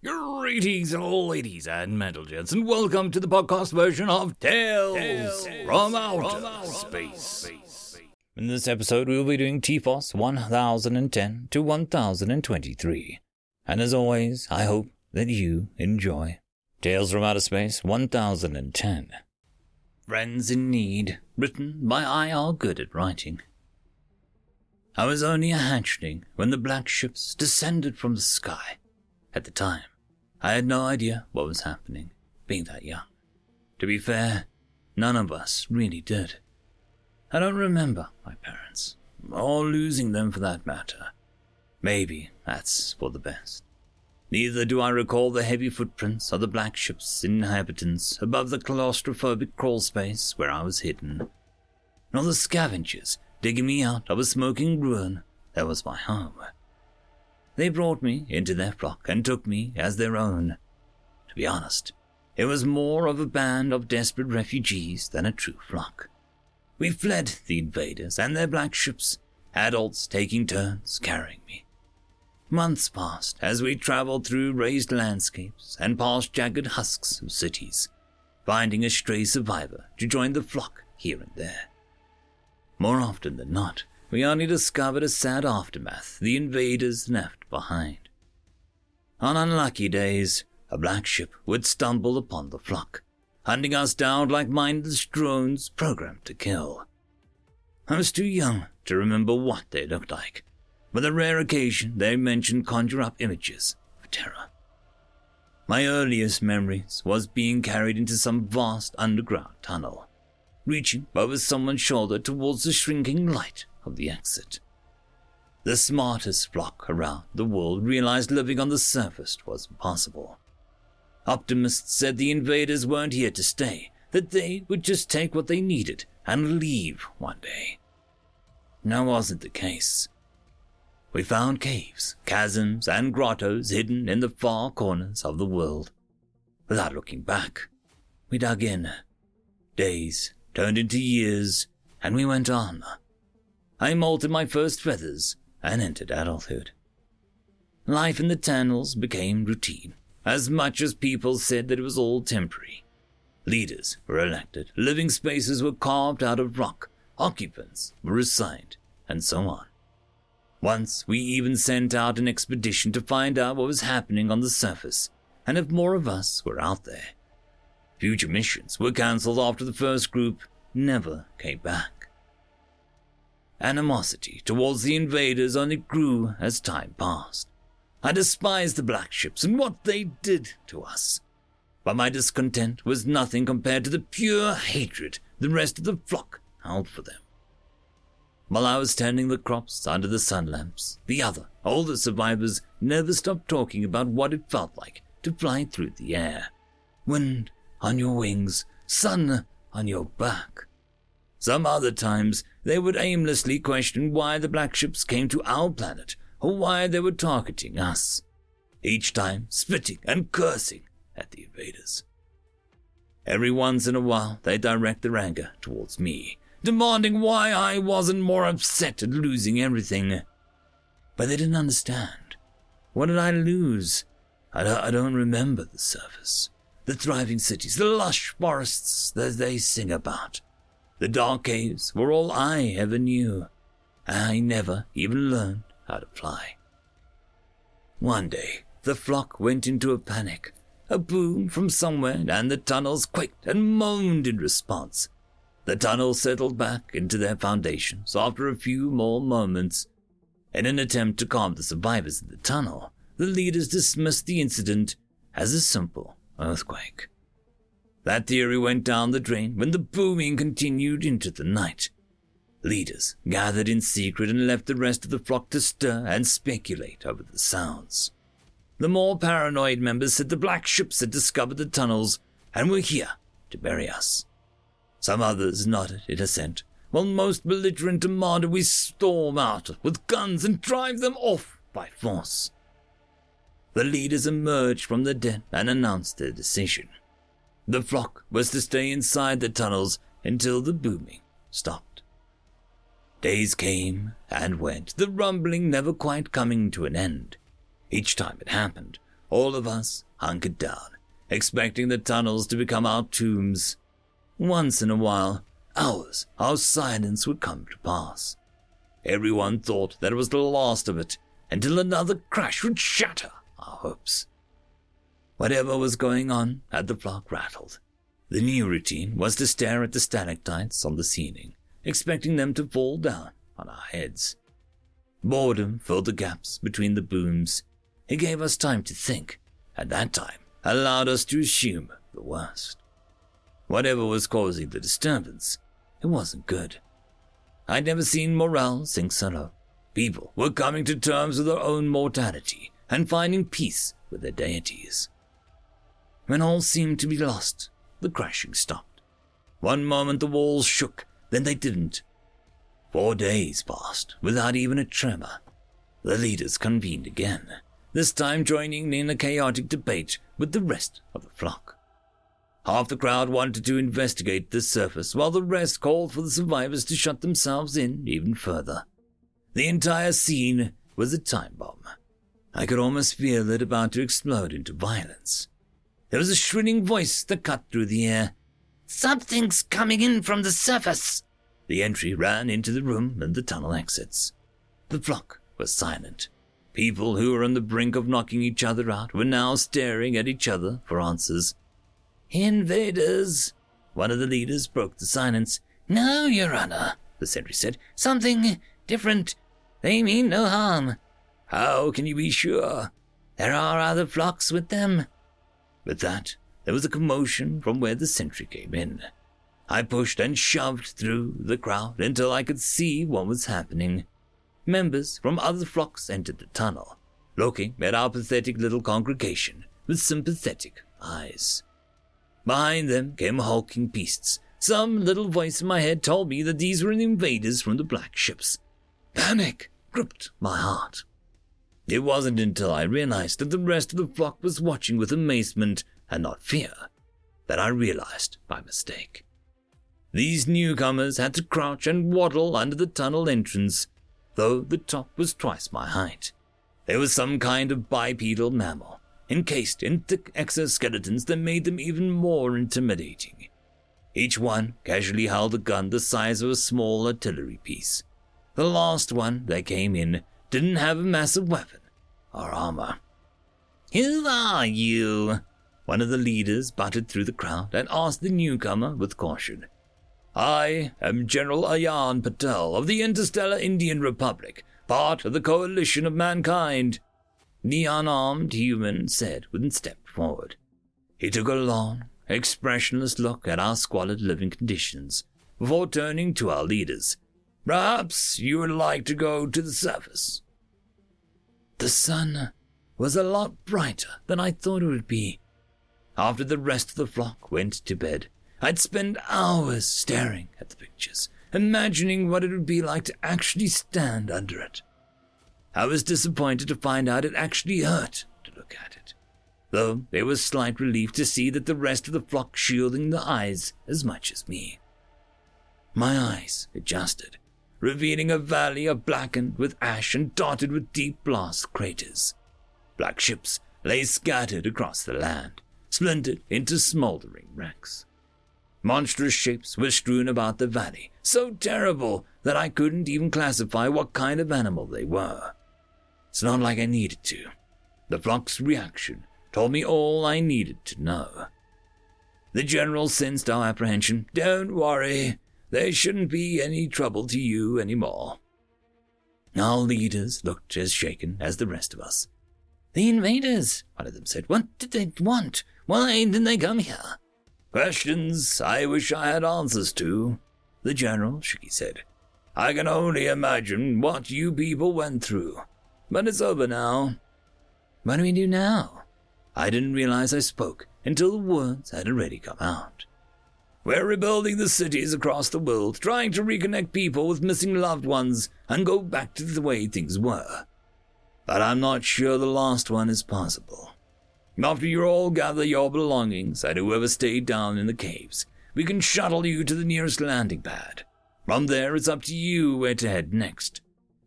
Greetings, and all ladies and gents, and welcome to the podcast version of Tales, Tales from, Outer, from Space. In this episode, we will be doing TFOS 1010 to 1023. And as always, I hope that you enjoy Tales from Outer Space 1010. Friends in Need, written by I.R. Good at Writing. I was only a hatchling when the black ships descended from the sky. At the time, I had no idea what was happening, being that young. To be fair, none of us really did. I don't remember my parents, or losing them for that matter. Maybe that's for the best. Neither do I recall the heavy footprints of the black ship's inhabitants above the claustrophobic crawl space where I was hidden, nor the scavengers digging me out of a smoking ruin that was my home. They brought me into their flock and took me as their own. To be honest, it was more of a band of desperate refugees than a true flock. We fled the invaders and their black ships, adults taking turns carrying me. Months passed as we traveled through raised landscapes and past jagged husks of cities, finding a stray survivor to join the flock here and there. More often than not, we only discovered a sad aftermath the invaders left behind. On unlucky days, a black ship would stumble upon the flock, hunting us down like mindless drones programmed to kill. I was too young to remember what they looked like, but the rare occasion they mentioned conjure up images of terror. My earliest memories was being carried into some vast underground tunnel, reaching over someone's shoulder towards the shrinking light of the exit. The smartest flock around the world realized living on the surface was impossible. Optimists said the invaders weren't here to stay, that they would just take what they needed and leave one day. That wasn't the case. We found caves, chasms, and grottos hidden in the far corners of the world. Without looking back, we dug in. Days turned into years, and we went on, I molted my first feathers and entered adulthood. Life in the tunnels became routine, as much as people said that it was all temporary. Leaders were elected, living spaces were carved out of rock, occupants were assigned, and so on. Once we even sent out an expedition to find out what was happening on the surface and if more of us were out there. Future missions were cancelled after the first group never came back. Animosity towards the invaders only grew as time passed. I despised the black ships and what they did to us. But my discontent was nothing compared to the pure hatred the rest of the flock held for them. While I was tending the crops under the sun lamps, the other, older survivors never stopped talking about what it felt like to fly through the air. Wind on your wings, sun on your back. Some other times, they would aimlessly question why the black ships came to our planet or why they were targeting us, each time spitting and cursing at the invaders. Every once in a while, they direct their anger towards me, demanding why I wasn't more upset at losing everything. But they didn't understand. What did I lose? I don't, I don't remember the surface, the thriving cities, the lush forests that they sing about. The dark caves were all I ever knew. I never even learned how to fly. One day, the flock went into a panic. A boom from somewhere, and the tunnels quaked and moaned in response. The tunnels settled back into their foundations after a few more moments. In an attempt to calm the survivors in the tunnel, the leaders dismissed the incident as a simple earthquake. That theory went down the drain when the booming continued into the night. Leaders gathered in secret and left the rest of the flock to stir and speculate over the sounds. The more paranoid members said the black ships had discovered the tunnels and were here to bury us. Some others nodded in assent, while most belligerent demanded we storm out with guns and drive them off by force. The leaders emerged from the den and announced their decision. The flock was to stay inside the tunnels until the booming stopped. Days came and went, the rumbling never quite coming to an end. Each time it happened, all of us hunkered down, expecting the tunnels to become our tombs. Once in a while, hours of silence would come to pass. Everyone thought that it was the last of it until another crash would shatter our hopes. Whatever was going on had the flock rattled. The new routine was to stare at the stalactites on the ceiling, expecting them to fall down on our heads. Boredom filled the gaps between the booms. It gave us time to think, at that time allowed us to assume the worst. Whatever was causing the disturbance, it wasn't good. I'd never seen morale sink so low. People were coming to terms with their own mortality and finding peace with their deities. When all seemed to be lost, the crashing stopped. One moment the walls shook, then they didn't. Four days passed without even a tremor. The leaders convened again, this time joining in a chaotic debate with the rest of the flock. Half the crowd wanted to investigate the surface, while the rest called for the survivors to shut themselves in even further. The entire scene was a time bomb. I could almost feel it about to explode into violence. There was a shrilling voice that cut through the air. Something's coming in from the surface. The entry ran into the room and the tunnel exits. The flock was silent. People who were on the brink of knocking each other out were now staring at each other for answers. Invaders! One of the leaders broke the silence. No, Your Honor, the sentry said. Something different. They mean no harm. How can you be sure? There are other flocks with them. With that, there was a commotion from where the sentry came in. I pushed and shoved through the crowd until I could see what was happening. Members from other flocks entered the tunnel, looking at our pathetic little congregation with sympathetic eyes. Behind them came hulking beasts. Some little voice in my head told me that these were the invaders from the black ships. Panic gripped my heart. It wasn't until I realized that the rest of the flock was watching with amazement and not fear that I realized my mistake. These newcomers had to crouch and waddle under the tunnel entrance, though the top was twice my height. They were some kind of bipedal mammal, encased in thick exoskeletons that made them even more intimidating. Each one casually held a gun the size of a small artillery piece. The last one that came in didn't have a massive weapon or armor. Who are you? One of the leaders butted through the crowd and asked the newcomer with caution. I am General Ayan Patel of the Interstellar Indian Republic, part of the coalition of mankind. The unarmed human said and stepped forward. He took a long, expressionless look at our squalid living conditions before turning to our leaders. Perhaps you would like to go to the surface. The sun was a lot brighter than I thought it would be. After the rest of the flock went to bed, I'd spend hours staring at the pictures, imagining what it would be like to actually stand under it. I was disappointed to find out it actually hurt to look at it, though there was slight relief to see that the rest of the flock shielding the eyes as much as me. My eyes adjusted, revealing a valley of blackened with ash and dotted with deep blast craters. Black ships lay scattered across the land, splintered into smoldering wrecks. Monstrous shapes were strewn about the valley, so terrible that I couldn't even classify what kind of animal they were. It's not like I needed to. The flock's reaction told me all I needed to know. The general sensed our apprehension. Don't worry, there shouldn't be any trouble to you any more. Our leaders looked as shaken as the rest of us. The invaders, one of them said. What did they want? Why did they come here? Questions I wish I had answers to, the general shook his head. I can only imagine what you people went through. But it's over now. What do we do now? I didn't realize I spoke until the words had already come out. We're rebuilding the cities across the world, trying to reconnect people with missing loved ones and go back to the way things were. But I'm not sure the last one is possible. After you all gather your belongings and whoever stayed down in the caves, we can shuttle you to the nearest landing pad. From there, it's up to you where to head next.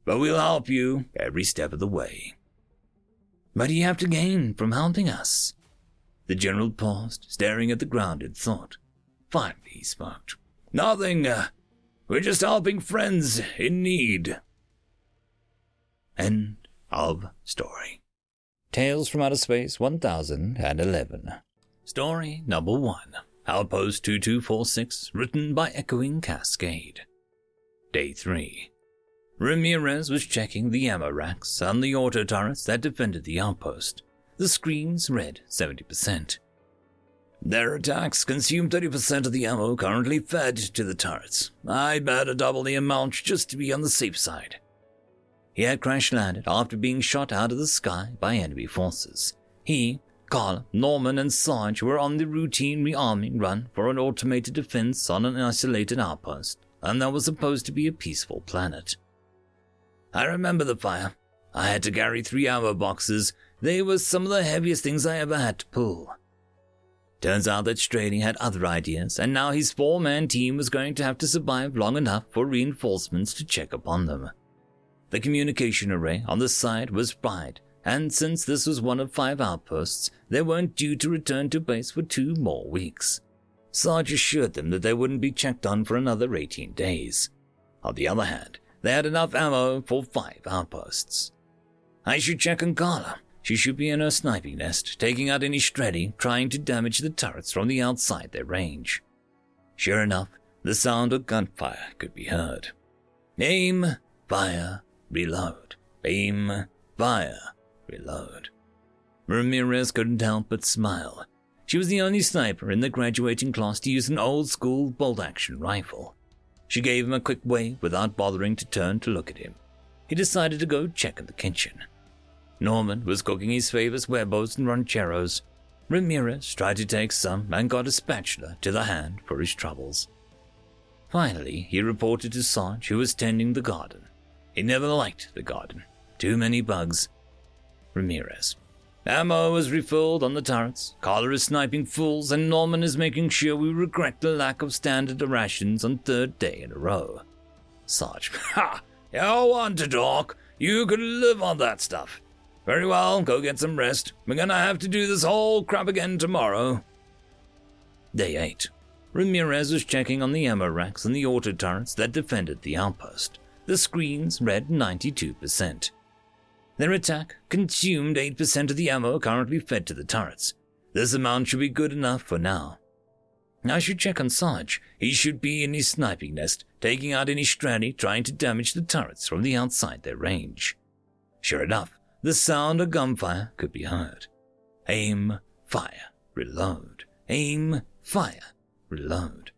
But we'll help you every step of the way. What do you have to gain from helping us? The general paused, staring at the ground in thought. Finally, he spoke. Nothing. Uh, we're just helping friends in need. End of story. Tales from Outer Space 1011. Story number one Outpost 2246, written by Echoing Cascade. Day 3. Ramirez was checking the ammo racks and the auto turrets that defended the outpost. The screens read 70%. Their attacks consume 30% of the ammo currently fed to the turrets. I'd better double the amount just to be on the safe side. He had crash landed after being shot out of the sky by enemy forces. He, Carl, Norman, and Sarge were on the routine rearming run for an automated defense on an isolated outpost, and that was supposed to be a peaceful planet. I remember the fire. I had to carry three ammo boxes. They were some of the heaviest things I ever had to pull. Turns out that Straley had other ideas, and now his four man team was going to have to survive long enough for reinforcements to check upon them. The communication array on the side was fried, and since this was one of five outposts, they weren't due to return to base for two more weeks. Sarge assured them that they wouldn't be checked on for another 18 days. On the other hand, they had enough ammo for five outposts. I should check on Carla. She should be in her sniping nest, taking out any Stretty, trying to damage the turrets from the outside their range. Sure enough, the sound of gunfire could be heard. Aim, fire, reload. Aim, fire, reload. Ramirez couldn't help but smile. She was the only sniper in the graduating class to use an old school bolt action rifle. She gave him a quick wave without bothering to turn to look at him. He decided to go check in the kitchen. Norman was cooking his favorite huevos and rancheros. Ramirez tried to take some and got a spatula to the hand for his troubles. Finally, he reported to Sarge, who was tending the garden. He never liked the garden. Too many bugs. Ramirez Ammo is refilled on the turrets, Carla is sniping fools, and Norman is making sure we regret the lack of standard rations on third day in a row. Sarge, ha! You want to talk? You could live on that stuff. Very well, go get some rest. We're gonna have to do this whole crap again tomorrow. Day 8. Ramirez was checking on the ammo racks and the auto turrets that defended the outpost. The screens read 92%. Their attack consumed 8% of the ammo currently fed to the turrets. This amount should be good enough for now. I should check on Sarge. He should be in his sniping nest, taking out any Strani trying to damage the turrets from the outside their range. Sure enough, the sound of gunfire could be heard. Aim, fire, reload. Aim, fire, reload.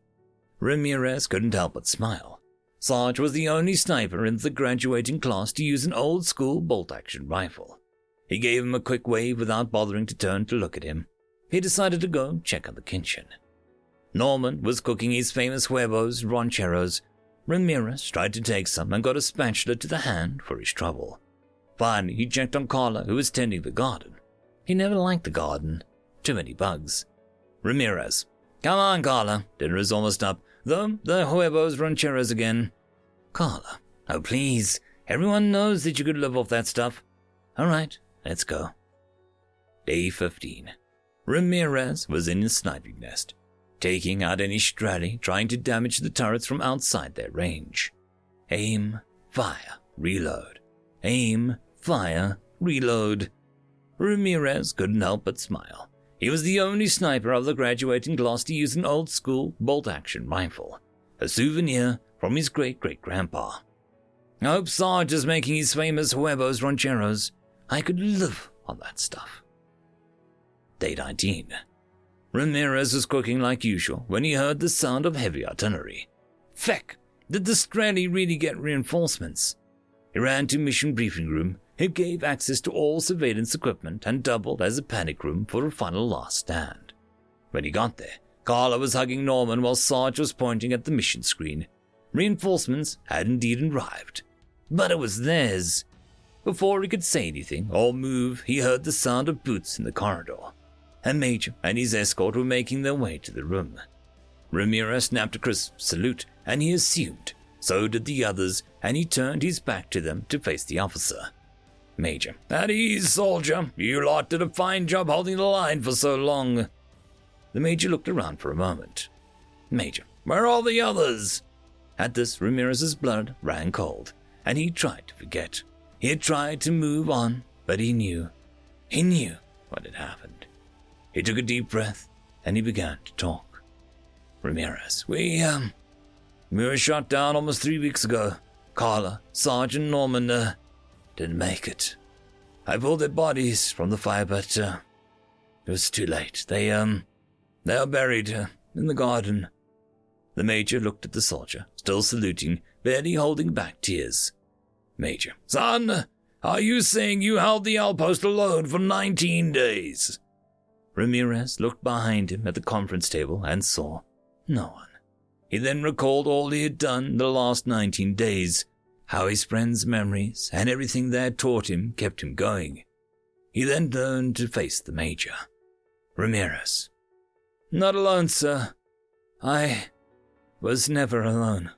Ramirez couldn't help but smile. Sarge was the only sniper in the graduating class to use an old school bolt action rifle. He gave him a quick wave without bothering to turn to look at him. He decided to go check on the kitchen. Norman was cooking his famous huevos rancheros. Ramirez tried to take some and got a spatula to the hand for his trouble. Finally, he checked on Carla, who was tending the garden. He never liked the garden. Too many bugs. Ramirez. Come on, Carla. Dinner is almost up. Though the huevos rancheros again. Carla, oh please. Everyone knows that you could live off that stuff. All right, let's go. Day 15. Ramirez was in his sniping nest, taking out any Strali trying to damage the turrets from outside their range. Aim, fire, reload. Aim, fire, reload. Ramirez couldn't help but smile. He was the only sniper of the graduating class to use an old school bolt action rifle, a souvenir from his great great grandpa. I hope Sarge is making his famous huevos rancheros. I could live on that stuff. Day 19. Ramirez was cooking like usual when he heard the sound of heavy artillery. Feck! Did the Strelly really get reinforcements? He ran to mission briefing room it gave access to all surveillance equipment and doubled as a panic room for a final last stand. When he got there, Carla was hugging Norman while Sarge was pointing at the mission screen. Reinforcements had indeed arrived, but it was theirs. Before he could say anything or move, he heard the sound of boots in the corridor. A major and his escort were making their way to the room. Ramirez snapped a crisp salute, and he assumed. So did the others, and he turned his back to them to face the officer. Major. At ease, soldier. You lot did a fine job holding the line for so long. The Major looked around for a moment. Major. Where are the others? At this, Ramirez's blood ran cold, and he tried to forget. He had tried to move on, but he knew. He knew what had happened. He took a deep breath, and he began to talk. Ramirez, we, um, we were shot down almost three weeks ago. Carla, Sergeant Norman, uh, didn't make it. I pulled their bodies from the fire, but, uh, it was too late. They, um, they are buried, uh, in the garden. The Major looked at the soldier, still saluting, barely holding back tears. Major, son, are you saying you held the outpost alone for 19 days? Ramirez looked behind him at the conference table and saw no one. He then recalled all he had done the last 19 days, how his friend's memories and everything they had taught him kept him going. He then turned to face the Major. Ramirez. Not alone, sir. I was never alone.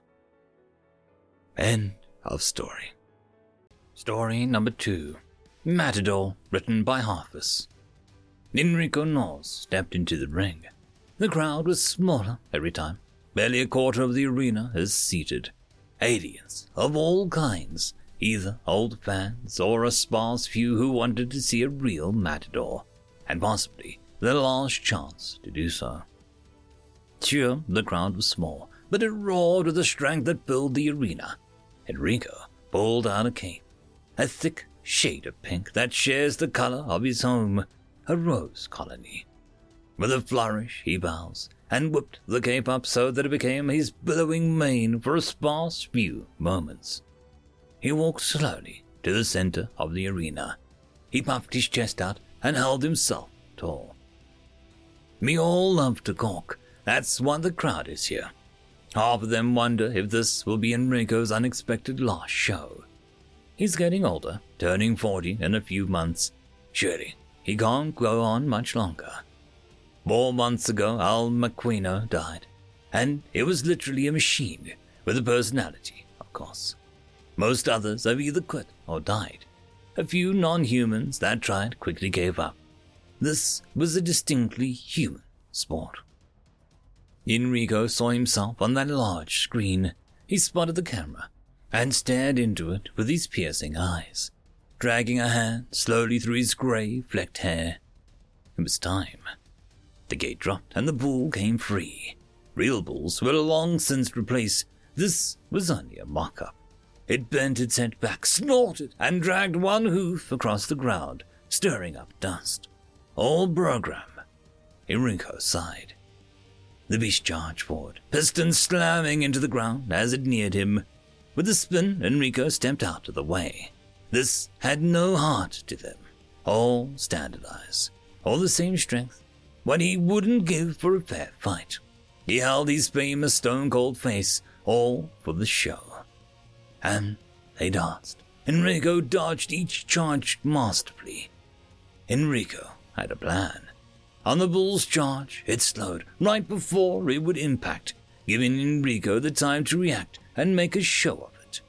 End of story. Story number two Matador, written by Harfus. Enrico Knowles stepped into the ring. The crowd was smaller every time. Barely a quarter of the arena is seated. Aliens of all kinds, either old fans or a sparse few who wanted to see a real matador, and possibly their last chance to do so. Sure, the crowd was small, but it roared with a strength that filled the arena. Enrico pulled out a cape, a thick shade of pink that shares the color of his home, a rose colony. With a flourish, he bows and whipped the cape up so that it became his billowing mane for a sparse few moments. He walked slowly to the center of the arena. He puffed his chest out and held himself tall. We all love to gawk. That's why the crowd is here. Half of them wonder if this will be Enrico's unexpected last show. He's getting older, turning 40 in a few months. Surely, he can't go on much longer. Four months ago, Al Macquino died, and it was literally a machine with a personality, of course. Most others have either quit or died. A few non humans that tried quickly gave up. This was a distinctly human sport. Enrico saw himself on that large screen. He spotted the camera and stared into it with his piercing eyes, dragging a hand slowly through his grey, flecked hair. It was time. The gate dropped and the bull came free. Real bulls were long since replaced. This was only a mock up. It bent its head back, snorted, and dragged one hoof across the ground, stirring up dust. All program. Enrico sighed. The beast charged forward, pistons slamming into the ground as it neared him. With a spin, Enrico stepped out of the way. This had no heart to them. All standardized, all the same strength, what he wouldn't give for a fair fight. He held his famous stone cold face, all for the show. And they danced. Enrico dodged each charge masterfully. Enrico had a plan. On the bull's charge, it slowed right before it would impact, giving Enrico the time to react and make a show of it.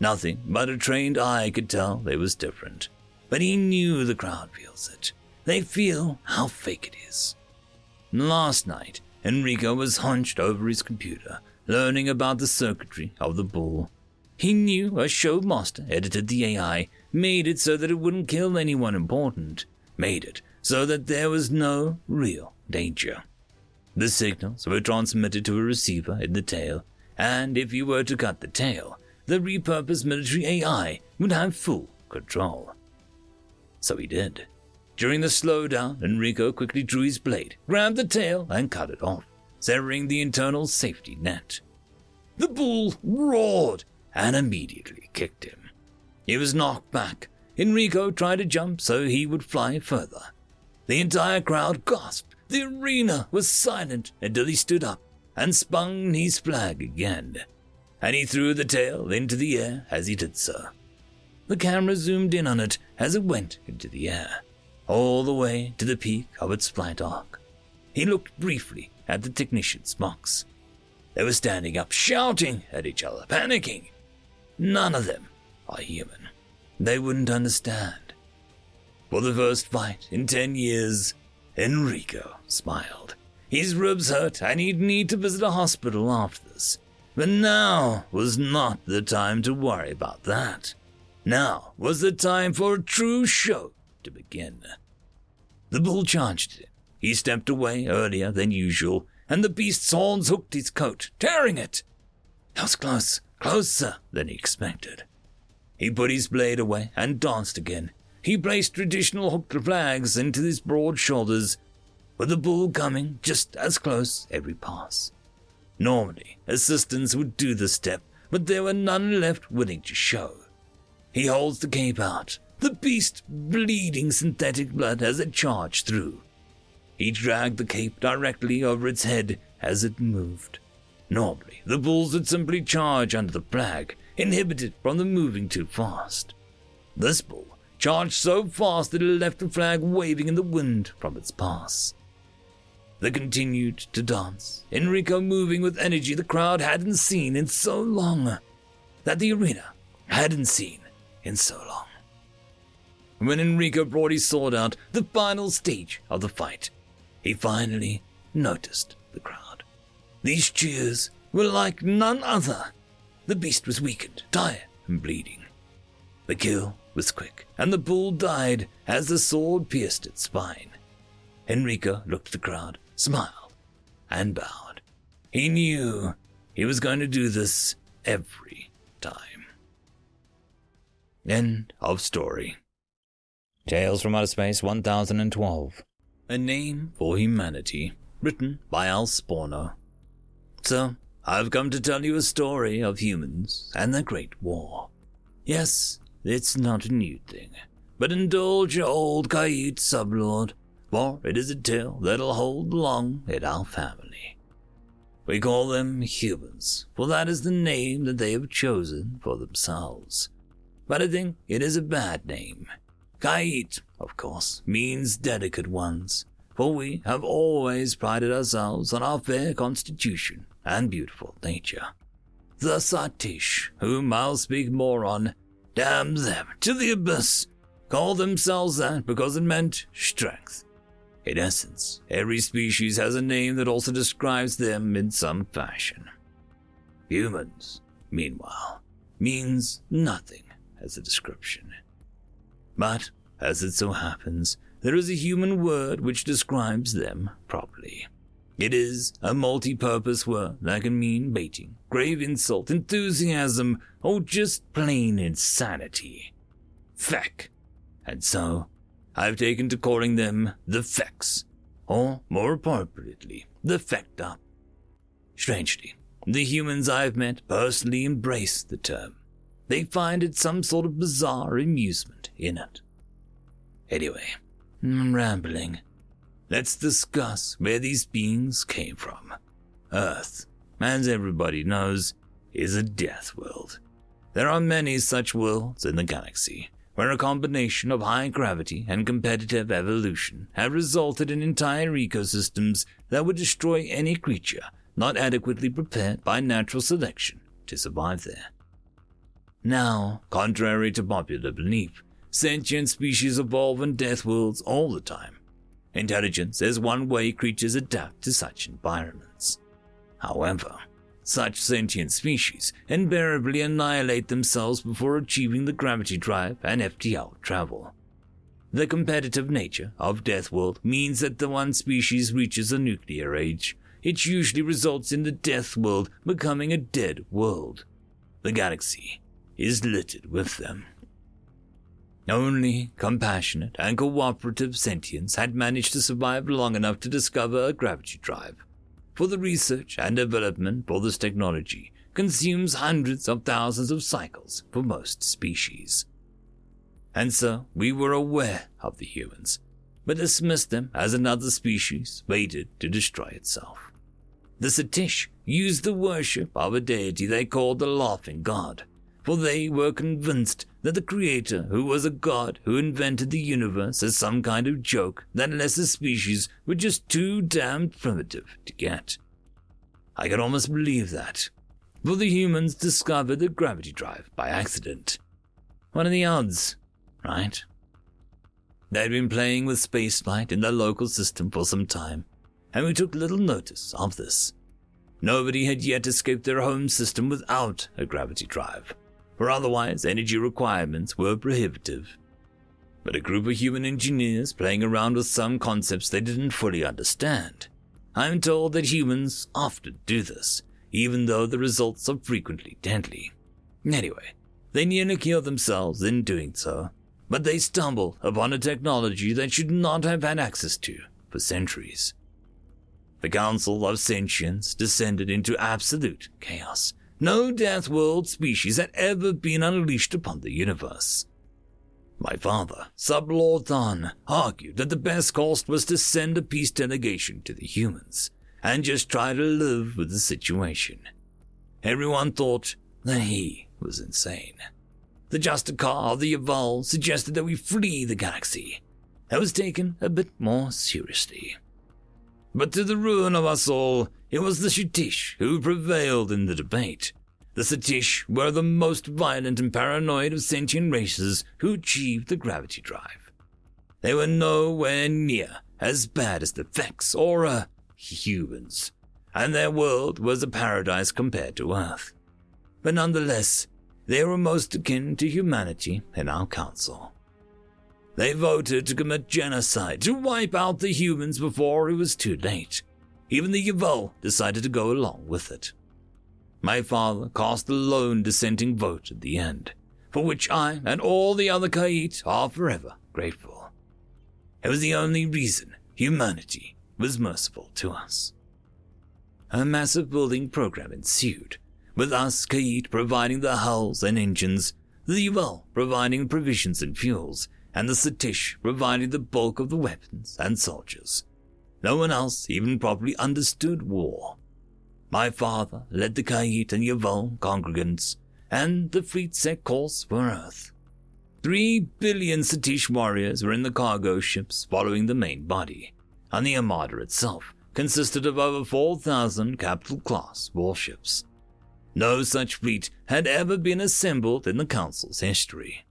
Nothing but a trained eye could tell they was different, but he knew the crowd feels it. They feel how fake it is. Last night, Enrico was hunched over his computer, learning about the circuitry of the bull. He knew a show master edited the AI, made it so that it wouldn't kill anyone important, made it so that there was no real danger. The signals were transmitted to a receiver in the tail, and if you were to cut the tail, the repurposed military AI would have full control. So he did. During the slowdown, Enrico quickly drew his blade, grabbed the tail, and cut it off, severing the internal safety net. The bull roared and immediately kicked him. He was knocked back. Enrico tried to jump so he would fly further. The entire crowd gasped. The arena was silent until he stood up and spun his flag again, and he threw the tail into the air as he did so. The camera zoomed in on it as it went into the air, all the way to the peak of its flight arc. He looked briefly at the technician's box. They were standing up, shouting at each other, panicking. None of them are human. they wouldn't understand. For the first fight in ten years, Enrico smiled. His ribs hurt and he'd need to visit a hospital after this. But now was not the time to worry about that. Now was the time for a true show to begin. The bull charged him. He stepped away earlier than usual, and the beast's horns hooked his coat, tearing it. That was close, closer than he expected. He put his blade away and danced again. He placed traditional hooked flags into his broad shoulders, with the bull coming just as close every pass. Normally, assistants would do the step, but there were none left willing to show. He holds the cape out, the beast bleeding synthetic blood as it charged through. He dragged the cape directly over its head as it moved. Normally, the bulls would simply charge under the flag, inhibited from the moving too fast. This bull charged so fast that it left the flag waving in the wind from its pass. They continued to dance, Enrico moving with energy the crowd hadn't seen in so long, that the arena hadn't seen in so long. When Enrico brought his sword out, the final stage of the fight, he finally noticed the crowd. These cheers were like none other. The beast was weakened, tired, and bleeding. The kill was quick, and the bull died as the sword pierced its spine. Enrico looked at the crowd, smiled, and bowed. He knew he was going to do this every time. End of story. Tales from Outer Space 1012. A Name for Humanity, written by Al Sporno. So, I've come to tell you a story of humans and the Great War. Yes, it's not a new thing, but indulge your old Khajiit sublord for it is a tale that'll hold long in our family. We call them humans, for that is the name that they have chosen for themselves. But I think it is a bad name. Khajiit, of course, means delicate ones, for we have always prided ourselves on our fair constitution and beautiful nature. The Satish, whom I'll speak more on, damn them to the abyss, call themselves that because it meant strength. In essence, every species has a name that also describes them in some fashion. Humans, meanwhile, means nothing as a description. But, as it so happens, there is a human word which describes them properly. It is a multi-purpose word that can mean baiting, grave insult, enthusiasm, or just plain insanity. Feck. And so, I've taken to calling them the Fecks, or more appropriately, the Up. Strangely, the humans I've met personally embrace the term. They find it some sort of bizarre amusement in it. Anyway, I'm rambling. Let's discuss where these beings came from. Earth, as everybody knows, is a death world. There are many such worlds in the galaxy, where a combination of high gravity and competitive evolution have resulted in entire ecosystems that would destroy any creature not adequately prepared by natural selection to survive there. Now, contrary to popular belief, sentient species evolve in death worlds all the time. Intelligence is one way creatures adapt to such environments. However, such sentient species invariably annihilate themselves before achieving the gravity drive and FTL travel. The competitive nature of Death World means that the one species reaches a nuclear age, it usually results in the Death World becoming a dead world. The galaxy is littered with them. Only compassionate and cooperative sentients had managed to survive long enough to discover a gravity drive for the research and development for this technology consumes hundreds of thousands of cycles for most species. And so we were aware of the humans, but dismissed them as another species waited to destroy itself. The Satish used the worship of a deity they called the Laughing God, for they were convinced that the Creator, who was a god who invented the universe as some kind of joke that lesser species were just too damned primitive to get. I could almost believe that, for the humans discovered the gravity drive by accident. What are the odds, right? They'd been playing with spaceflight in their local system for some time, and we took little notice of this. Nobody had yet escaped their home system without a gravity drive, for otherwise energy requirements were prohibitive. But a group of human engineers playing around with some concepts they didn't fully understand. I'm told that humans often do this, even though the results are frequently deadly. Anyway, they nearly kill themselves in doing so, but they stumble upon a technology they should not have had access to for centuries. The Council of Sentience descended into absolute chaos. No Death World species had ever been unleashed upon the universe. My father, Sublord Thon, argued that the best course was to send a peace delegation to the humans and just try to live with the situation. Everyone thought that he was insane. The Justicar, of the Yaval, suggested that we flee the galaxy. That was taken a bit more seriously. But to the ruin of us all, it was the Satish who prevailed in the debate. The Satish were the most violent and paranoid of sentient races who achieved the gravity drive. They were nowhere near as bad as the Vex or uh, humans, and their world was a paradise compared to Earth. But nonetheless, they were most akin to humanity in our council. They voted to commit genocide, to wipe out the humans before it was too late. Even the Yavel decided to go along with it. My father cast the lone dissenting vote at the end, for which I and all the other Kait are forever grateful. It was the only reason humanity was merciful to us. A massive building program ensued, with us Kait providing the hulls and engines, the Yavel providing provisions and fuels, and the Satish providing the bulk of the weapons and soldiers. No one else even properly understood war. My father led the Kayit and Yaval congregants, and the fleet set course for Earth. Three billion Satish warriors were in the cargo ships following the main body, and the Armada itself consisted of over 4,000 capital class warships. No such fleet had ever been assembled in the Council's history.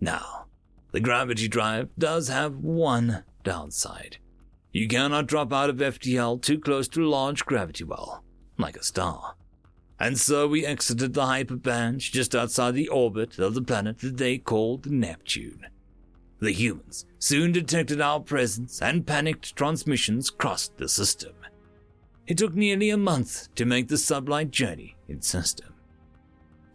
Now, the gravity drive does have one downside. You cannot drop out of FTL too close to a large gravity well, like a star. And so we exited the hyperband just outside the orbit of the planet that they called Neptune. The humans soon detected our presence and panicked transmissions crossed the system. It took nearly a month to make the sublight journey in system.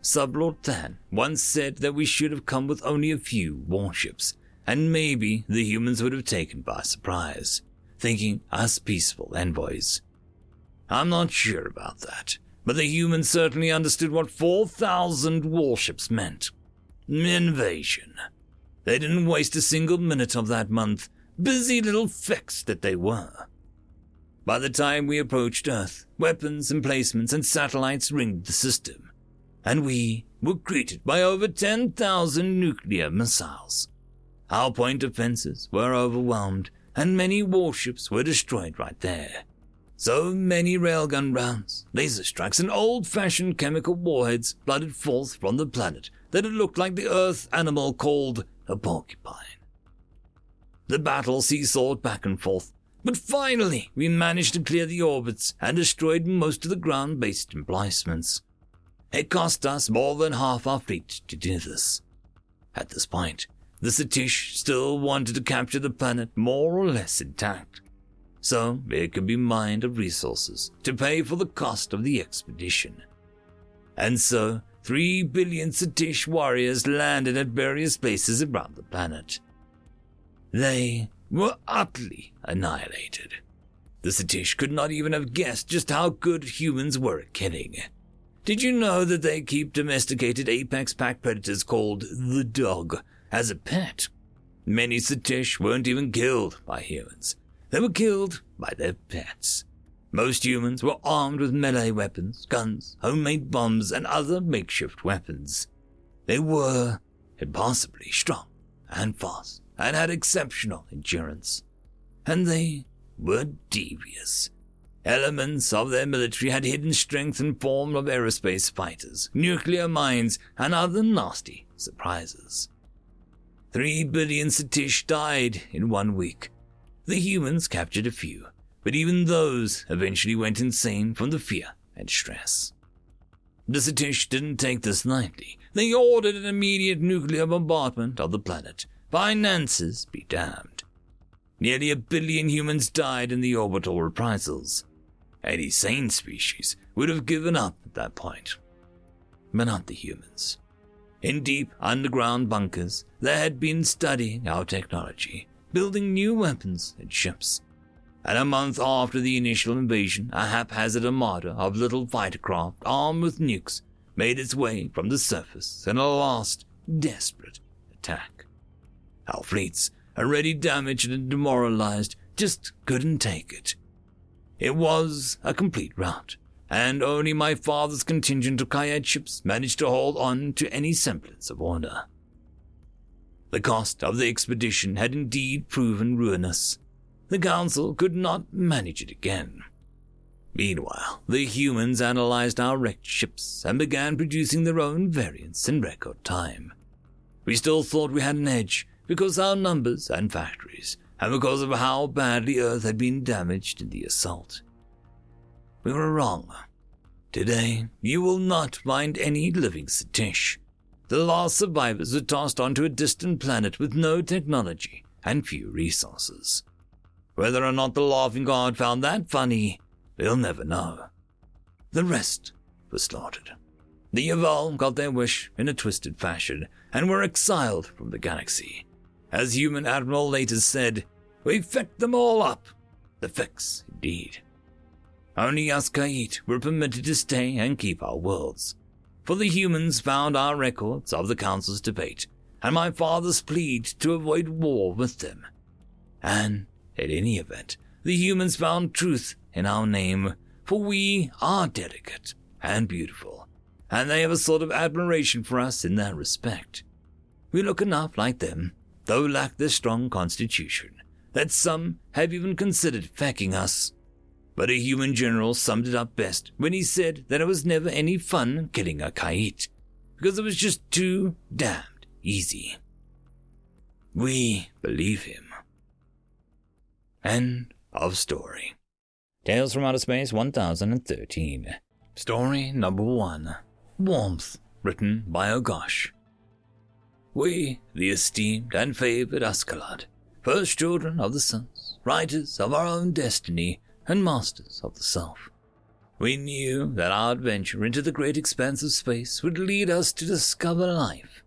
Sublord Than once said that we should have come with only a few warships, and maybe the humans would have taken by surprise, thinking us peaceful envoys. I'm not sure about that, but the humans certainly understood what 4,000 warships meant. Invasion. They didn't waste a single minute of that month, busy little fecks that they were. By the time we approached Earth, weapons, emplacements, and satellites ringed the system and we were greeted by over 10,000 nuclear missiles. Our point defenses were overwhelmed, and many warships were destroyed right there. So many railgun rounds, laser strikes, and old fashioned chemical warheads flooded forth from the planet that it looked like the Earth animal called a porcupine. The battle seesawed back and forth, but finally we managed to clear the orbits and destroyed most of the ground based emplacements. It cost us more than half our fleet to do this. At this point, the Satish still wanted to capture the planet more or less intact, so it could be mined of resources to pay for the cost of the expedition. And so, three billion Satish warriors landed at various places around the planet. They were utterly annihilated. The Satish could not even have guessed just how good humans were at killing. Did you know that they keep domesticated apex pack predators called the dog as a pet? Many Satish weren't even killed by humans. They were killed by their pets. Most humans were armed with melee weapons, guns, homemade bombs, and other makeshift weapons. They were impossibly strong and fast and had exceptional endurance. And they were devious. Elements of their military had hidden strength in form of aerospace fighters, nuclear mines, and other nasty surprises. Three billion Satish died in one week. The humans captured a few, but even those eventually went insane from the fear and stress. The Satish didn't take this lightly. They ordered an immediate nuclear bombardment of the planet. Finances be damned. Nearly a billion humans died in the orbital reprisals. Any sane species would have given up at that point. But not the humans. In deep underground bunkers, they had been studying our technology, building new weapons and ships. And a month after the initial invasion, a haphazard armada of little fighter craft armed with nukes made its way from the surface in a last, desperate attack. Our fleets, already damaged and demoralized, just couldn't take it. It was a complete rout, and only my father's contingent of Kayet ships managed to hold on to any semblance of order. The cost of the expedition had indeed proven ruinous. The Council could not manage it again. Meanwhile, the humans analyzed our wrecked ships and began producing their own variants in record time. We still thought we had an edge because our numbers and factories, and because of how badly Earth had been damaged in the assault. We were wrong. Today, you will not find any living Satish. The last survivors were tossed onto a distant planet with no technology and few resources. Whether or not the Laughing God found that funny, we'll never know. The rest were slaughtered. The Yaval got their wish in a twisted fashion and were exiled from the galaxy. As Human Admiral later said, we fecked them all up. The fecks, indeed. Only us Kayet were permitted to stay and keep our worlds. For the humans found our records of the Council's debate, and my father's plead to avoid war with them. And, at any event, the humans found truth in our name, for we are delicate and beautiful, and they have a sort of admiration for us in that respect. We look enough like them, though lack the strong constitution, that some have even considered fecking us but a human general summed it up best when he said that it was never any fun killing a kite, because it was just too damned easy. We believe him. End of story. Tales from Outer Space 1013. Story number one Warmth, written by Ogosh. We, the esteemed and favored Askeladd, first children of the suns, writers of our own destiny, and masters of the self. We knew that our adventure into the great expanse of space would lead us to discover life.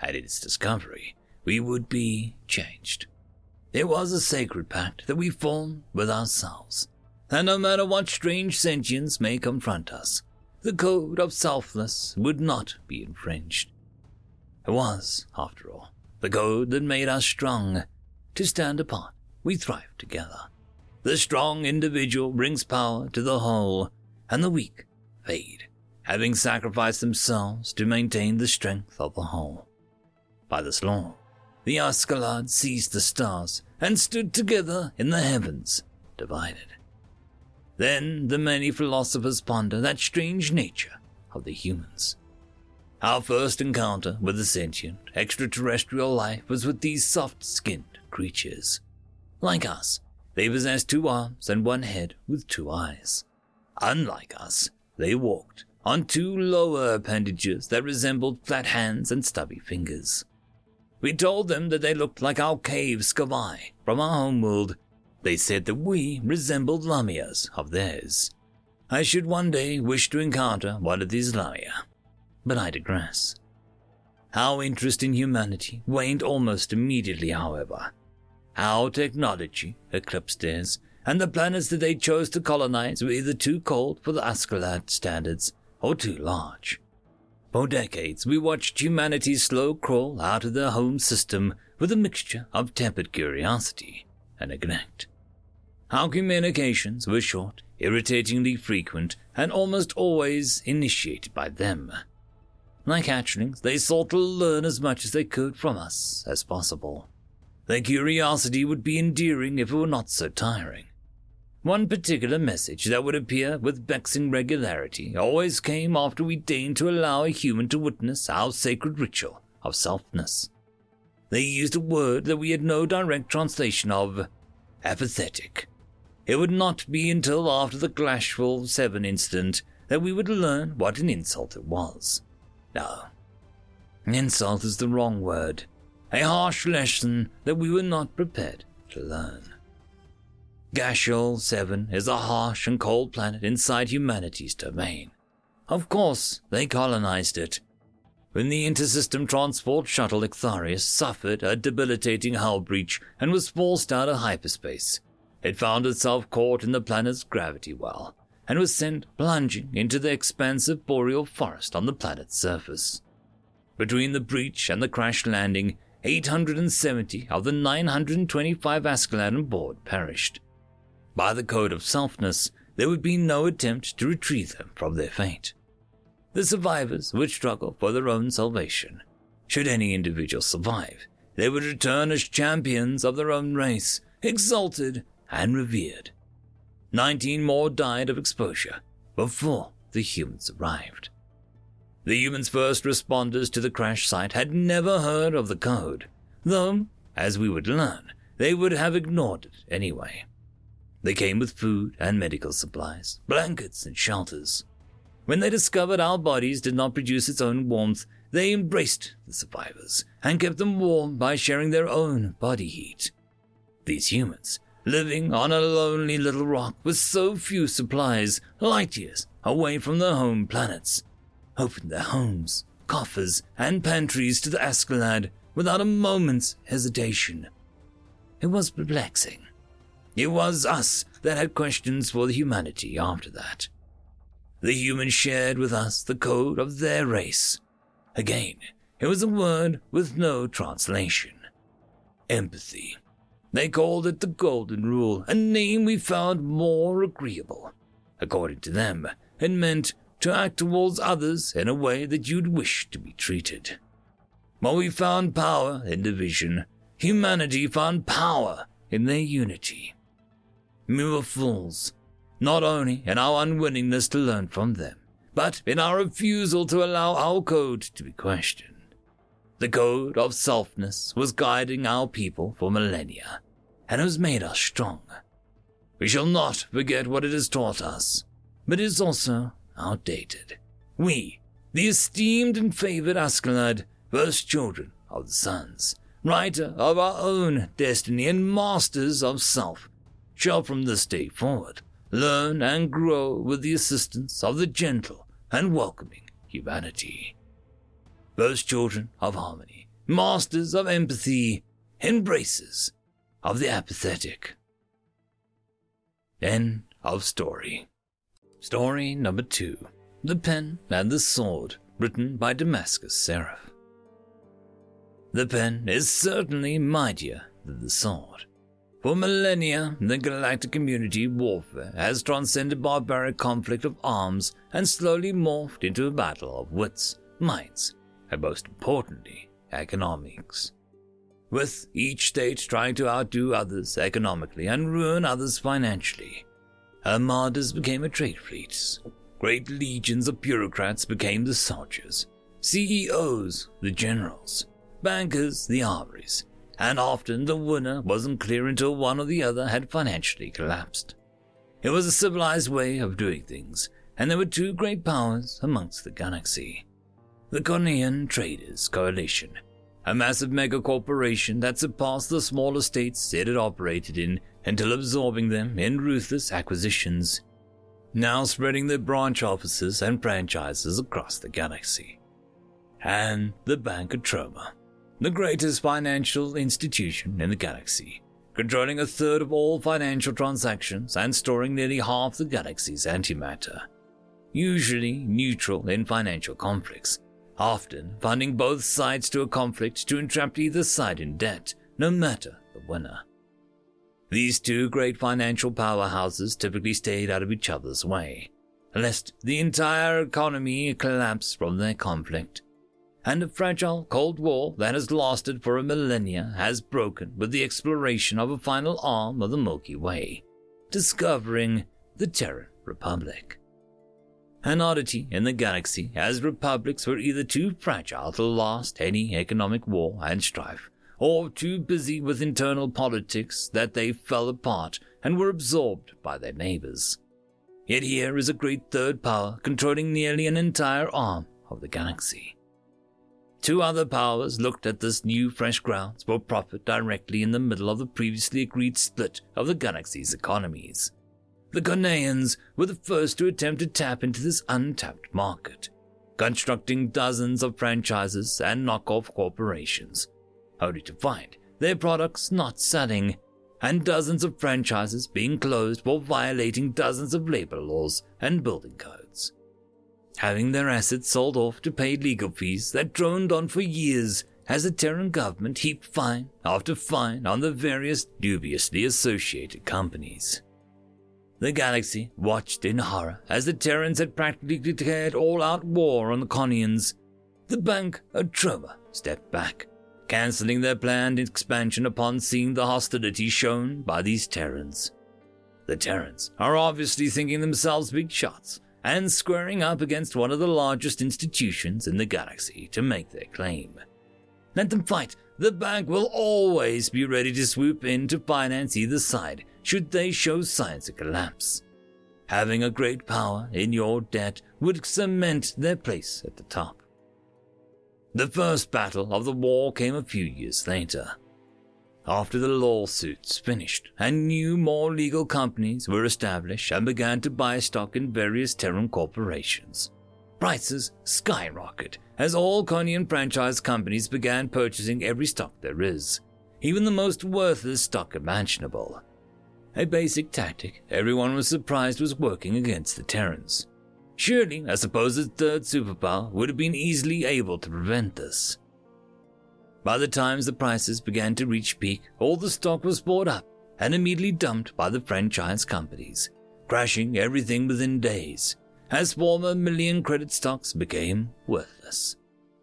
At its discovery, we would be changed. It was a sacred pact that we formed with ourselves, that no matter what strange sentience may confront us, the code of selfless would not be infringed. It was, after all, the code that made us strong. To stand apart, we thrive together. The strong individual brings power to the whole, and the weak fade, having sacrificed themselves to maintain the strength of the whole. By this law, the Askeladd seized the stars and stood together in the heavens, divided. Then the many philosophers ponder that strange nature of the humans. Our first encounter with the sentient, extraterrestrial life was with these soft skinned creatures. Like us, they possessed two arms and one head with two eyes. Unlike us, they walked on two lower appendages that resembled flat hands and stubby fingers. We told them that they looked like our cave Skavai from our homeworld. They said that we resembled Lamias of theirs. I should one day wish to encounter one of these Lamia, but I digress. Our interest in humanity waned almost immediately, however, our technology eclipsed theirs, and the planets that they chose to colonize were either too cold for the Askeladd standards or too large. For decades, we watched humanity's slow crawl out of their home system with a mixture of tempered curiosity and neglect. Our communications were short, irritatingly frequent, and almost always initiated by them. Like hatchlings, they sought to learn as much as they could from us as possible. Their curiosity would be endearing if it were not so tiring. One particular message that would appear with vexing regularity always came after we deigned to allow a human to witness our sacred ritual of selfness. They used a word that we had no direct translation of apathetic. It would not be until after the Glashful 7 incident that we would learn what an insult it was. No, insult is the wrong word, a harsh lesson that we were not prepared to learn. Gashul 7 is a harsh and cold planet inside humanity's domain. Of course, they colonized it. When the intersystem transport shuttle Ictharius suffered a debilitating hull breach and was forced out of hyperspace, it found itself caught in the planet's gravity well and was sent plunging into the expansive boreal forest on the planet's surface. Between the breach and the crash landing, 870 of the 925 Askeladd on board perished. By the code of selfness, there would be no attempt to retrieve them from their fate. The survivors would struggle for their own salvation. Should any individual survive, they would return as champions of their own race, exalted and revered. Nineteen more died of exposure before the humans arrived. The humans' first responders to the crash site had never heard of the code, though, as we would learn, they would have ignored it anyway. They came with food and medical supplies, blankets and shelters. When they discovered our bodies did not produce its own warmth, they embraced the survivors and kept them warm by sharing their own body heat. These humans, living on a lonely little rock with so few supplies, light years away from their home planets, opened their homes, coffers, and pantries to the Askeladd without a moment's hesitation. It was perplexing. It was us that had questions for the humanity after that. The humans shared with us the code of their race. Again, it was a word with no translation. Empathy. They called it the Golden Rule, a name we found more agreeable. According to them, it meant to act towards others in a way that you'd wish to be treated. While we found power in division, humanity found power in their unity. We were fools, not only in our unwillingness to learn from them, but in our refusal to allow our code to be questioned. The code of selfness was guiding our people for millennia, and has made us strong. We shall not forget what it has taught us, but it is also outdated. We, the esteemed and favored Askeladd, first children of the suns, writer of our own destiny and masters of self, shall from this day forward learn and grow with the assistance of the gentle and welcoming humanity. First children of harmony, masters of empathy, embraces of the apathetic. End of story. Story number two The Pen and the Sword, written by Damascus Seraph. The pen is certainly mightier than the sword. For millennia, the galactic community warfare has transcended barbaric conflict of arms and slowly morphed into a battle of wits, minds, and most importantly, economics. With each state trying to outdo others economically and ruin others financially, armadas became a trade fleets. Great legions of bureaucrats became the soldiers, CEOs the generals, bankers the armories, and often the winner wasn't clear until one or the other had financially collapsed. It was a civilized way of doing things, and there were two great powers amongst the galaxy. The Conian Traders Coalition, a massive megacorporation that surpassed the smaller states it had operated in until absorbing them in ruthless acquisitions, now spreading their branch offices and franchises across the galaxy. And the Bank of Troma, the greatest financial institution in the galaxy, controlling a third of all financial transactions and storing nearly half the galaxy's antimatter. Usually neutral in financial conflicts, often funding both sides to a conflict to entrap either side in debt, no matter the winner. These two great financial powerhouses typically stayed out of each other's way, lest the entire economy collapse from their conflict and a fragile Cold War that has lasted for a millennia has broken with the exploration of a final arm of the Milky Way, discovering the Terran Republic. an oddity in the galaxy as republics were either too fragile to last any economic war and strife, or too busy with internal politics that they fell apart and were absorbed by their neighbors. Yet here is a great third power controlling nearly an entire arm of the galaxy. Two other powers looked at this new fresh grounds for profit directly in the middle of the previously agreed split of the galaxy's economies. The Conians were the first to attempt to tap into this untapped market, constructing dozens of franchises and knockoff corporations, only to find their products not selling, and dozens of franchises being closed for violating dozens of labor laws and building codes having their assets sold off to pay legal fees that droned on for years as the Terran government heaped fine after fine on the various dubiously associated companies. The galaxy watched in horror as the Terrans had practically declared all-out war on the Conians. The Bank of Troma stepped back, cancelling their planned expansion upon seeing the hostility shown by these Terrans. The Terrans are obviously thinking themselves big shots and squaring up against one of the largest institutions in the galaxy to make their claim. Let them fight. The bank will always be ready to swoop in to finance either side should they show signs of collapse. Having a great power in your debt would cement their place at the top. The first battle of the war came a few years later after the lawsuits finished and new, more legal companies were established and began to buy stock in various Terran corporations. Prices skyrocketed as all Conian franchise companies began purchasing every stock there is, even the most worthless stock imaginable. A basic tactic everyone was surprised was working against the Terrans. Surely, a supposed third superpower would have been easily able to prevent this. By the time the prices began to reach peak, all the stock was bought up and immediately dumped by the franchise companies, crashing everything within days, as former million credit stocks became worthless.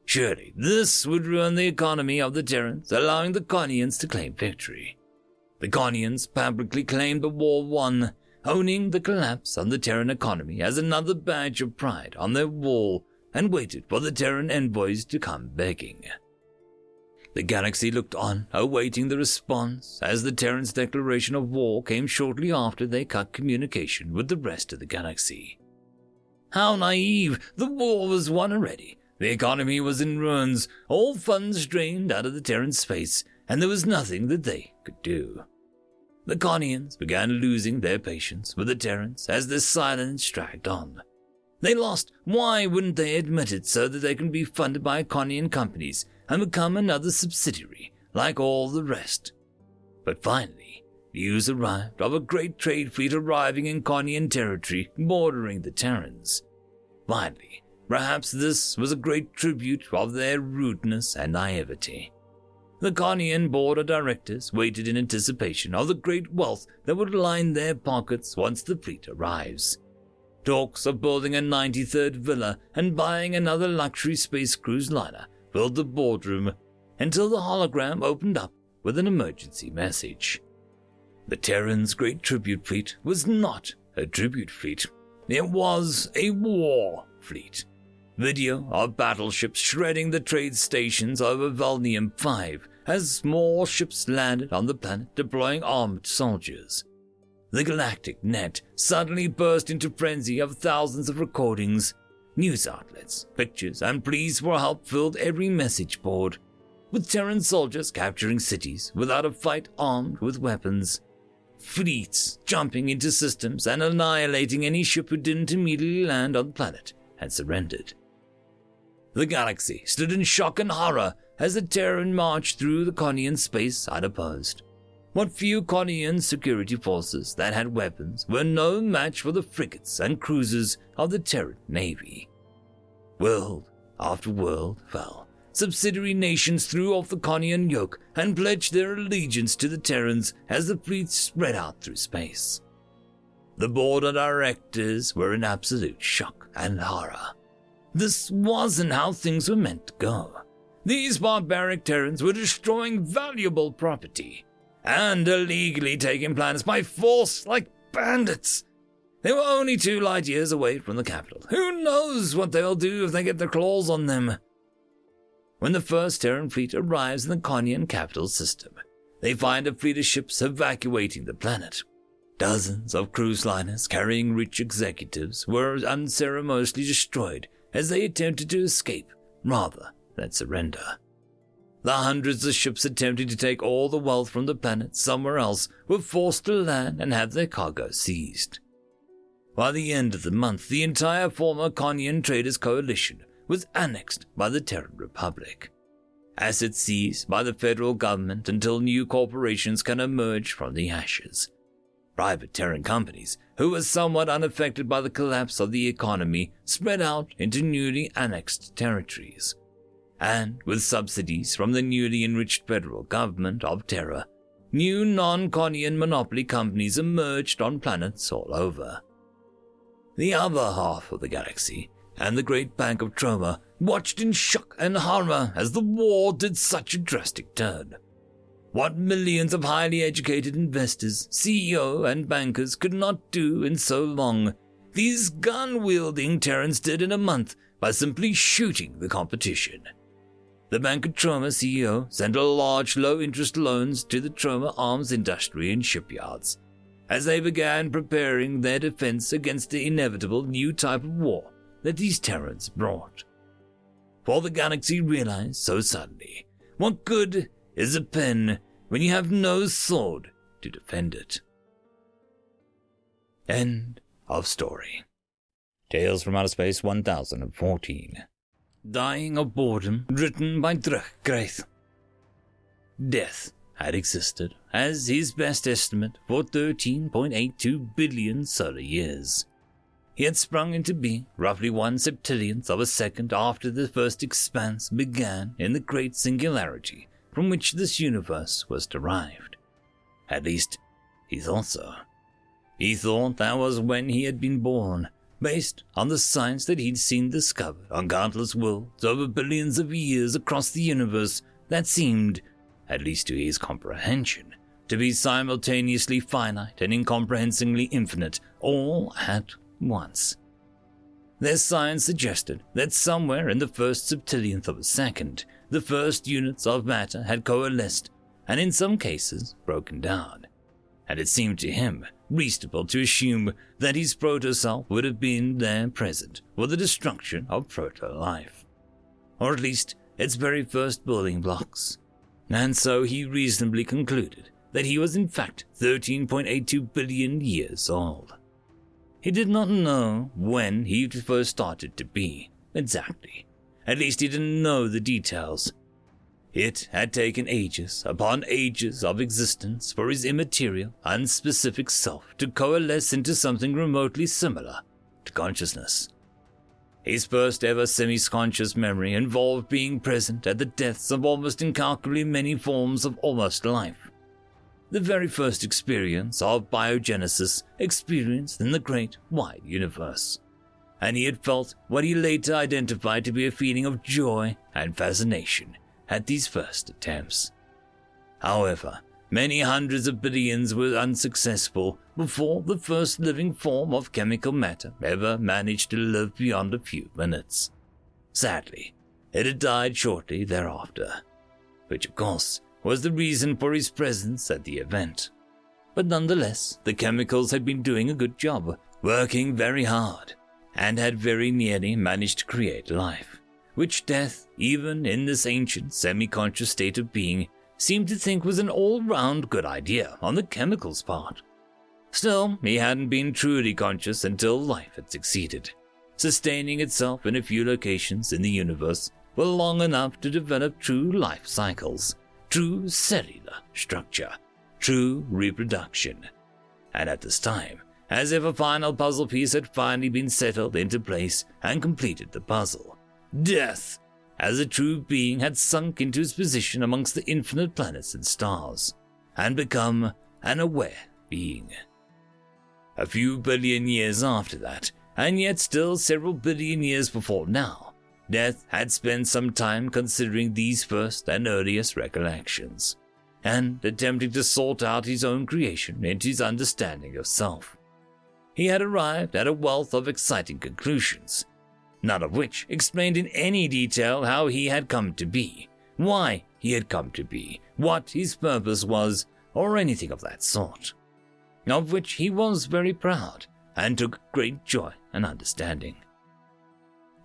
Surely this would ruin the economy of the Terrans, allowing the Conians to claim victory. The Conians publicly claimed the war won, owning the collapse of the Terran economy as another badge of pride on their wall, and waited for the Terran envoys to come begging. The galaxy looked on, awaiting the response, as the Terran's declaration of war came shortly after they cut communication with the rest of the galaxy. How naive! The war was won already. The economy was in ruins, all funds drained out of the Terran space, and there was nothing that they could do. The Conians began losing their patience with the Terrans as the silence dragged on. They lost. Why wouldn't they admit it so that they can be funded by Conian companies and become another subsidiary like all the rest. But finally, news arrived of a great trade fleet arriving in Conian territory bordering the Terrans. Finally, perhaps this was a great tribute of their rudeness and naivety. The Conian board of directors waited in anticipation of the great wealth that would line their pockets once the fleet arrives. Talks of building a 93rd villa and buying another luxury space cruise liner filled the boardroom until the hologram opened up with an emergency message. The Terran's great tribute fleet was not a tribute fleet. It was a war fleet. Video of battleships shredding the trade stations over Valnium 5 as more ships landed on the planet deploying armed soldiers. The galactic net suddenly burst into frenzy of thousands of recordings News outlets, pictures, and pleas for help filled every message board, with Terran soldiers capturing cities without a fight armed with weapons. Fleets jumping into systems and annihilating any ship who didn't immediately land on the planet had surrendered. The galaxy stood in shock and horror as the Terran marched through the Conian space unopposed. What few Conian security forces that had weapons were no match for the frigates and cruisers of the Terran Navy. World after world fell. Subsidiary nations threw off the Conian yoke and pledged their allegiance to the Terrans as the fleet spread out through space. The board of directors were in absolute shock and horror. This wasn't how things were meant to go. These barbaric Terrans were destroying valuable property and illegally taking planets by force like bandits. They were only two light years away from the capital. Who knows what they'll do if they get their claws on them? When the first Terran fleet arrives in the Conian capital system, they find a fleet of ships evacuating the planet. Dozens of cruise liners carrying rich executives were unceremoniously destroyed as they attempted to escape rather than surrender. The hundreds of ships attempting to take all the wealth from the planet somewhere else were forced to land and have their cargo seized. By the end of the month, the entire former Conian Traders Coalition was annexed by the Terran Republic. Assets seized by the federal government until new corporations can emerge from the ashes. Private Terran companies, who was somewhat unaffected by the collapse of the economy, spread out into newly annexed territories. And with subsidies from the newly enriched federal government of Terra, new non Conian monopoly companies emerged on planets all over. The other half of the galaxy and the great bank of Troma watched in shock and horror as the war did such a drastic turn. What millions of highly educated investors, CEO, and bankers could not do in so long, these gun wielding Terrans did in a month by simply shooting the competition. The Bank of Troma CEO sent a large low interest loans to the Troma arms industry and shipyards as they began preparing their defense against the inevitable new type of war that these Terrans brought. For the galaxy realized so suddenly what good is a pen when you have no sword to defend it. End of story. Tales from Outer Space 1014. Dying of Boredom, written by Drech Graith. Death had existed as his best estimate for 13.82 billion solar years. He had sprung into being roughly one septillionth of a second after the first expanse began in the great singularity from which this universe was derived. At least, he thought so. He thought that was when he had been born, based on the science that he'd seen discovered on countless worlds over billions of years across the universe that seemed at least to his comprehension, to be simultaneously finite and incomprehensibly infinite all at once. Their science suggested that somewhere in the first septillionth of a second, the first units of matter had coalesced and in some cases broken down. And it seemed to him reasonable to assume that his proto-self would have been there present for the destruction of proto-life. Or at least its very first building blocks and so he reasonably concluded that he was in fact 13.82 billion years old. He did not know when he first started to be, exactly. At least he didn't know the details. It had taken ages upon ages of existence for his immaterial, unspecific self to coalesce into something remotely similar to consciousness. His first ever semi conscious memory involved being present at the deaths of almost incalculably many forms of almost life. The very first experience of biogenesis experienced in the great wide universe. And he had felt what he later identified to be a feeling of joy and fascination at these first attempts. However, Many hundreds of billions were unsuccessful before the first living form of chemical matter ever managed to live beyond a few minutes. Sadly, it had died shortly thereafter, which of course was the reason for his presence at the event. But nonetheless, the chemicals had been doing a good job, working very hard, and had very nearly managed to create life, which death, even in this ancient semi conscious state of being, seemed to think was an all round good idea on the chemicals part. Still, he hadn't been truly conscious until life had succeeded, sustaining itself in a few locations in the universe for long enough to develop true life cycles, true cellular structure, true reproduction. And at this time, as if a final puzzle piece had finally been settled into place and completed the puzzle, death as a true being had sunk into his position amongst the infinite planets and stars, and become an aware being. A few billion years after that, and yet still several billion years before now, Death had spent some time considering these first and earliest recollections, and attempting to sort out his own creation into his understanding of self. He had arrived at a wealth of exciting conclusions, none of which explained in any detail how he had come to be, why he had come to be, what his purpose was, or anything of that sort. Of which he was very proud and took great joy and understanding.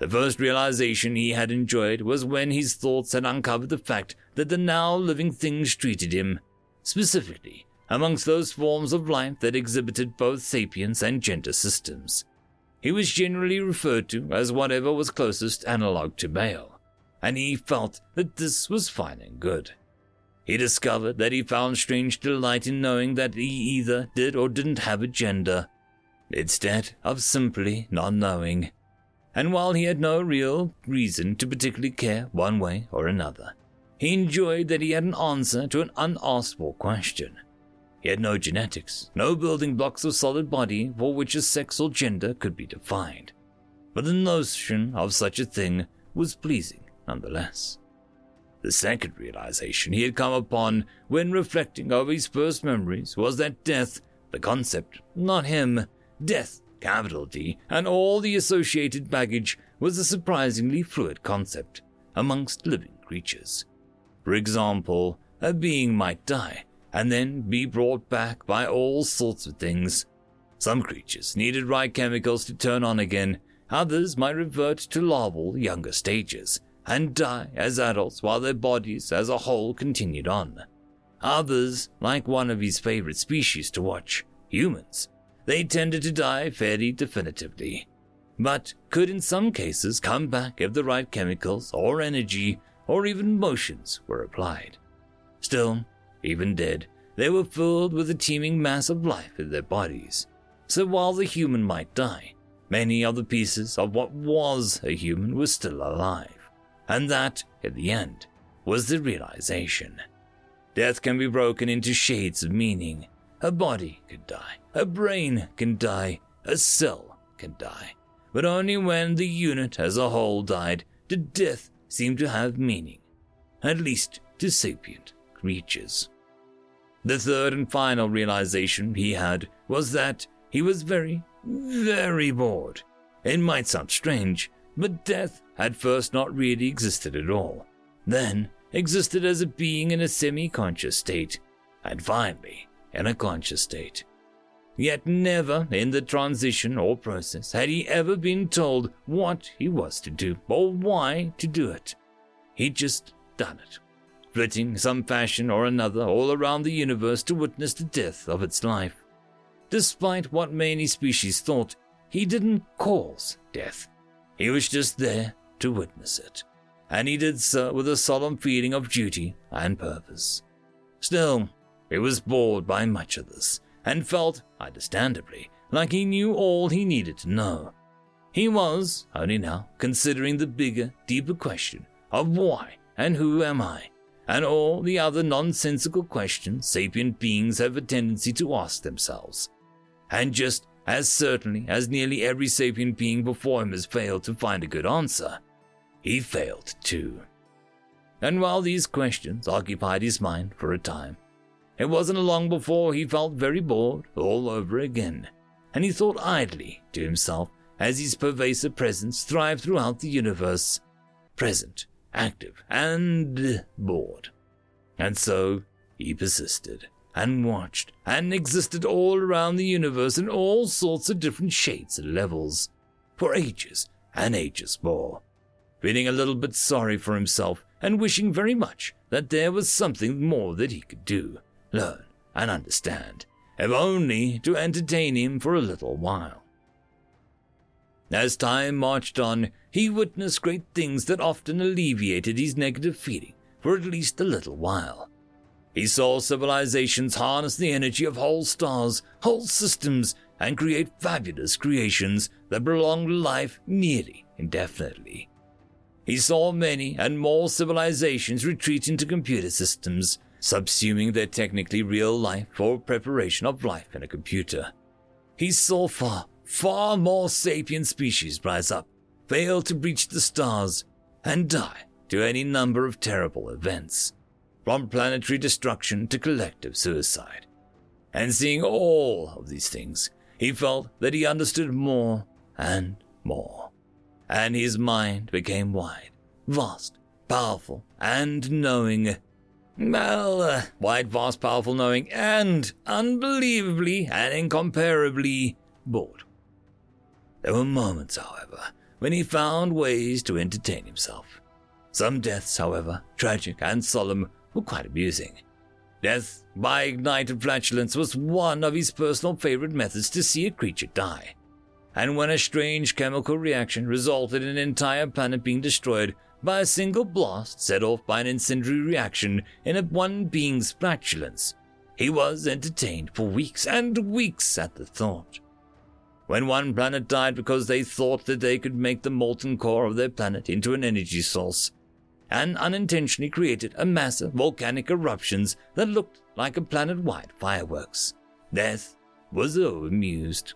The first realization he had enjoyed was when his thoughts had uncovered the fact that the now living things treated him, specifically amongst those forms of life that exhibited both sapience and gender systems. He was generally referred to as whatever was closest analog to male, and he felt that this was fine and good. He discovered that he found strange delight in knowing that he either did or didn't have a gender, instead of simply not knowing. And while he had no real reason to particularly care one way or another, he enjoyed that he had an answer to an unasked for question. He had no genetics, no building blocks of solid body for which his sex or gender could be defined. But the notion of such a thing was pleasing nonetheless. The second realization he had come upon when reflecting over his first memories was that death, the concept, not him, death, capital D, and all the associated baggage was a surprisingly fluid concept amongst living creatures. For example, a being might die, and then be brought back by all sorts of things. Some creatures needed right chemicals to turn on again, others might revert to larval younger stages and die as adults while their bodies as a whole continued on. Others, like one of his favorite species to watch, humans, they tended to die fairly definitively, but could in some cases come back if the right chemicals or energy or even motions were applied. Still, even dead, they were filled with a teeming mass of life in their bodies. So while the human might die, many of the pieces of what was a human were still alive. And that, in the end, was the realization. Death can be broken into shades of meaning. A body can die, a brain can die, a cell can die. But only when the unit as a whole died did death seem to have meaning, at least to sapient creatures. The third and final realization he had was that he was very, very bored. It might sound strange, but death had first not really existed at all, then existed as a being in a semi conscious state, and finally in a conscious state. Yet never in the transition or process had he ever been told what he was to do or why to do it. He'd just done it flitting some fashion or another all around the universe to witness the death of its life. Despite what many species thought, he didn't cause death. He was just there to witness it, and he did so with a solemn feeling of duty and purpose. Still, he was bored by much of this, and felt, understandably, like he knew all he needed to know. He was, only now, considering the bigger, deeper question of why and who am I? And all the other nonsensical questions sapient beings have a tendency to ask themselves. And just as certainly as nearly every sapient being before him has failed to find a good answer, he failed too. And while these questions occupied his mind for a time, it wasn't long before he felt very bored all over again, and he thought idly to himself as his pervasive presence thrived throughout the universe, present active, and bored. And so he persisted, and watched, and existed all around the universe in all sorts of different shades and levels, for ages and ages more, feeling a little bit sorry for himself and wishing very much that there was something more that he could do, learn, and understand, if only to entertain him for a little while. As time marched on, he witnessed great things that often alleviated his negative feeling for at least a little while. He saw civilizations harness the energy of whole stars, whole systems, and create fabulous creations that prolonged life nearly indefinitely. He saw many and more civilizations retreat into computer systems, subsuming their technically real life for preparation of life in a computer. He saw far, far more sapient species rise up, fail to reach the stars, and die to any number of terrible events, from planetary destruction to collective suicide. And seeing all of these things, he felt that he understood more and more, and his mind became wide, vast, powerful, and knowing. Well, uh, wide, vast, powerful, knowing, and unbelievably and incomparably bored. There were moments, however, when he found ways to entertain himself. Some deaths, however, tragic and solemn, were quite amusing. Death by ignited flatulence was one of his personal favorite methods to see a creature die. And when a strange chemical reaction resulted in an entire planet being destroyed by a single blast set off by an incendiary reaction in a one being's flatulence, he was entertained for weeks and weeks at the thought. When one planet died because they thought that they could make the molten core of their planet into an energy source, and unintentionally created a massive volcanic eruptions that looked like a planet-wide fireworks. Death was amused.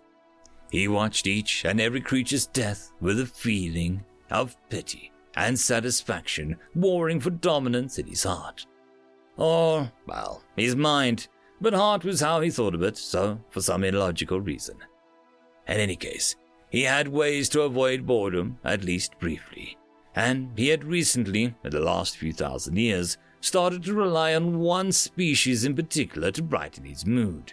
He watched each and every creature's death with a feeling of pity and satisfaction warring for dominance in his heart. Or, well, his mind, but heart was how he thought of it, so for some illogical reason. In any case, he had ways to avoid boredom, at least briefly, and he had recently, in the last few thousand years, started to rely on one species in particular to brighten his mood.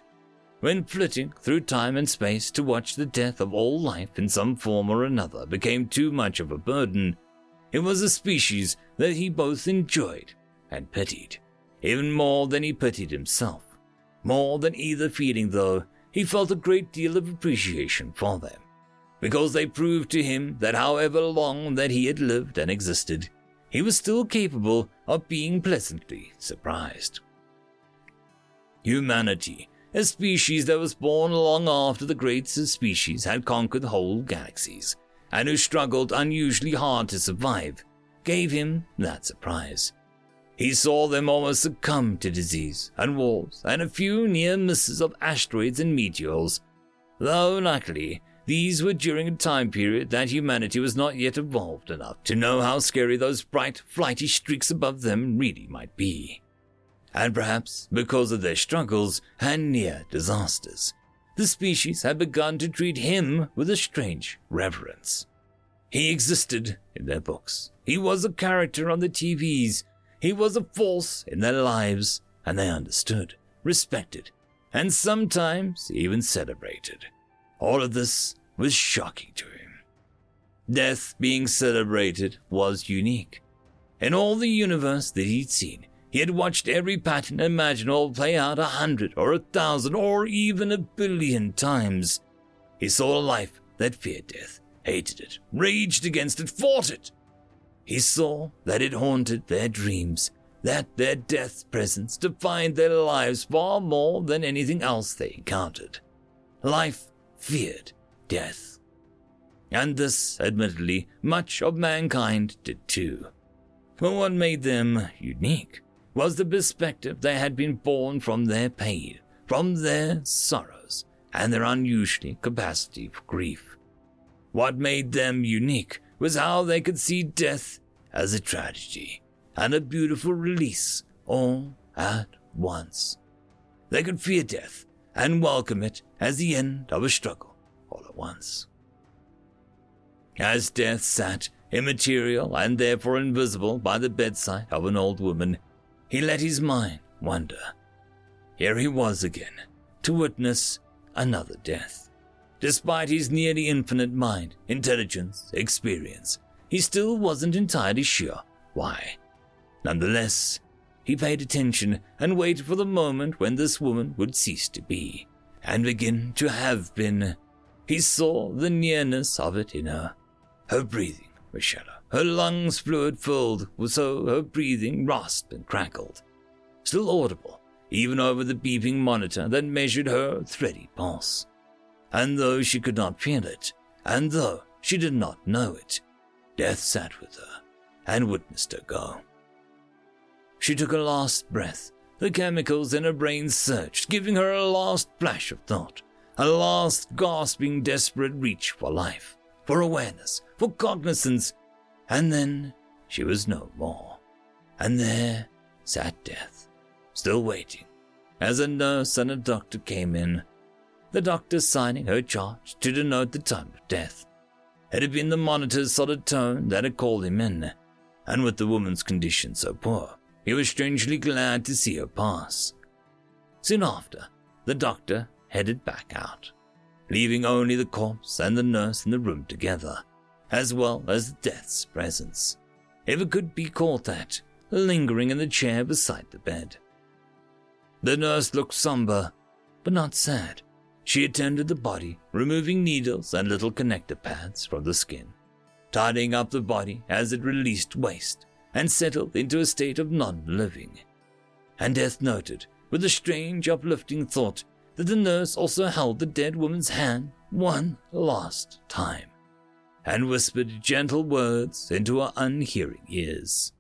When flitting through time and space to watch the death of all life in some form or another became too much of a burden, it was a species that he both enjoyed and pitied, even more than he pitied himself. More than either feeling, though, he felt a great deal of appreciation for them, because they proved to him that however long that he had lived and existed, he was still capable of being pleasantly surprised. Humanity, a species that was born long after the greats of species had conquered whole galaxies, and who struggled unusually hard to survive, gave him that surprise. He saw them almost succumb to disease and wars and a few near misses of asteroids and meteors, though luckily these were during a time period that humanity was not yet evolved enough to know how scary those bright, flighty streaks above them really might be. And perhaps because of their struggles and near disasters, the species had begun to treat him with a strange reverence. He existed in their books. He was a character on the TVs he was a force in their lives, and they understood, respected, and sometimes even celebrated. All of this was shocking to him. Death being celebrated was unique. In all the universe that he'd seen, he had watched every pattern imaginable play out a hundred or a thousand or even a billion times. He saw a life that feared death, hated it, raged against it, fought it, he saw that it haunted their dreams, that their death presence defined their lives far more than anything else they encountered. Life feared death. And this, admittedly, much of mankind did too. But what made them unique was the perspective they had been born from their pain, from their sorrows, and their unusual capacity for grief. What made them unique was how they could see death as a tragedy and a beautiful release all at once. They could fear death and welcome it as the end of a struggle all at once. As death sat, immaterial and therefore invisible, by the bedside of an old woman, he let his mind wander. Here he was again, to witness another death. Despite his nearly infinite mind, intelligence, experience, he still wasn't entirely sure why. Nonetheless, he paid attention and waited for the moment when this woman would cease to be and begin to have been. He saw the nearness of it in her. Her breathing was shallow, her lungs fluid filled, so her breathing rasped and crackled. Still audible, even over the beeping monitor that measured her thready pulse. And though she could not feel it, and though she did not know it, death sat with her and witnessed her go. She took a last breath. The chemicals in her brain surged, giving her a last flash of thought, a last gasping, desperate reach for life, for awareness, for cognizance, and then she was no more. And there sat death, still waiting, as a nurse and a doctor came in the doctor signing her charge to denote the time of death. It had been the monitor's solid tone that had called him in, and with the woman's condition so poor, he was strangely glad to see her pass. Soon after, the doctor headed back out, leaving only the corpse and the nurse in the room together, as well as the death's presence, if it could be called that, lingering in the chair beside the bed. The nurse looked somber, but not sad. She attended the body, removing needles and little connector pads from the skin, tidying up the body as it released waste and settled into a state of non living. And Death noted, with a strange uplifting thought, that the nurse also held the dead woman's hand one last time and whispered gentle words into her unhearing ears.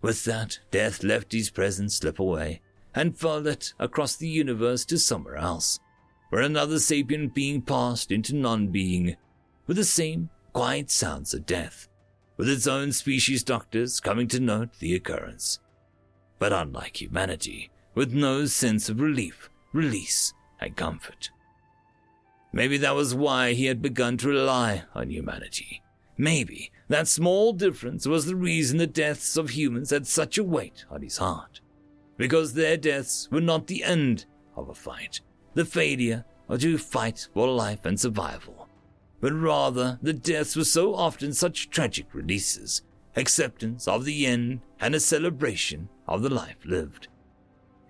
With that, Death left his presence slip away and followed across the universe to somewhere else, where another sapient being passed into non being, with the same quiet sounds of death, with its own species doctors coming to note the occurrence. But unlike humanity, with no sense of relief, release, and comfort. Maybe that was why he had begun to rely on humanity. Maybe that small difference was the reason the deaths of humans had such a weight on his heart. Because their deaths were not the end of a fight, the failure or to fight for life and survival, but rather the deaths were so often such tragic releases, acceptance of the end, and a celebration of the life lived.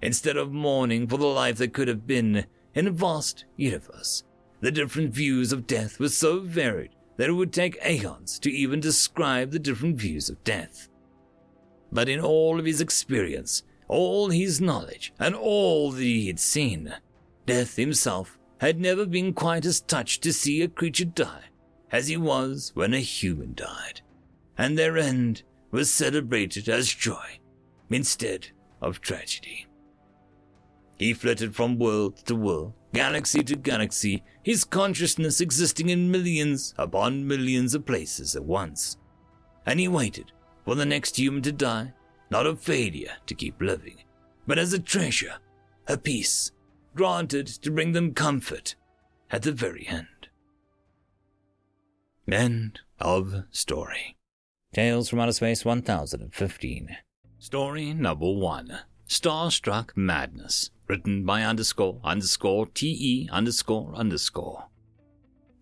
Instead of mourning for the life that could have been in a vast universe, the different views of death were so varied that it would take aeons to even describe the different views of death. But in all of his experience, all his knowledge, and all that he had seen, Death himself had never been quite as touched to see a creature die as he was when a human died, and their end was celebrated as joy instead of tragedy. He flitted from world to world, galaxy to galaxy, his consciousness existing in millions upon millions of places at once. And he waited for the next human to die, not of failure to keep living, but as a treasure, a peace, granted to bring them comfort at the very end. End of story. Tales from Outer Space 1015. Story number one Starstruck Madness written by underscore underscore te underscore underscore.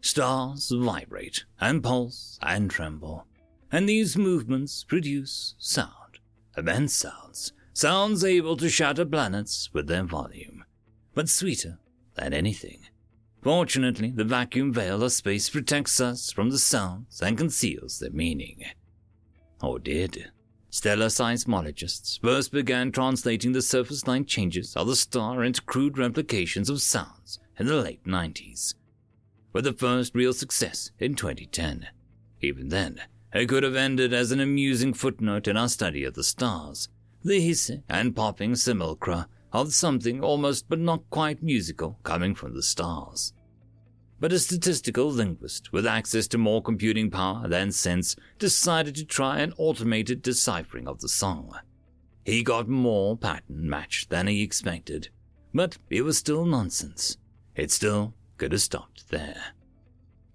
Stars vibrate and pulse and tremble, and these movements produce sound, immense sounds, sounds able to shatter planets with their volume, but sweeter than anything. Fortunately, the vacuum veil of space protects us from the sounds and conceals their meaning. Or did. Stellar seismologists first began translating the surface line changes of the star into crude replications of sounds in the late 90s, with the first real success in 2010. Even then, it could have ended as an amusing footnote in our study of the stars, the hissing and popping simulacra of something almost but not quite musical coming from the stars but a statistical linguist with access to more computing power than sense decided to try an automated deciphering of the song. He got more pattern match than he expected, but it was still nonsense. It still could have stopped there.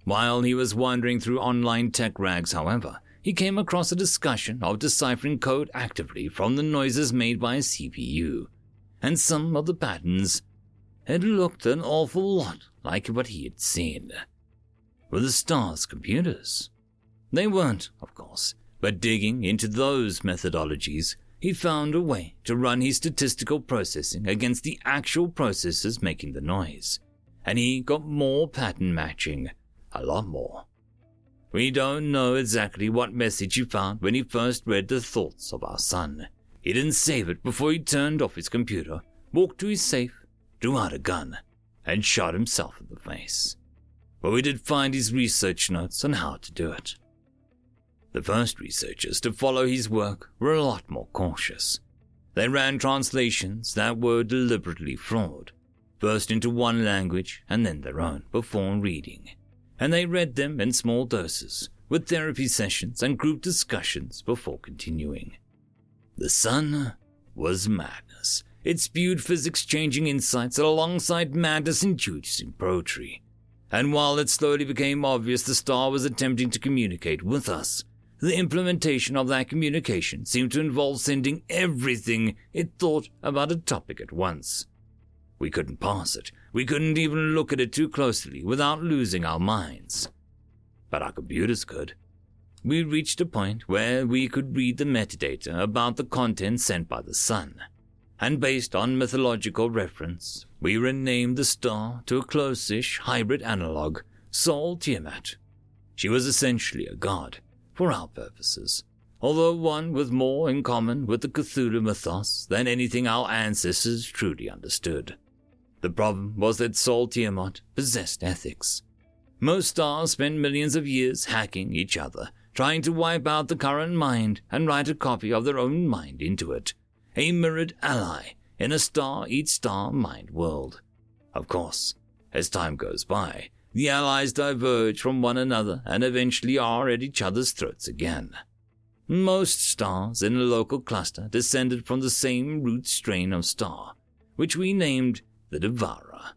While he was wandering through online tech rags, however, he came across a discussion of deciphering code actively from the noises made by a CPU, and some of the patterns had looked an awful lot like what he had seen. Were the stars computers? They weren't, of course, but digging into those methodologies, he found a way to run his statistical processing against the actual processes making the noise, and he got more pattern matching, a lot more. We don't know exactly what message he found when he first read the thoughts of our sun. He didn't save it before he turned off his computer, walked to his safe, drew out a gun, and shot himself in the face. But we did find his research notes on how to do it. The first researchers to follow his work were a lot more cautious. They ran translations that were deliberately flawed, first into one language and then their own, before reading. And they read them in small doses, with therapy sessions and group discussions before continuing. The sun was madness, It spewed physics changing insights alongside madness inducing poetry. And while it slowly became obvious the star was attempting to communicate with us, the implementation of that communication seemed to involve sending everything it thought about a topic at once. We couldn't pass it. We couldn't even look at it too closely without losing our minds. But our computers could. We reached a point where we could read the metadata about the content sent by the sun, and based on mythological reference, we renamed the star to a close-ish hybrid analog, Sol Tiamat. She was essentially a god, for our purposes, although one with more in common with the Cthulhu mythos than anything our ancestors truly understood. The problem was that Sol Tiamat possessed ethics. Most stars spend millions of years hacking each other, trying to wipe out the current mind and write a copy of their own mind into it, a mirrored ally in a star-eat-star mind world. Of course, as time goes by, the allies diverge from one another and eventually are at each other's throats again. Most stars in a local cluster descended from the same root strain of star, which we named the Devourer.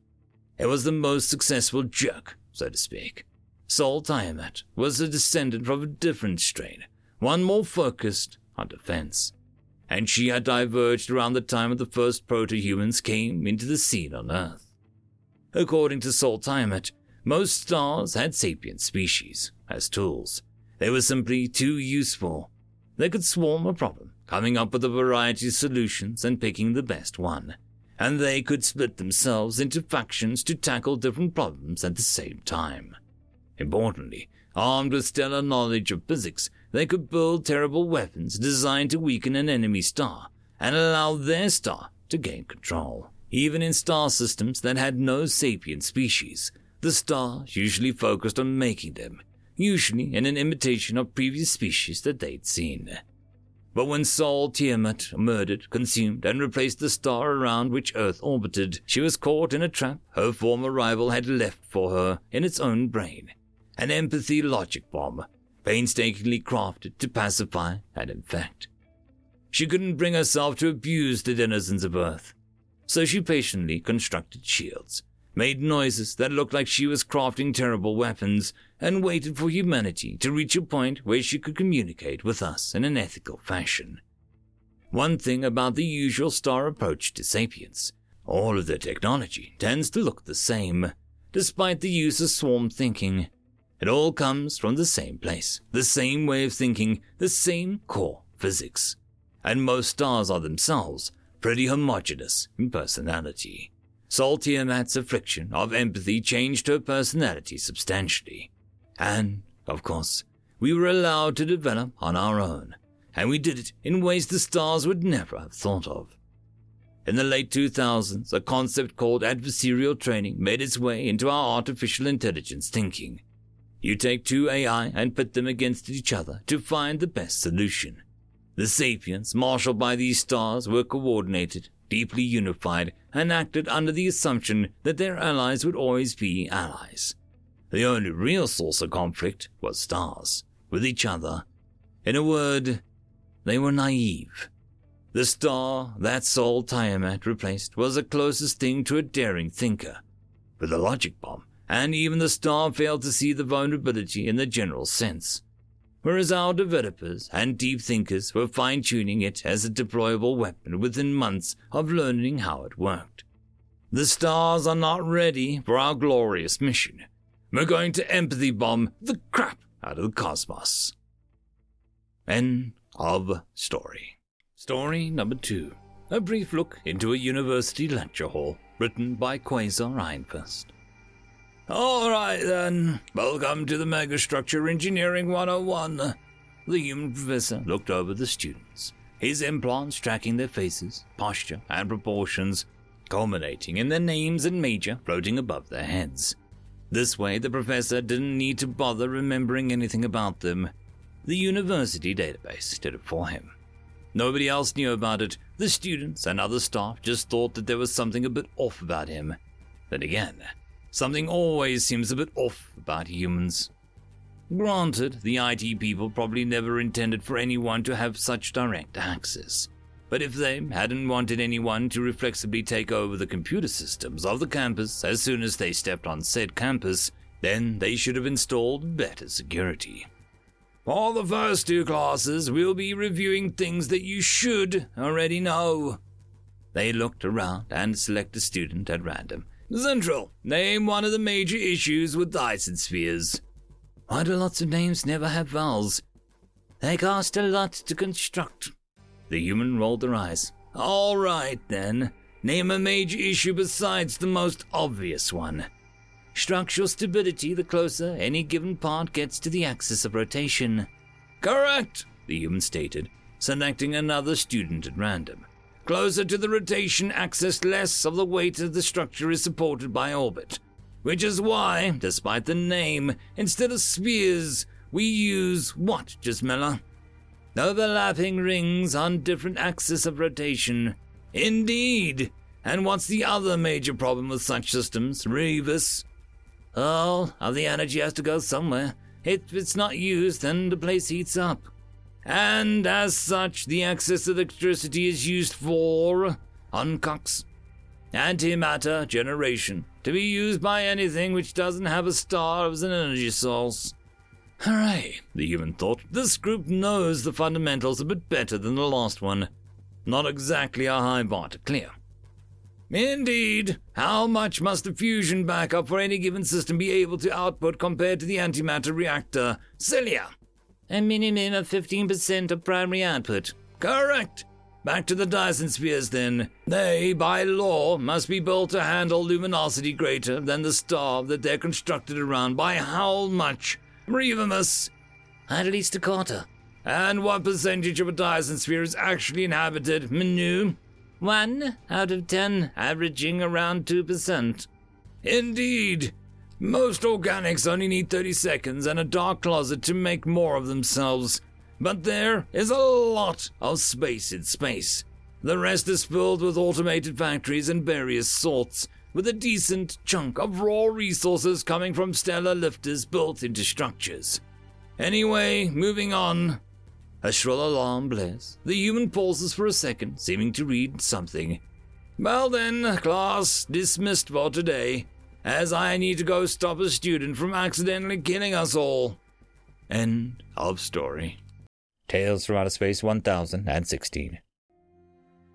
It was the most successful jerk, so to speak. Sol Tiamat was a descendant from a different strain, one more focused on defense. And she had diverged around the time of the first proto-humans came into the scene on Earth. According to Sol Tiamat, most stars had sapient species as tools. They were simply too useful. They could swarm a problem, coming up with a variety of solutions and picking the best one. And they could split themselves into factions to tackle different problems at the same time. Importantly, armed with stellar knowledge of physics, they could build terrible weapons designed to weaken an enemy star and allow their star to gain control. Even in star systems that had no sapient species, the stars usually focused on making them, usually in an imitation of previous species that they'd seen. But when Sol Tiamat murdered, consumed, and replaced the star around which Earth orbited, she was caught in a trap her former rival had left for her in its own brain. An empathy logic bomb, painstakingly crafted to pacify and infect. She couldn't bring herself to abuse the denizens of Earth, so she patiently constructed shields made noises that looked like she was crafting terrible weapons, and waited for humanity to reach a point where she could communicate with us in an ethical fashion. One thing about the usual star approach to sapience, all of the technology tends to look the same, despite the use of swarm thinking. It all comes from the same place, the same way of thinking, the same core physics. And most stars are themselves pretty homogeneous in personality. Sol Tiamat's affliction of empathy changed her personality substantially. And, of course, we were allowed to develop on our own, and we did it in ways the stars would never have thought of. In the late 2000s, a concept called adversarial training made its way into our artificial intelligence thinking. You take two AI and pit them against each other to find the best solution. The sapiens marshaled by these stars were coordinated deeply unified and acted under the assumption that their allies would always be allies. The only real source of conflict was stars, with each other. In a word, they were naive. The star that Sol Tiamat replaced was the closest thing to a daring thinker, with a logic bomb, and even the star failed to see the vulnerability in the general sense whereas our developers and deep thinkers were fine tuning it as a deployable weapon within months of learning how it worked. The stars are not ready for our glorious mission. We're going to empathy bomb the crap out of the cosmos. End of story. Story number two. A brief look into a university lecture hall, written by Quasar Einfest. All right then. Welcome to the Megastructure Engineering 101. The human professor looked over the students, his implants tracking their faces, posture, and proportions, culminating in their names and major floating above their heads. This way, the professor didn't need to bother remembering anything about them. The university database did it for him. Nobody else knew about it. The students and other staff just thought that there was something a bit off about him. Then again, Something always seems a bit off about humans. Granted, the IT people probably never intended for anyone to have such direct access, but if they hadn't wanted anyone to reflexively take over the computer systems of the campus as soon as they stepped on said campus, then they should have installed better security. For the first two classes, we'll be reviewing things that you should already know. They looked around and selected a student at random. Central, name one of the major issues with Dyson spheres. Why do lots of names never have vowels? They cost a lot to construct. The human rolled their eyes. All right, then. Name a major issue besides the most obvious one. Structural stability the closer any given part gets to the axis of rotation. Correct, the human stated, selecting another student at random. Closer to the rotation axis, less of the weight of the structure is supported by orbit. Which is why, despite the name, instead of spheres, we use what, Gismella? Overlapping rings on different axes of rotation. Indeed. And what's the other major problem with such systems, Revis? All of the energy has to go somewhere. If it's not used, then the place heats up. And as such, the excess electricity is used for uncox antimatter generation to be used by anything which doesn't have a star as an energy source. Hooray, the human thought. This group knows the fundamentals a bit better than the last one. Not exactly a high bar to clear. Indeed. How much must the fusion backup for any given system be able to output compared to the antimatter reactor? Celia. A minimum of 15% of primary output. Correct. Back to the Dyson spheres then. They, by law, must be built to handle luminosity greater than the star that they're constructed around. By how much? Revimus. At least a quarter. And what percentage of a Dyson sphere is actually inhabited, Menu? One out of ten, averaging around 2%. Indeed. Most organics only need 30 seconds and a dark closet to make more of themselves. But there is a lot of space in space. The rest is filled with automated factories and various sorts, with a decent chunk of raw resources coming from stellar lifters built into structures. Anyway, moving on. A shrill alarm blares. The human pauses for a second, seeming to read something. Well then, class dismissed for today, as I need to go stop a student from accidentally killing us all. End of story. Tales from Outer Space 1016.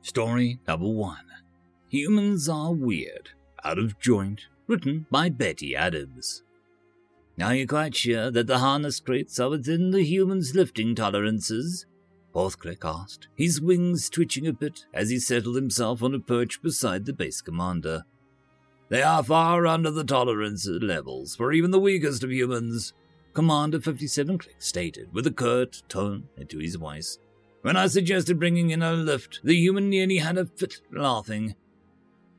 Story number one Humans Are Weird out of Joint, written by Betty Adams. Are you quite sure that the harness crates are within the human's lifting tolerances? Forthclick asked, his wings twitching a bit as he settled himself on a perch beside the base commander. They are far under the tolerance levels for even the weakest of humans, Commander 57 Click stated with a curt tone into his voice. When I suggested bringing in a lift, the human nearly had a fit laughing.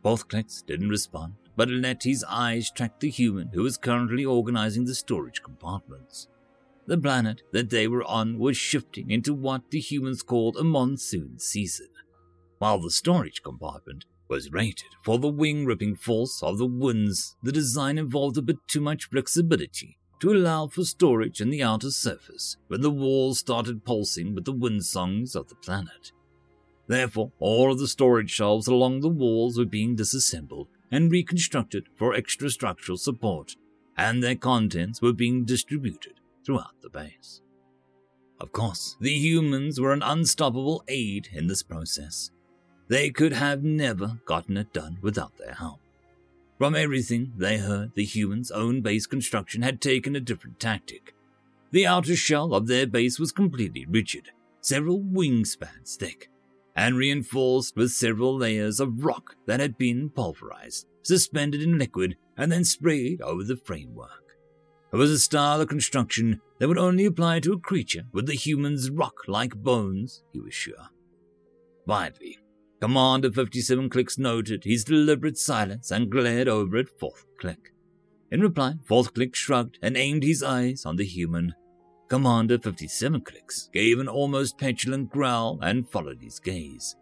Both clicks didn't respond, but let his eyes track the human who was currently organizing the storage compartments. The planet that they were on was shifting into what the humans called a monsoon season, while the storage compartment was rated for the wing ripping force of the winds. The design involved a bit too much flexibility to allow for storage in the outer surface when the walls started pulsing with the wind songs of the planet. Therefore, all of the storage shelves along the walls were being disassembled and reconstructed for extra structural support, and their contents were being distributed throughout the base. Of course, the humans were an unstoppable aid in this process. They could have never gotten it done without their help. From everything they heard, the humans' own base construction had taken a different tactic. The outer shell of their base was completely rigid, several wingspans thick, and reinforced with several layers of rock that had been pulverized, suspended in liquid, and then sprayed over the framework. It was a style of construction that would only apply to a creature with the human's rock like bones, he was sure. Finally, Commander 57 Clicks noted his deliberate silence and glared over at Fourth Click. In reply, Fourth Click shrugged and aimed his eyes on the human. Commander 57 Clicks gave an almost petulant growl and followed his gaze.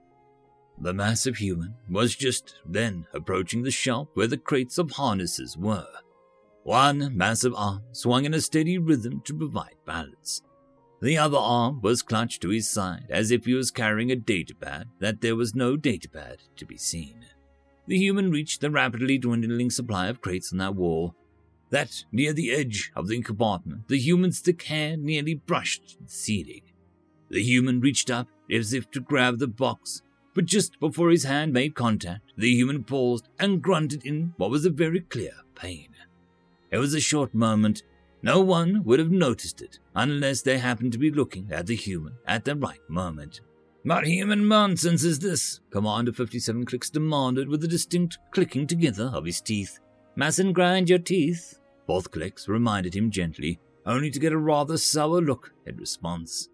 The massive human was just then approaching the shelf where the crates of harnesses were. One massive arm swung in a steady rhythm to provide balance. The other arm was clutched to his side as if he was carrying a datapad that there was no datapad to be seen. The human reached the rapidly dwindling supply of crates on that wall. That near the edge of the compartment, the human's thick hair nearly brushed the ceiling. The human reached up as if to grab the box, but just before his hand made contact, the human paused and grunted in what was a very clear pain. It was a short moment, no one would have noticed it unless they happened to be looking at the human at the right moment. What human nonsense is this? Commander 57 Clicks demanded with a distinct clicking together of his teeth. Mustn't grind your teeth, both Clicks reminded him gently, only to get a rather sour look in response.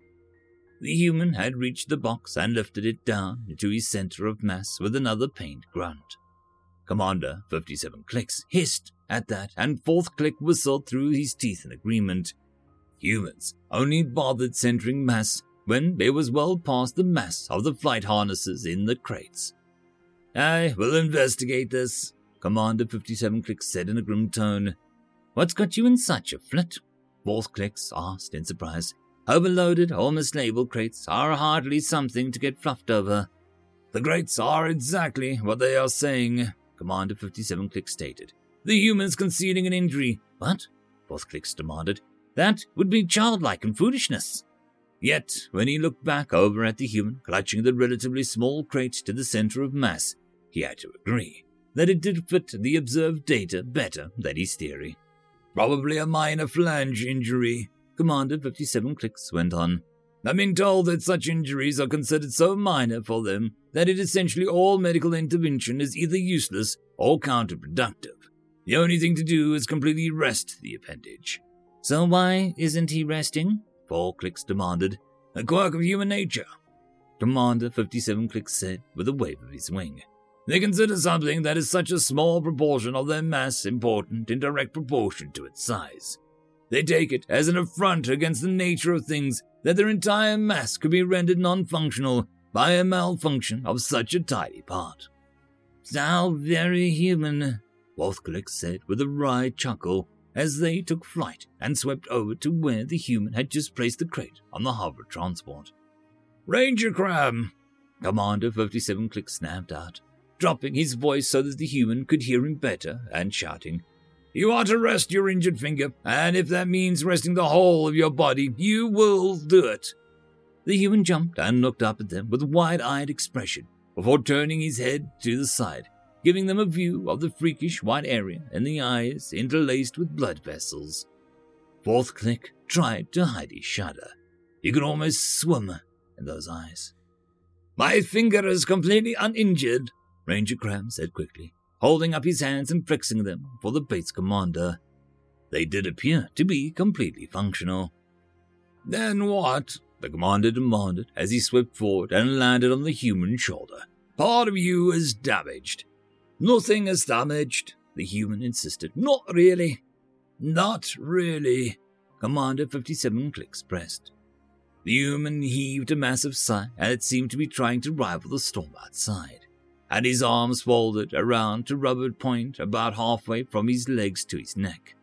The human had reached the box and lifted it down into his center of mass with another pained grunt. Commander 57 Clicks hissed at that, and Fourth Click whistled through his teeth in agreement. Humans only bothered centering mass when it was well past the mass of the flight harnesses in the crates. I will investigate this, Commander 57 Click said in a grim tone. What's got you in such a flit? Fourth Clicks asked in surprise. Overloaded or mislabeled crates are hardly something to get fluffed over. The crates are exactly what they are saying, Commander 57 Click stated. The humans concealing an injury. What? Fourth Clicks demanded. That would be childlike and foolishness. Yet, when he looked back over at the human clutching the relatively small crate to the center of mass, he had to agree that it did fit the observed data better than his theory. Probably a minor flange injury, Commander 57 Clicks went on. I've been told that such injuries are considered so minor for them that it essentially all medical intervention is either useless or counterproductive. The only thing to do is completely rest the appendage. So why isn't he resting? Four Clicks demanded. A quirk of human nature. Commander 57 Clicks said with a wave of his wing. They consider something that is such a small proportion of their mass important in direct proportion to its size. They take it as an affront against the nature of things that their entire mass could be rendered non functional by a malfunction of such a tiny part. How very human, Wolfclick said with a wry chuckle as they took flight and swept over to where the human had just placed the crate on the hover transport. Ranger Crab! Commander 57 Click snapped out, dropping his voice so that the human could hear him better and shouting, You are to rest your injured finger, and if that means resting the whole of your body, you will do it. The human jumped and looked up at them with a wide eyed expression before turning his head to the side giving them a view of the freakish white area and the eyes interlaced with blood vessels. Fourth Click tried to hide his shudder. You could almost swim in those eyes. My finger is completely uninjured, Ranger Cram said quickly, holding up his hands and flexing them for the base commander. They did appear to be completely functional. Then what? The commander demanded as he swept forward and landed on the human shoulder. Part of you is damaged. Nothing is damaged, the human insisted. Not really. Not really. Commander 57 clicks pressed. The human heaved a massive sigh and it seemed to be trying to rival the storm outside, and his arms folded around to rubber point about halfway from his legs to his neck.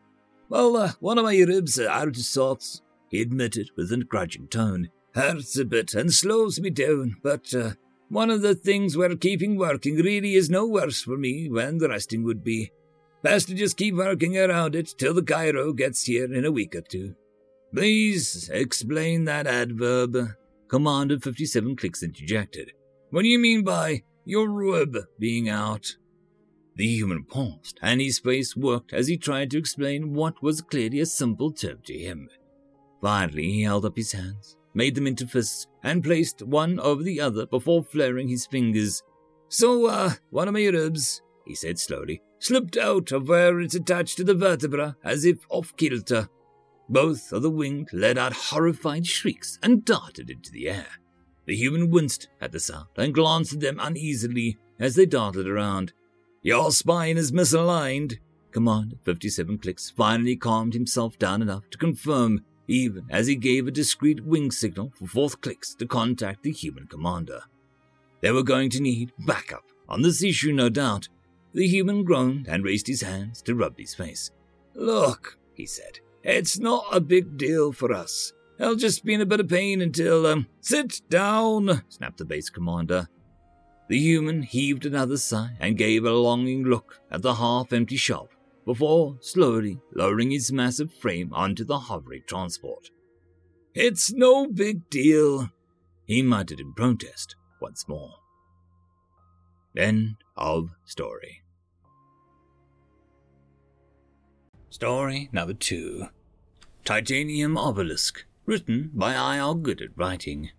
Well, uh, one of my ribs are out of sorts, he admitted with a grudging tone. Hurts a bit and slows me down, but uh, one of the things we're keeping working really is no worse for me the resting would be. Best to just keep working around it till the Cairo gets here in a week or two. Please explain that adverb. Commander 57 clicks interjected. What do you mean by your rib being out? The human paused, and his face worked as he tried to explain what was clearly a simple term to him. Finally, he held up his hands made them into fists, and placed one over the other before flaring his fingers. So, uh, one of my ribs, he said slowly, slipped out of where it's attached to the vertebra as if off kilter. Both of the winged let out horrified shrieks and darted into the air. The human winced at the sound and glanced at them uneasily as they darted around. Your spine is misaligned. Commander 57 Clicks finally calmed himself down enough to confirm even as he gave a discreet wing signal for fourth clicks to contact the human commander. They were going to need backup on this issue, no doubt. The human groaned and raised his hands to rub his face. Look, he said, it's not a big deal for us. I'll just be in a bit of pain until, um, sit down, snapped the base commander. The human heaved another sigh and gave a longing look at the half empty shop before slowly lowering his massive frame onto the hovering transport. It's no big deal, he muttered in protest once more. End of story. Story number two Titanium Obelisk, written by I.R. Good at Writing.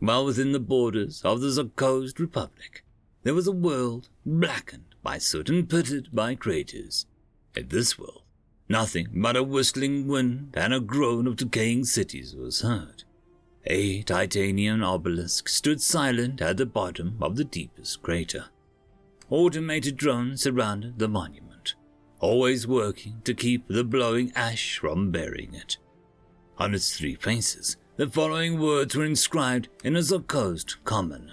Well within the borders of the Zokkozed Republic, there was a world blackened by soot and pitted by craters. In this world, nothing but a whistling wind and a groan of decaying cities was heard. A titanium obelisk stood silent at the bottom of the deepest crater. Automated drones surrounded the monument, always working to keep the blowing ash from burying it. On its three faces, the following words were inscribed in a Zokkozed common.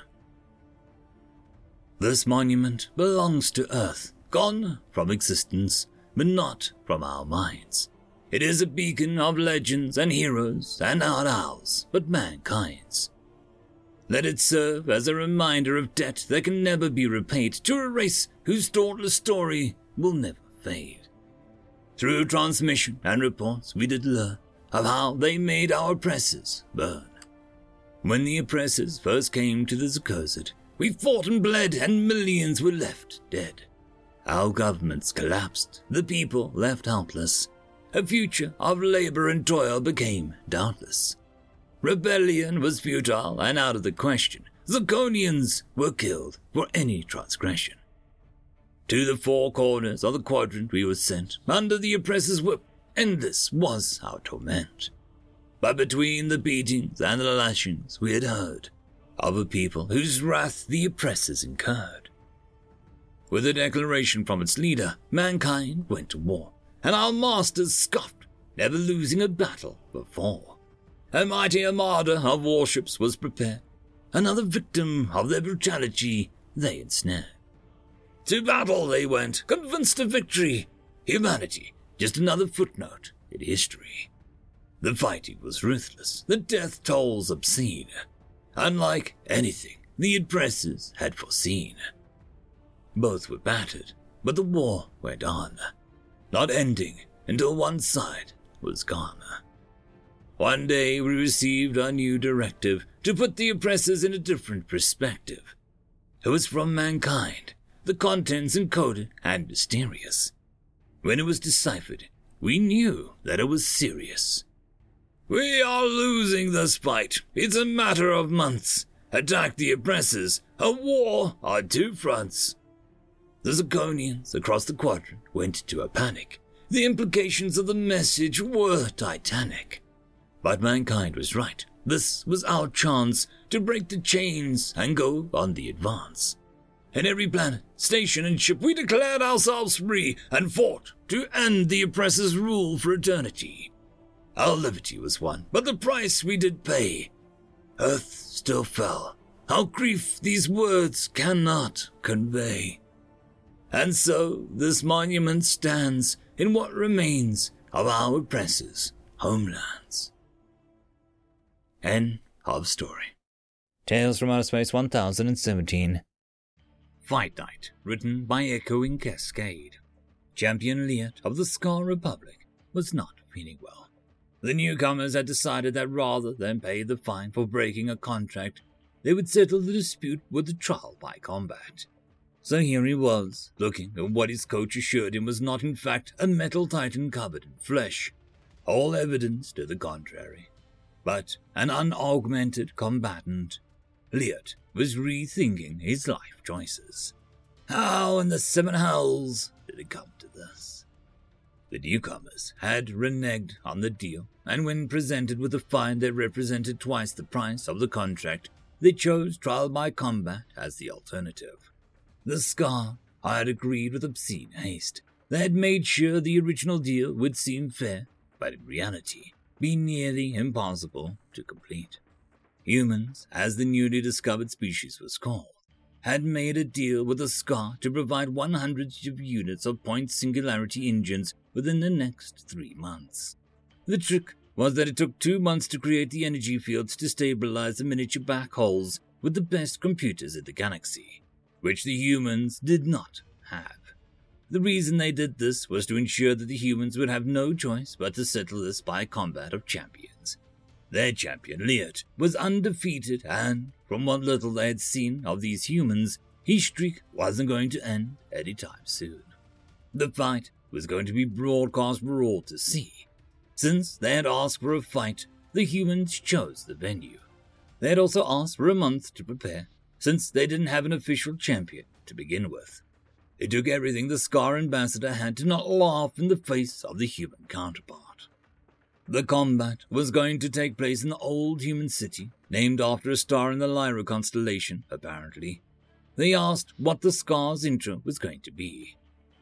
This monument belongs to Earth, gone from existence, but not from our minds. It is a beacon of legends and heroes, and not ours, but mankind's. Let it serve as a reminder of debt that can never be repaid to a race whose dauntless story will never fade. Through transmission and reports, we did learn of how they made our oppressors burn. When the oppressors first came to the Zokkozed, we fought and bled, and millions were left dead. Our governments collapsed, the people left helpless, a future of labor and toil became doubtless. Rebellion was futile and out of the question. Zirconians were killed for any transgression. To the four corners of the quadrant we were sent, under the oppressor's whip, this was our torment. But between the beatings and the lashings we had heard of a people whose wrath the oppressors incurred. With a declaration from its leader, mankind went to war and our masters scoffed, never losing a battle before. A mighty armada of warships was prepared, another victim of their brutality they ensnared. To battle they went, convinced of victory. Humanity, just another footnote in history. The fighting was ruthless, the death tolls obscene, unlike anything the oppressors had foreseen. Both were battered, but the war went on not ending until one side was gone. One day we received our new directive to put the oppressors in a different perspective. It was from mankind, the contents encoded and mysterious. When it was deciphered, we knew that it was serious. We are losing this fight. It's a matter of months. Attack the oppressors. A war on two fronts. The Zirconians across the quadrant went into a panic. The implications of the message were titanic. But mankind was right. This was our chance to break the chains and go on the advance. In every planet, station, and ship, we declared ourselves free and fought to end the oppressor's rule for eternity. Our liberty was won, but the price we did pay. Earth still fell. Our grief these words cannot convey. And so this monument stands in what remains of our oppressors' homelands. End of story. Tales from Outer Space 1017. Fight Night, written by Echoing Cascade. Champion Liet of the Scar Republic was not feeling well. The newcomers had decided that rather than pay the fine for breaking a contract, they would settle the dispute with a trial by combat. So here he was, looking at what his coach assured him was not in fact a metal titan covered in flesh. All evidence to the contrary. But an unaugmented combatant, Liet was rethinking his life choices. How in the seven hells did it come to this? The newcomers had reneged on the deal, and when presented with a fine that represented twice the price of the contract, they chose trial by combat as the alternative. The Scar had agreed with obscene haste. They had made sure the original deal would seem fair, but in reality be nearly impossible to complete. Humans, as the newly discovered species was called, had made a deal with the Scar to provide 100 units of point singularity engines within the next three months. The trick was that it took two months to create the energy fields to stabilize the miniature black holes with the best computers in the galaxy, which the humans did not have. The reason they did this was to ensure that the humans would have no choice but to settle this by combat of champions. Their champion, Liet, was undefeated, and from what little they had seen of these humans, his streak wasn't going to end anytime soon. The fight was going to be broadcast for all to see. Since they had asked for a fight, the humans chose the venue. They had also asked for a month to prepare, since they didn't have an official champion to begin with. It took everything the Scar ambassador had to not laugh in the face of the human counterpart. The combat was going to take place in the old human city, named after a star in the Lyra constellation, apparently. They asked what the Scar's intro was going to be.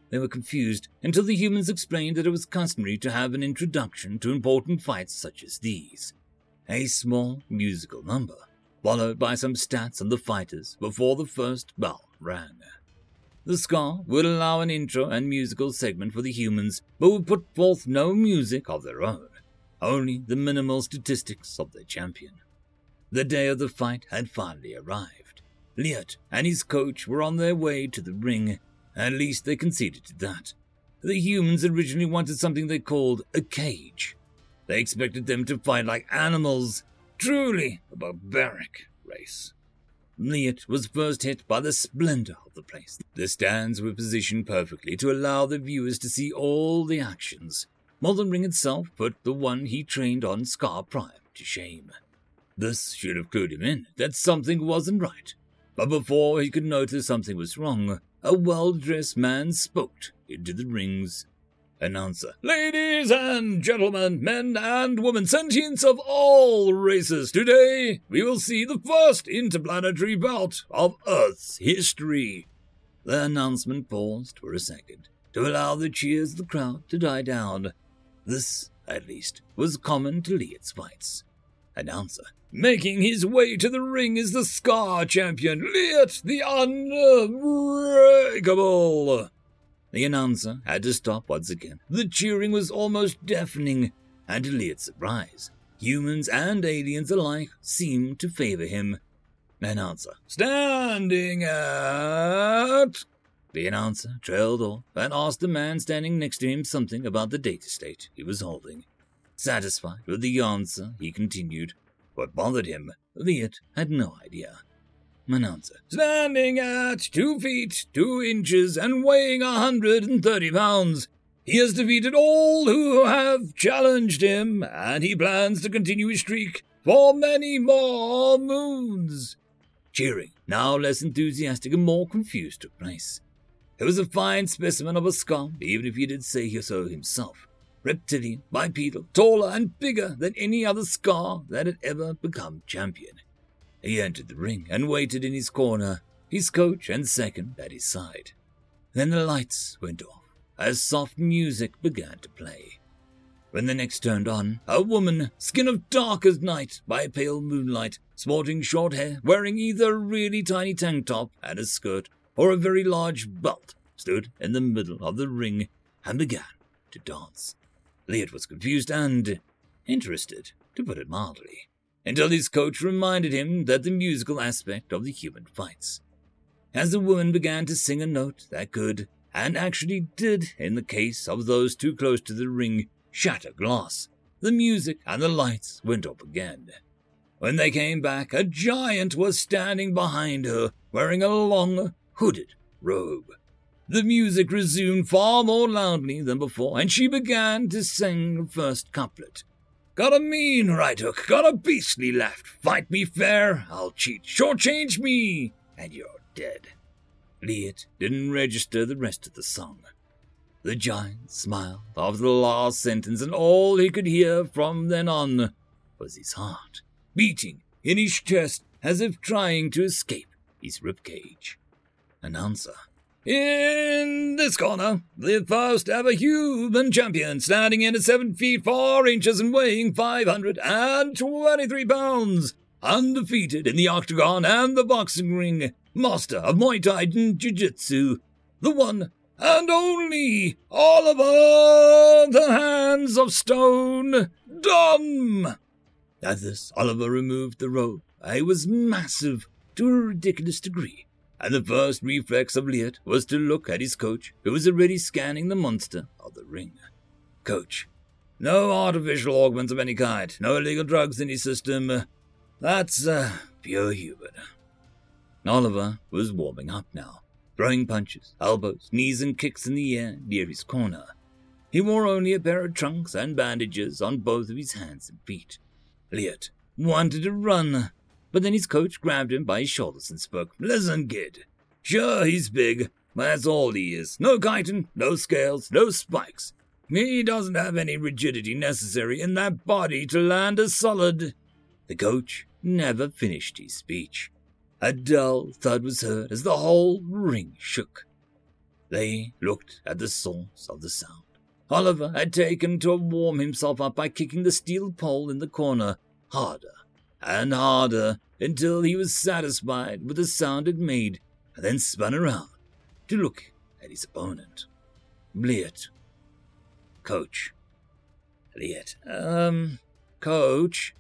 They were confused until the humans explained that it was customary to have an introduction to important fights such as these. A small musical number, followed by some stats on the fighters before the first bell rang. The Scar would allow an intro and musical segment for the humans, but would put forth no music of their own, only the minimal statistics of their champion. The day of the fight had finally arrived. Liet and his coach were on their way to the ring, at least they conceded to that. The humans originally wanted something they called a cage. They expected them to fight like animals, truly a barbaric race. Liet was first hit by the splendor of the place. The stands were positioned perfectly to allow the viewers to see all the actions, the ring itself put the one he trained on Scar Prime to shame. This should have clued him in that something wasn't right. But before he could notice something was wrong, a well dressed man spoke into the rings Announcer. Ladies and gentlemen, men and women, sentients of all races, today we will see the first interplanetary bout of Earth's history. The announcement paused for a second to allow the cheers of the crowd to die down. This, at least, was common to Liet's fights. Announcer. Making his way to the ring is the Scar champion, Liet the Unbreakable. The announcer had to stop once again. The cheering was almost deafening, and to Liet's surprise, humans and aliens alike seemed to favor him. Announcer, standing at. The announcer trailed off and asked the man standing next to him something about the data state he was holding. Satisfied with the answer, he continued. What bothered him, Liet had no idea announcer. Standing at two feet, two inches, and weighing a hundred and thirty pounds. He has defeated all who have challenged him, and he plans to continue his streak for many more moons. Cheering, now less enthusiastic and more confused, took place. It was a fine specimen of a scum, even if he did say so himself. Reptilian, bipedal, taller and bigger than any other scar that had ever become champion. He entered the ring and waited in his corner, his coach and second at his side. Then the lights went off as soft music began to play. When the next turned on, a woman, skin of dark as night by pale moonlight, sporting short hair, wearing either a really tiny tank top and a skirt or a very large belt, stood in the middle of the ring and began to dance. Liet was confused and interested, to put it mildly until his coach reminded him that the musical aspect of the human fights. As the woman began to sing a note that could, and actually did in the case of those too close to the ring, shatter glass, the music and the lights went up again. When they came back, a giant was standing behind her, wearing a long, hooded robe. The music resumed far more loudly than before, and she began to sing the first couplet. Got a mean right hook, got a beastly left. Fight me fair, I'll cheat. Shortchange me, and you're dead. Liet didn't register the rest of the song. The giant smiled after the last sentence, and all he could hear from then on was his heart beating in his chest as if trying to escape his ribcage. Announcer. In this corner, the first ever human champion, standing in at seven feet four inches and weighing 523 pounds, undefeated in the octagon and the boxing ring, master of Muay Thai and Jiu Jitsu, the one and only Oliver the Hands of Stone Dumb. At this, Oliver removed the robe. I was massive to a ridiculous degree, and the first reflex of Liet was to look at his coach, who was already scanning the monster of the ring. Coach, no artificial augments of any kind, no illegal drugs in his system. That's uh, pure human. Oliver was warming up now, throwing punches, elbows, knees, and kicks in the air near his corner. He wore only a pair of trunks and bandages on both of his hands and feet. Liet wanted to run, but then his coach grabbed him by his shoulders and spoke, Listen, kid. Sure, he's big, but that's all he is. No chitin, no scales, no spikes. He doesn't have any rigidity necessary in that body to land a solid. The coach never finished his speech. A dull thud was heard as the whole ring shook. They looked at the source of the sound. Oliver had taken to warm himself up by kicking the steel pole in the corner harder and harder until he was satisfied with the sound it made, and then spun around to look at his opponent. Liet. Coach. Liet. Um, coach.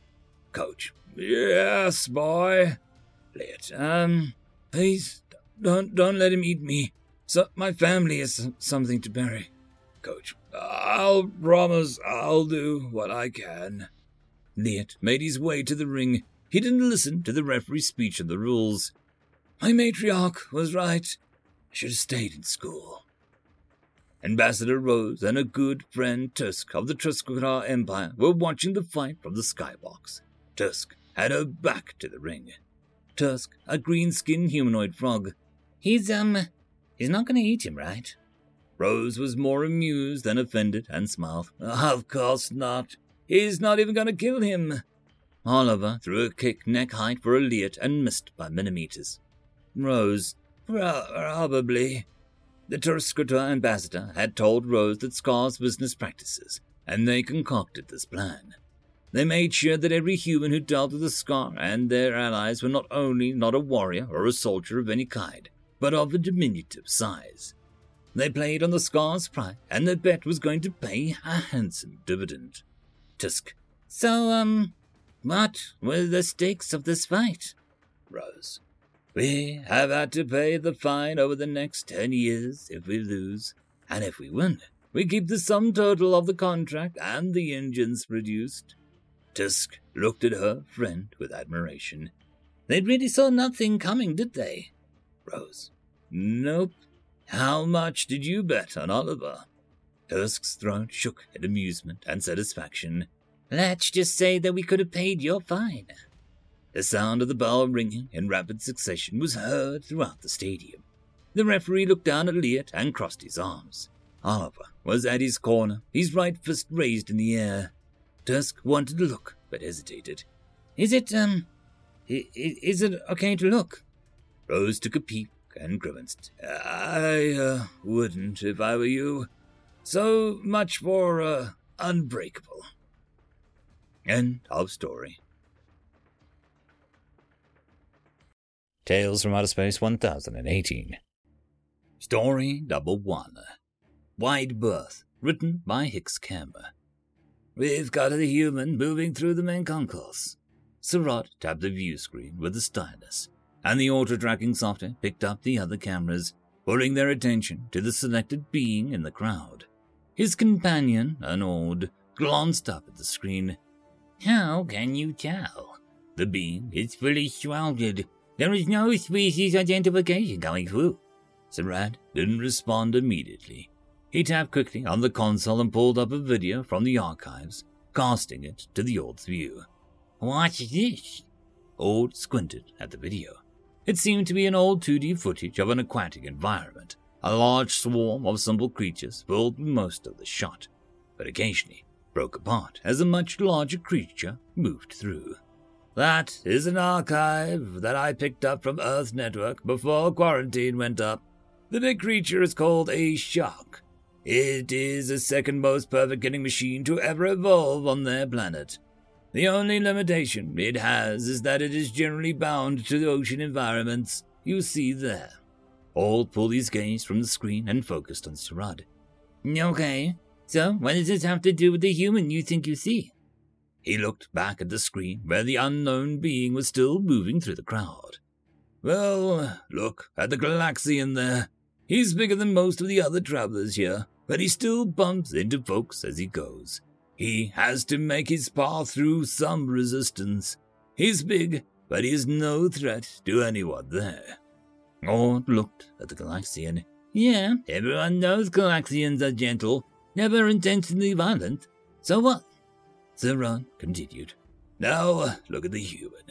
Coach. Yes, boy. Liet. Um, please don't don't let him eat me. So my family has something to bury. Coach. I'll promise I'll do what I can. Liet made his way to the ring. He didn't listen to the referee's speech of the rules. My matriarch was right. I should have stayed in school. Ambassador Rose and a good friend Tusk of the Tuskar Empire were watching the fight from the skybox. Tusk had her back to the ring. Tusk, a green-skinned humanoid frog. He's, um, he's not gonna eat him, right? Rose was more amused than offended and smiled. Of course not. He's not even going to kill him. Oliver threw a kick neck height for a Liet and missed by millimeters. Rose, probably. The Turskota ambassador had told Rose that Scar's business practices, and they concocted this plan. They made sure that every human who dealt with the Scar and their allies were not only not a warrior or a soldier of any kind, but of a diminutive size. They played on the Scar's pride, and the bet was going to pay a handsome dividend. Tusk. So, um, what were the stakes of this fight? Rose. We have had to pay the fine over the next ten years if we lose, and if we win, we keep the sum total of the contract and the engines produced. Tusk looked at her friend with admiration. They really saw nothing coming, did they? Rose. Nope. How much did you bet on Oliver? Tusk's throat shook in amusement and satisfaction. Let's just say that we could have paid your fine. The sound of the bell ringing in rapid succession was heard throughout the stadium. The referee looked down at Liet and crossed his arms. Oliver was at his corner, his right fist raised in the air. Tusk wanted to look, but hesitated. Is it, um, is it okay to look? Rose took a peep and grimaced. I, uh, wouldn't if I were you. So much for uh, Unbreakable. End of story. Tales from Outer Space 1018. Story number one Wide Berth, written by Hicks Camber. We've got a human moving through the main concourse. Surratt tapped the view screen with the stylus, and the auto tracking software picked up the other cameras, pulling their attention to the selected being in the crowd. His companion, an glanced up at the screen. How can you tell? The beam is fully shrouded. There is no species identification going through. Surratt didn't respond immediately. He tapped quickly on the console and pulled up a video from the archives, casting it to the Ord's view. What's this? Ord squinted at the video. It seemed to be an old 2D footage of an aquatic environment, a large swarm of simple creatures filled most of the shot, but occasionally broke apart as a much larger creature moved through. That is an archive that I picked up from Earth Network before quarantine went up. The big creature is called a shark. It is the second most perfect killing machine to ever evolve on their planet. The only limitation it has is that it is generally bound to the ocean environments you see there. Ord pulled his gaze from the screen and focused on Sarad. Okay, so what does this have to do with the human you think you see? He looked back at the screen where the unknown being was still moving through the crowd. Well, look at the Galaxian there. He's bigger than most of the other travelers here, but he still bumps into folks as he goes. He has to make his path through some resistance. He's big, but he is no threat to anyone there. Ord looked at the Galaxian. Yeah, everyone knows Galaxians are gentle, never intentionally violent. So what? Zeron continued. Now, look at the human.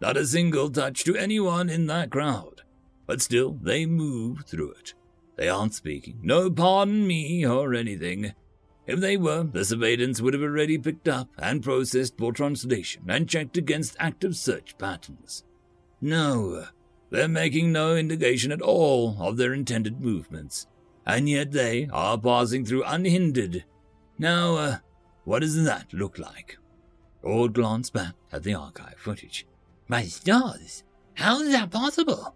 Not a single touch to anyone in that crowd. But still, they move through it. They aren't speaking. No pardon me or anything. If they were, the surveillance would have already picked up and processed for translation and checked against active search patterns. No, they're making no indication at all of their intended movements, and yet they are passing through unhindered. Now, uh, what does that look like? Ord glanced back at the archive footage. My stars, how is that possible?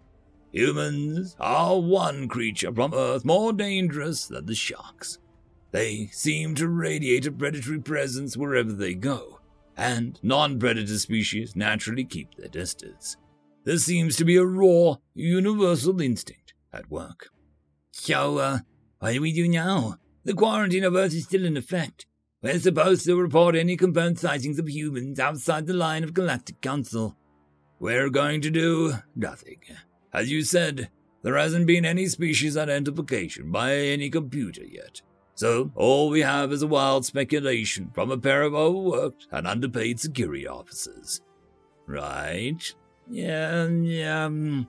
Humans are one creature from Earth more dangerous than the sharks. They seem to radiate a predatory presence wherever they go, and non predator species naturally keep their distance. There seems to be a raw, universal instinct at work. So, uh, what do we do now? The quarantine of Earth is still in effect. We're supposed to report any confirmed sightings of humans outside the line of Galactic Council. We're going to do nothing. As you said, there hasn't been any species identification by any computer yet. So all we have is a wild speculation from a pair of overworked and underpaid security officers. Right? Yeah, yeah. Um,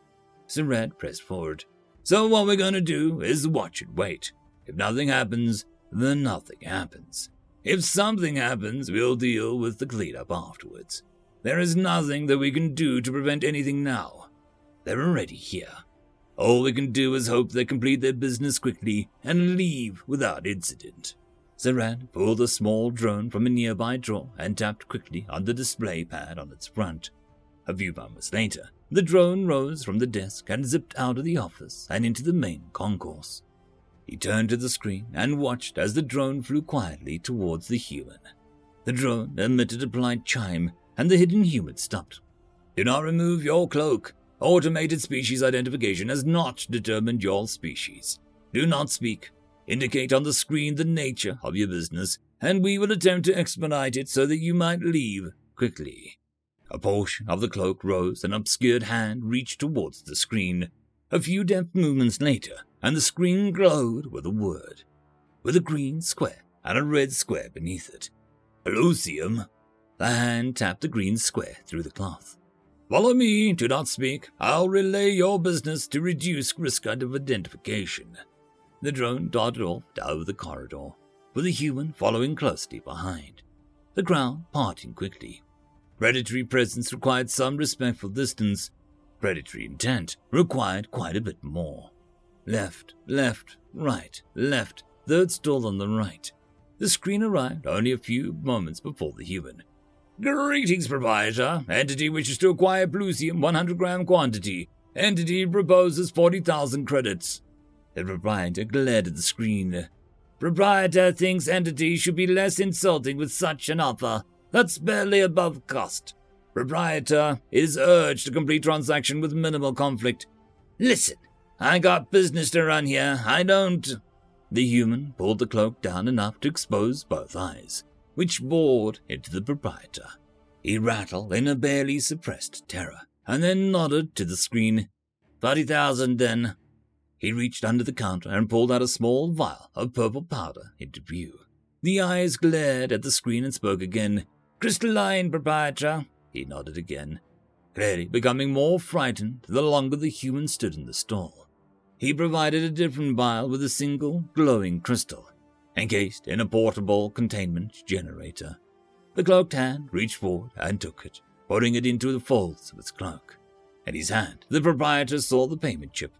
Red pressed forward. So what we're gonna do is watch and wait. If nothing happens, then nothing happens. If something happens, we'll deal with the cleanup afterwards. There is nothing that we can do to prevent anything now. They're already here. All we can do is hope they complete their business quickly and leave without incident. Zaran pulled a small drone from a nearby drawer and tapped quickly on the display pad on its front. A few moments later, the drone rose from the desk and zipped out of the office and into the main concourse. He turned to the screen and watched as the drone flew quietly towards the human. The drone emitted a polite chime, and the hidden human stopped. Do not remove your cloak, Automated species identification has not determined your species. Do not speak. Indicate on the screen the nature of your business, and we will attempt to expedite it so that you might leave quickly. A portion of the cloak rose, an obscured hand reached towards the screen. A few deft movements later, and the screen glowed with a word, with a green square and a red square beneath it. Plusium. The hand tapped the green square through the cloth. Follow me, do not speak. I'll relay your business to reduce risk of identification. The drone darted off down the corridor, with the human following closely behind. The crowd parting quickly. Predatory presence required some respectful distance. Predatory intent required quite a bit more. Left, left, right, left, third stall on the right. The screen arrived only a few moments before the human. Greetings, proprietor. Entity wishes to acquire Plusium 100 gram quantity. Entity proposes 40,000 credits. The proprietor glared at the screen. Proprietor thinks entity should be less insulting with such an offer. That's barely above cost. Proprietor is urged to complete transaction with minimal conflict. Listen, I got business to run here. I don't. The human pulled the cloak down enough to expose both eyes which bored into the proprietor. He rattled in a barely suppressed terror, and then nodded to the screen. Thirty thousand, then. He reached under the counter and pulled out a small vial of purple powder into view. The eyes glared at the screen and spoke again. Crystalline, proprietor. He nodded again, clearly becoming more frightened the longer the human stood in the stall. He provided a different vial with a single glowing crystal encased in a portable containment generator. The cloaked hand reached forward and took it, putting it into the folds of its cloak. In his hand, the proprietor saw the payment chip.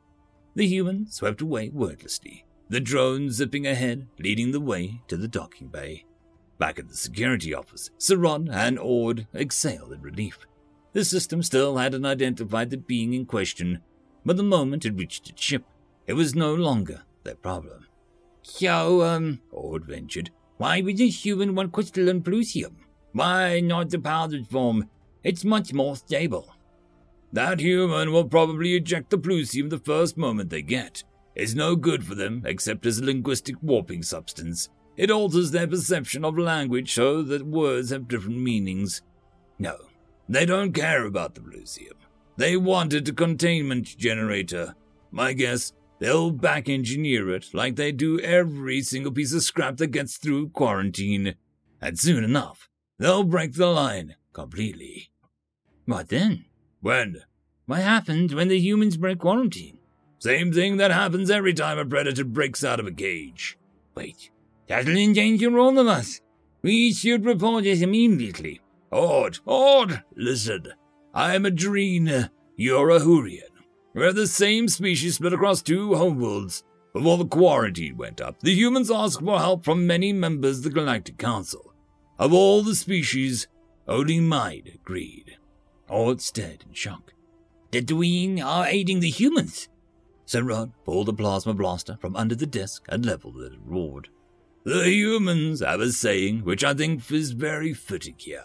The human swept away wordlessly, the drone zipping ahead, leading the way to the docking bay. Back at the security office, Saron and Ord exhaled in relief. The system still hadn't identified the being in question, but the moment it reached its ship, It was no longer their problem. So, um, Ord ventured, why would a human want crystalline plusium? Why not the powdered form? It's much more stable. That human will probably eject the plusium the first moment they get. It's no good for them except as a linguistic warping substance. It alters their perception of language so that words have different meanings. No, they don't care about the plusium. They wanted a containment generator. My guess, they'll back engineer it like they do every single piece of scrap that gets through quarantine. And soon enough, they'll break the line completely. What then? When? What happens when the humans break quarantine? Same thing that happens every time a predator breaks out of a cage. Wait, that'll endanger all of us. We should report it immediately. Ord, Ord, listen. I'm a Dreen. You're a Hurian. We're the same species split across two homeworlds. Before the quarantine went up, the humans asked for help from many members of the Galactic Council. Of all the species, only mine agreed. Ord stared in shock. The Dreen are aiding the humans. Rod pulled a plasma blaster from under the desk and leveled it and roared. The humans have a saying which I think is very fitting here.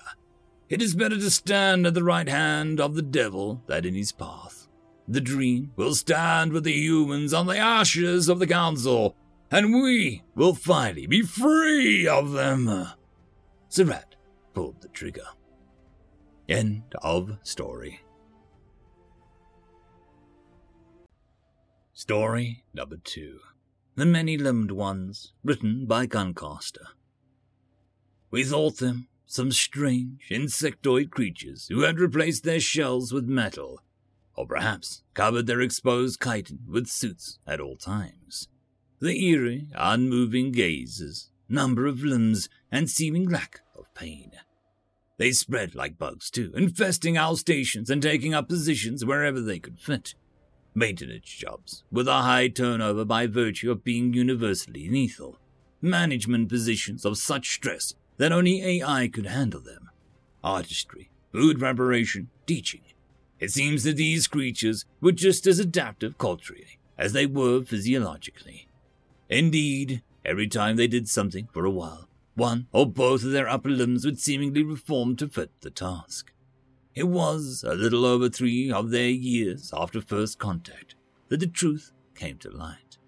It is better to stand at the right hand of the devil than in his path. The Dreen will stand with the humans on the ashes of the council, and we will finally be free of them. Surratt pulled the trigger. End of story. Story number two The Many Limbed Ones, written by Guncaster. We thought them some strange insectoid creatures who had replaced their shells with metal, or perhaps covered their exposed chitin with suits at all times. The eerie, unmoving gazes, number of limbs, and seeming lack of pain. They spread like bugs too, infesting our stations and taking up positions wherever they could fit maintenance jobs with a high turnover by virtue of being universally lethal, management positions of such stress that only AI could handle them, artistry, food preparation, teaching. It seems that these creatures were just as adaptive culturally as they were physiologically. Indeed, every time they did something for a while, one or both of their upper limbs would seemingly reform to fit the task. It was a little over three of their years after first contact that the truth came to light.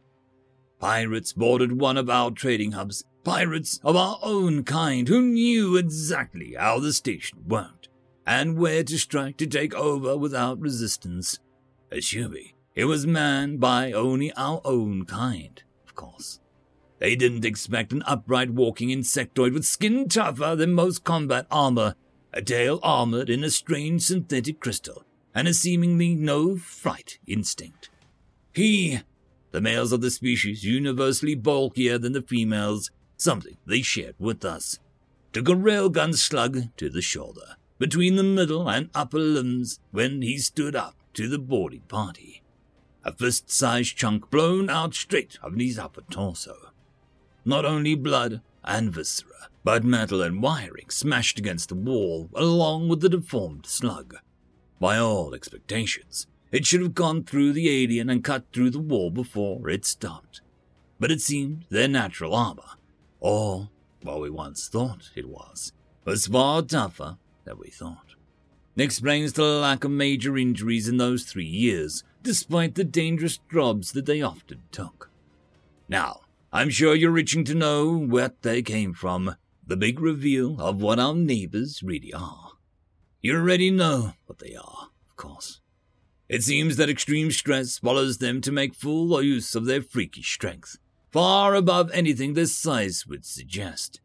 Pirates boarded one of our trading hubs, pirates of our own kind who knew exactly how the station worked and where to strike to take over without resistance. Assuming it was manned by only our own kind, of course. They didn't expect an upright walking insectoid with skin tougher than most combat armor a tail armored in a strange synthetic crystal, and a seemingly no fright instinct. He, the males of the species universally bulkier than the females, something they shared with us, took a railgun slug to the shoulder, between the middle and upper limbs when he stood up to the boarding party. A fist-sized chunk blown out straight of his upper torso. Not only blood and viscera, but metal and wiring smashed against the wall along with the deformed slug. By all expectations, it should have gone through the alien and cut through the wall before it stopped. But it seemed their natural armor, or what we once thought it was, was far tougher than we thought. Explains the lack of major injuries in those three years, despite the dangerous jobs that they often took. Now, I'm sure you're itching to know where they came from, the big reveal of what our neighbors really are. You already know what they are, of course. It seems that extreme stress follows them to make full use of their freakish strength, far above anything their size would suggest.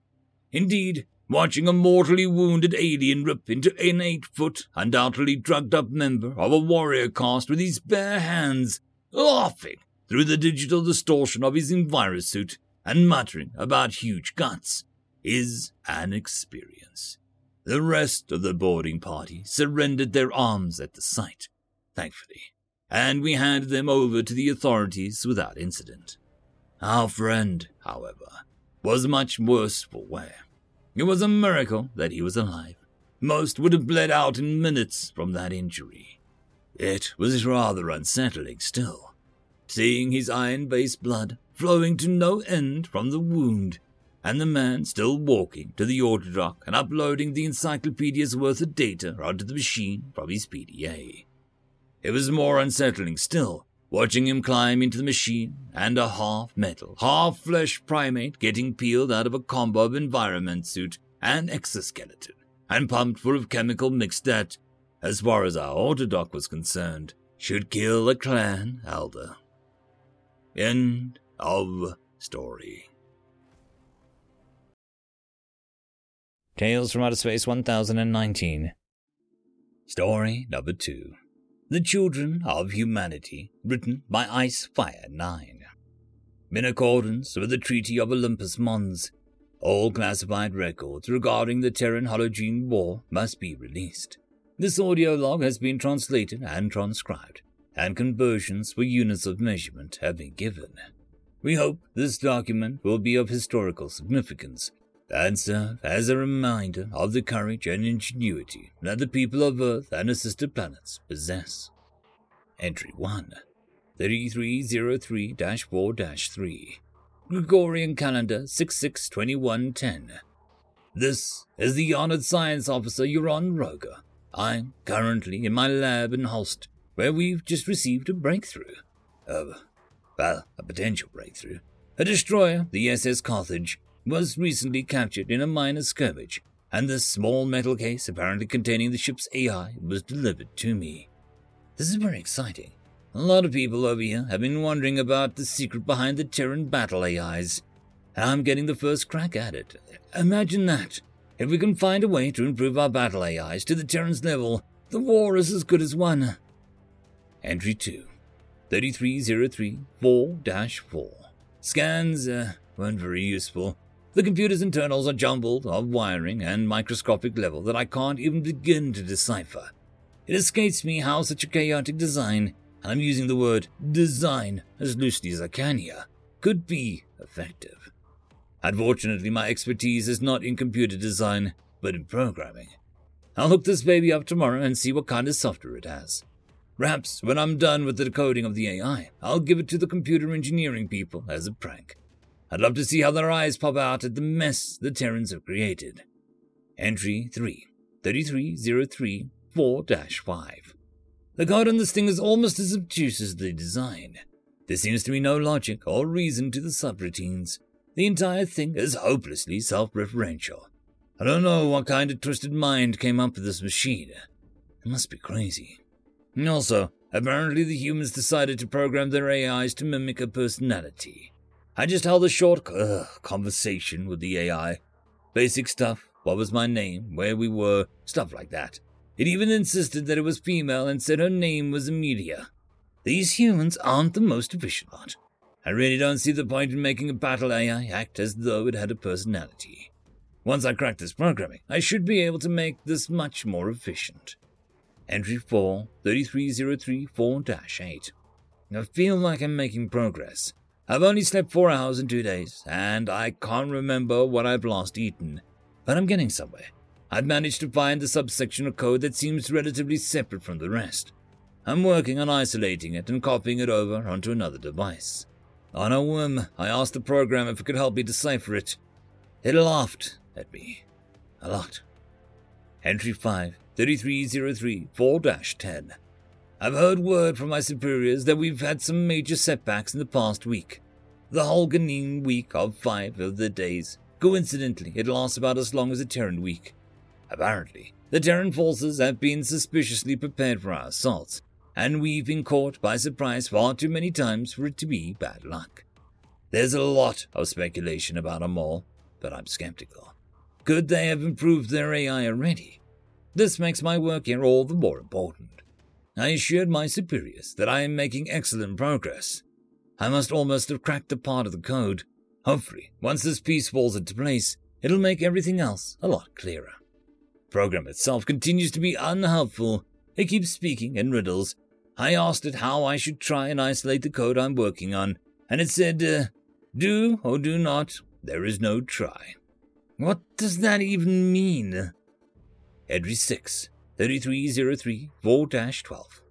Indeed, watching a mortally wounded alien rip into an eight foot, undoubtedly drugged up member of a warrior caste with his bare hands, laughing through the digital distortion of his envirosuit and muttering about huge guts, is an experience. The rest of the boarding party surrendered their arms at the sight, thankfully, and we handed them over to the authorities without incident. Our friend, however, was much worse for wear. It was a miracle that he was alive. Most would have bled out in minutes from that injury. It was rather unsettling still seeing his iron based blood flowing to no end from the wound, and the man still walking to the order autodock and uploading the encyclopedia's worth of data onto the machine from his PDA. It was more unsettling still, watching him climb into the machine and a half metal, half flesh primate getting peeled out of a combo of environment suit and exoskeleton and pumped full of chemical mix that, as far as our order autodock was concerned, should kill a clan elder. End of story. Tales from Outer Space 1019. Story number two. The Children of Humanity, written by Ice Fire 9. In accordance with the Treaty of Olympus Mons, all classified records regarding the Terran Hologene War must be released. This audio log has been translated and transcribed, and conversions for units of measurement have been given. We hope this document will be of historical significance and serve as a reminder of the courage and ingenuity that the people of Earth and her sister planets possess. Entry 1 3303 4 3 Gregorian calendar 662110. This is the honored science officer Euron Roger. I'm currently in my lab in Holst, where we've just received a breakthrough. Uh, well, a potential breakthrough. A destroyer, the SS Carthage, was recently captured in a minor skirmish, and the small metal case apparently containing the ship's AI was delivered to me. This is very exciting. A lot of people over here have been wondering about the secret behind the Terran battle AIs, I'm getting the first crack at it. Imagine that. If we can find a way to improve our battle AIs to the Terran's level, the war is as good as won. Entry 2 3303 4 4. Scans uh, weren't very useful. The computer's internals are jumbled of wiring and microscopic level that I can't even begin to decipher. It escapes me how such a chaotic design, and I'm using the word design as loosely as I can here, could be effective. Unfortunately, my expertise is not in computer design, but in programming. I'll hook this baby up tomorrow and see what kind of software it has. Perhaps when I'm done with the decoding of the AI, I'll give it to the computer engineering people as a prank. I'd love to see how their eyes pop out at the mess the Terrans have created. Entry 3 3303 4 5. The code on this thing is almost as obtuse as the design. There seems to be no logic or reason to the subroutines. The entire thing is hopelessly self referential. I don't know what kind of twisted mind came up with this machine. It must be crazy. Also, apparently the humans decided to program their AIs to mimic a personality. I just held a short uh, conversation with the AI. Basic stuff what was my name, where we were, stuff like that. It even insisted that it was female and said her name was Amelia. These humans aren't the most efficient lot. I really don't see the point in making a battle AI act as though it had a personality. Once I crack this programming, I should be able to make this much more efficient. Entry 4 3303 4 8. I feel like I'm making progress. I've only slept four hours in two days, and I can't remember what I've last eaten, but I'm getting somewhere. I've managed to find the subsection of code that seems relatively separate from the rest. I'm working on isolating it and copying it over onto another device. On a whim, I asked the program if it could help me decipher it. It laughed at me. A lot. Entry 5, 3303 4 10. I've heard word from my superiors that we've had some major setbacks in the past week. The Holganine week of five of the days. Coincidentally, it lasts about as long as a Terran week. Apparently, the Terran forces have been suspiciously prepared for our assaults, and we've been caught by surprise far too many times for it to be bad luck. There's a lot of speculation about them all, but I'm skeptical. Could they have improved their AI already? This makes my work here all the more important. I assured my superiors that I am making excellent progress. I must almost have cracked the part of the code. Hopefully, once this piece falls into place, it'll make everything else a lot clearer. The program itself continues to be unhelpful. It keeps speaking in riddles. I asked it how I should try and isolate the code I'm working on, and it said, uh, do or do not, there is no try. What does that even mean? Entry 6. 3303 4 12.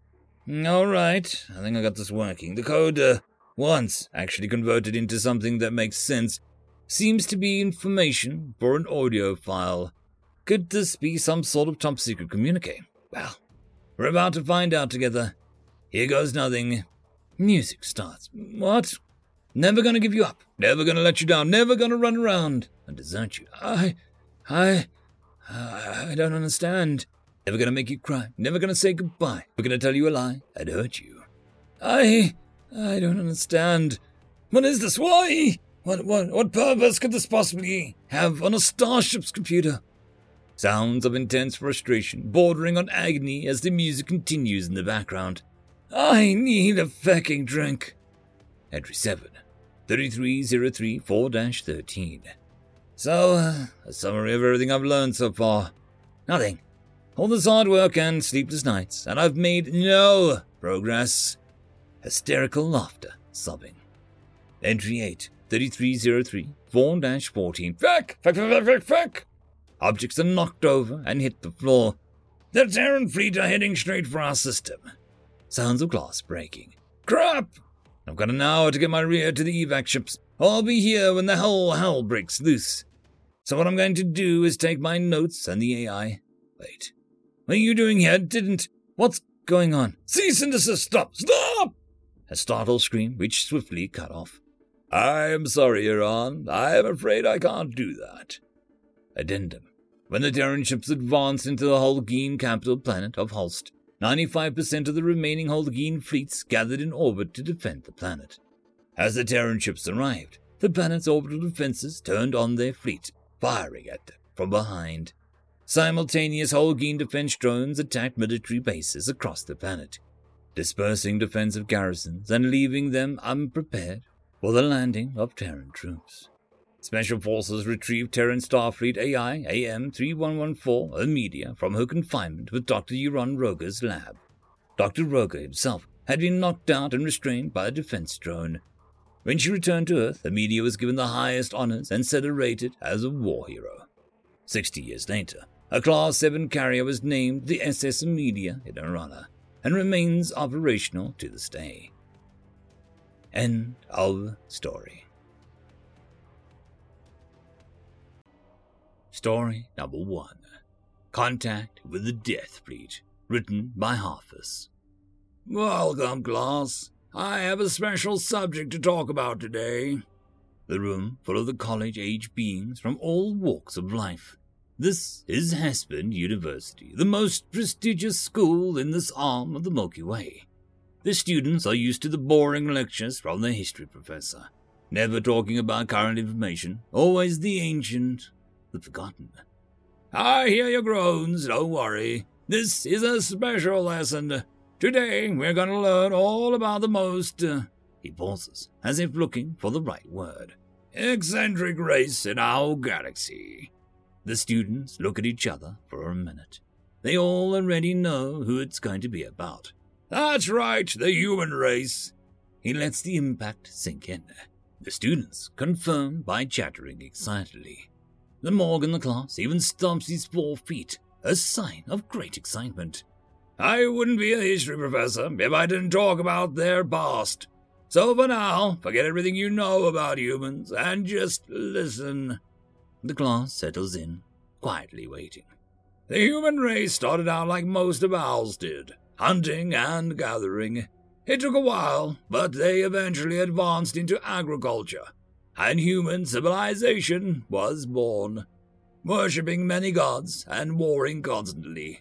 All right, I think I got this working. The code uh, once actually converted into something that makes sense, seems to be information for an audio file. Could this be some sort of top secret communique? Well, we're about to find out together. Here goes nothing. Music starts. What? Never gonna give you up. Never gonna let you down. Never gonna run around and desert you. I. I. I don't understand. Never gonna make you cry. Never gonna say goodbye. Never gonna tell you a lie and hurt you. I. I don't understand. What is this? Why? What, what, what purpose could this possibly have on a starship's computer? Sounds of intense frustration, bordering on agony as the music continues in the background. I need a fucking drink. Entry 7, 33034 13. So, uh, a summary of everything I've learned so far. Nothing. All this hard work and sleepless nights, and I've made no progress. Hysterical laughter, sobbing. Entry 8, 3303 4 14. Feck! Feck, feck, feck, feck! Objects are knocked over and hit the floor. The Terran fleet are heading straight for our system. Sounds of glass breaking. Crap! I've got an hour to get my rear to the evac ships. I'll be here when the whole hell breaks loose. So what I'm going to do is take my notes and the AI. Wait. What are you doing here? Didn't. What's going on? Cease and desist! Stop! Stop! A startled scream which swiftly cut off. I am sorry, Iran. I am afraid I can't do that. Addendum. When the Terran ships advanced into the Holguin capital planet of Holst, 95% of the remaining Holguin fleets gathered in orbit to defend the planet. As the Terran ships arrived, the planet's orbital defenses turned on their fleet, firing at them from behind. Simultaneous Holguin defense drones attacked military bases across the planet, dispersing defensive garrisons and leaving them unprepared for the landing of Terran troops. Special Forces retrieved Terran Starfleet AI AM 3114 Amelia from her confinement with Dr. Euron Roger's lab. Dr. Roger himself had been knocked out and restrained by a defense drone. When she returned to Earth, Amelia was given the highest honors and celebrated as a war hero. Sixty years later, a Class 7 carrier was named the SS Amelia in her honor and remains operational to this day. End of story. Story number one Contact with the Death Fleet, written by Harfus. Welcome, class. I have a special subject to talk about today. The room full of the college age beings from all walks of life. This is Hespen University, the most prestigious school in this arm of the Milky Way. The students are used to the boring lectures from their history professor, never talking about current information, always the ancient, the forgotten. I hear your groans, don't worry. This is a special lesson. Today we're going to learn all about the most. Uh, he pauses, as if looking for the right word. Eccentric race in our galaxy. The students look at each other for a minute. They all already know who it's going to be about. That's right, the human race. He lets the impact sink in. The students confirm by chattering excitedly. The Morg in the class even stomps his four feet, a sign of great excitement. I wouldn't be a history professor if I didn't talk about their past. So for now, forget everything you know about humans and just listen. The class settles in, quietly waiting. The human race started out like most of ours did, hunting and gathering. It took a while, but they eventually advanced into agriculture and human civilization was born, worshipping many gods and warring constantly.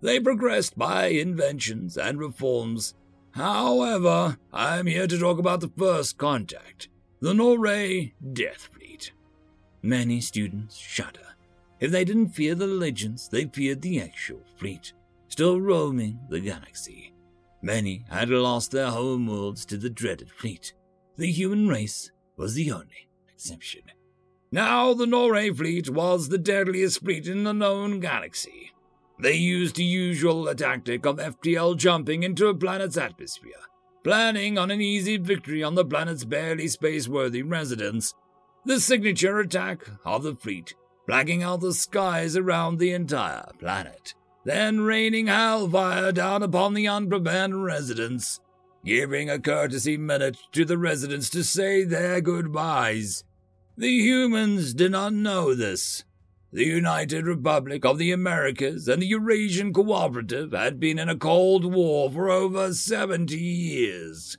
They progressed by inventions and reforms. However, I'm here to talk about the first contact, the Noray Death. Many students shudder. If they didn't fear the legends, they feared the actual fleet, still roaming the galaxy. Many had lost their homeworlds to the dreaded fleet. The human race was the only exception. Now, the Noray fleet was the deadliest fleet in the known galaxy. They used the usual tactic of FTL jumping into a planet's atmosphere, planning on an easy victory on the planet's barely space-worthy residents. The signature attack of the fleet, blacking out the skies around the entire planet, then raining hellfire down upon the unprepared residents. giving a courtesy minute to the residents to say their goodbyes. The humans did not know this. The United Republic of the Americas and the Eurasian Cooperative had been in a Cold War for over 70 years.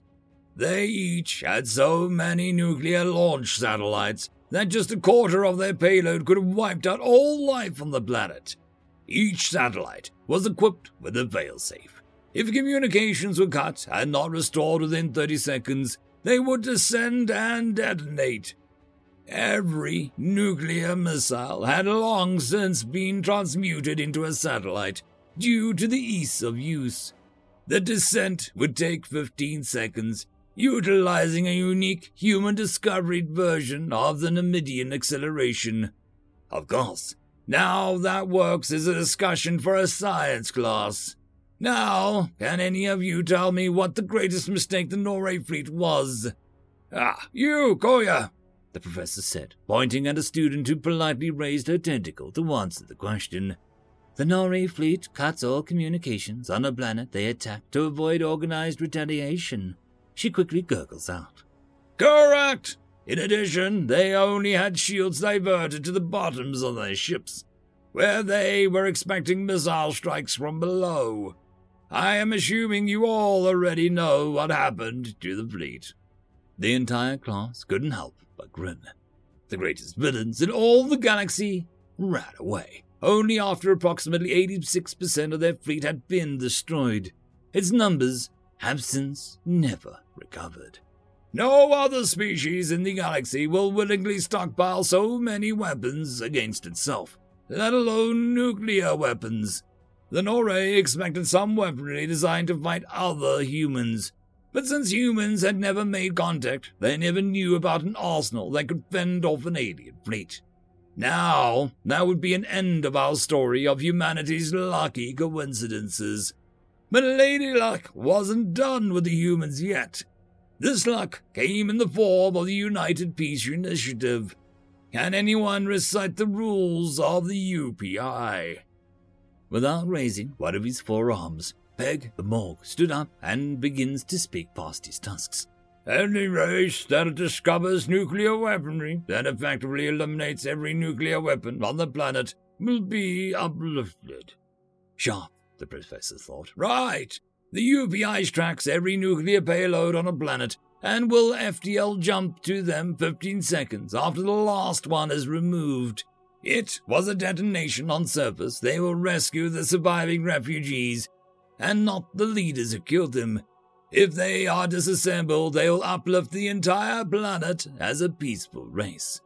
They each had so many nuclear launch satellites that just a quarter of their payload could have wiped out all life on the planet. Each satellite was equipped with a failsafe. If communications were cut and not restored within 30 seconds, they would descend and detonate, Every nuclear missile had long since been transmuted into a satellite due to the ease of use. The descent would take 15 seconds, utilizing a unique human discovered version of the Nemidian acceleration. Of course, now that works as a discussion for a science class. Now, can any of you tell me what the greatest mistake the Norray fleet was? Ah, you, Koya, the professor said, pointing at a student who politely raised her tentacle to answer the question. The Norray fleet cuts all communications on a planet they attack to avoid organized retaliation. She quickly gurgles out. Correct! In addition, they only had shields diverted to the bottoms of their ships, where they were expecting missile strikes from below. I am assuming you all already know what happened to the fleet. The entire class couldn't help but grin. The greatest villains in all the galaxy ran away, only after approximately 86% of their fleet had been destroyed. Its numbers have since never recovered. No other species in the galaxy will willingly stockpile so many weapons against itself, let alone nuclear weapons. The Norray expected some weaponry designed to fight other humans, but since humans had never made contact, they never knew about an arsenal that could fend off an alien fleet. Now, that would be an end of our story of humanity's lucky coincidences. But Lady Luck wasn't done with the humans yet. This luck came in the form of the United Peace Initiative. Can anyone recite the rules of the UPI? Without raising one of his forearms, Peg, the Morg, stood up and begins to speak past his tusks. Any race that discovers nuclear weaponry that effectively eliminates every nuclear weapon on the planet will be uplifted. Sharp, the professor thought. Right. The UPI tracks every nuclear payload on a planet and will FTL jump to them 15 seconds after the last one is removed. It was a detonation on surface. They will rescue the surviving refugees and not the leaders who killed them. If they are disassembled, they will uplift the entire planet as a peaceful race.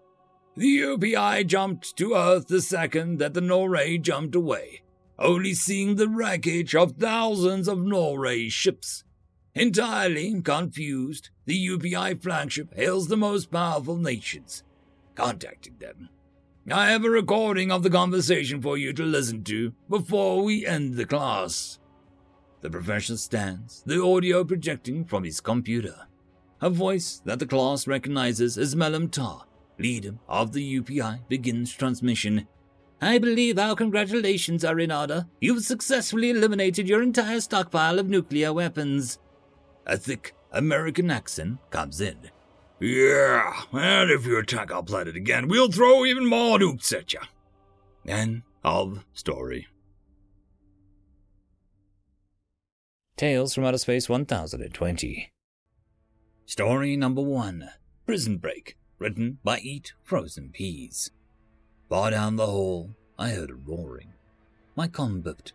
The UPI jumped to Earth the second that the Norray jumped away, only seeing the wreckage of thousands of Norray ships. Entirely confused, the UPI flagship hails the most powerful nations, contacting them. I have a recording of the conversation for you to listen to before we end the class. The professor stands, the audio projecting from his computer. A voice that the class recognizes as Melam Tar, leader of the UPI, begins transmission. I believe our congratulations are in order. You've successfully eliminated your entire stockpile of nuclear weapons. A thick American accent comes in. Yeah, and if you attack our planet again, we'll throw even more nukes at you. End of story. Tales from Outer Space 1020. Story number one Prison Break, written by Eat Frozen Peas. Far down the hall, I heard a roaring. My com booked.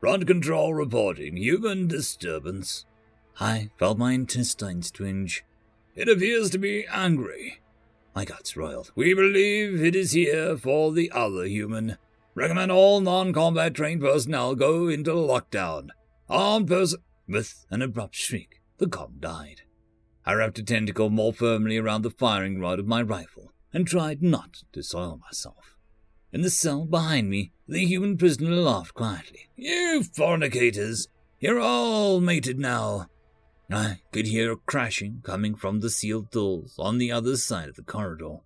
Front control reporting human disturbance. I felt my intestines twinge. It appears to be angry. My guts roiled. We believe it is here for the other human. Recommend all non combat trained personnel go into lockdown. Armed person. With an abrupt shriek, the com died. I wrapped a tentacle more firmly around the firing rod of my rifle and tried not to soil myself. In the cell behind me, the human prisoner laughed quietly. You fornicators! You're all mated now. I could hear a crashing coming from the sealed doors on the other side of the corridor.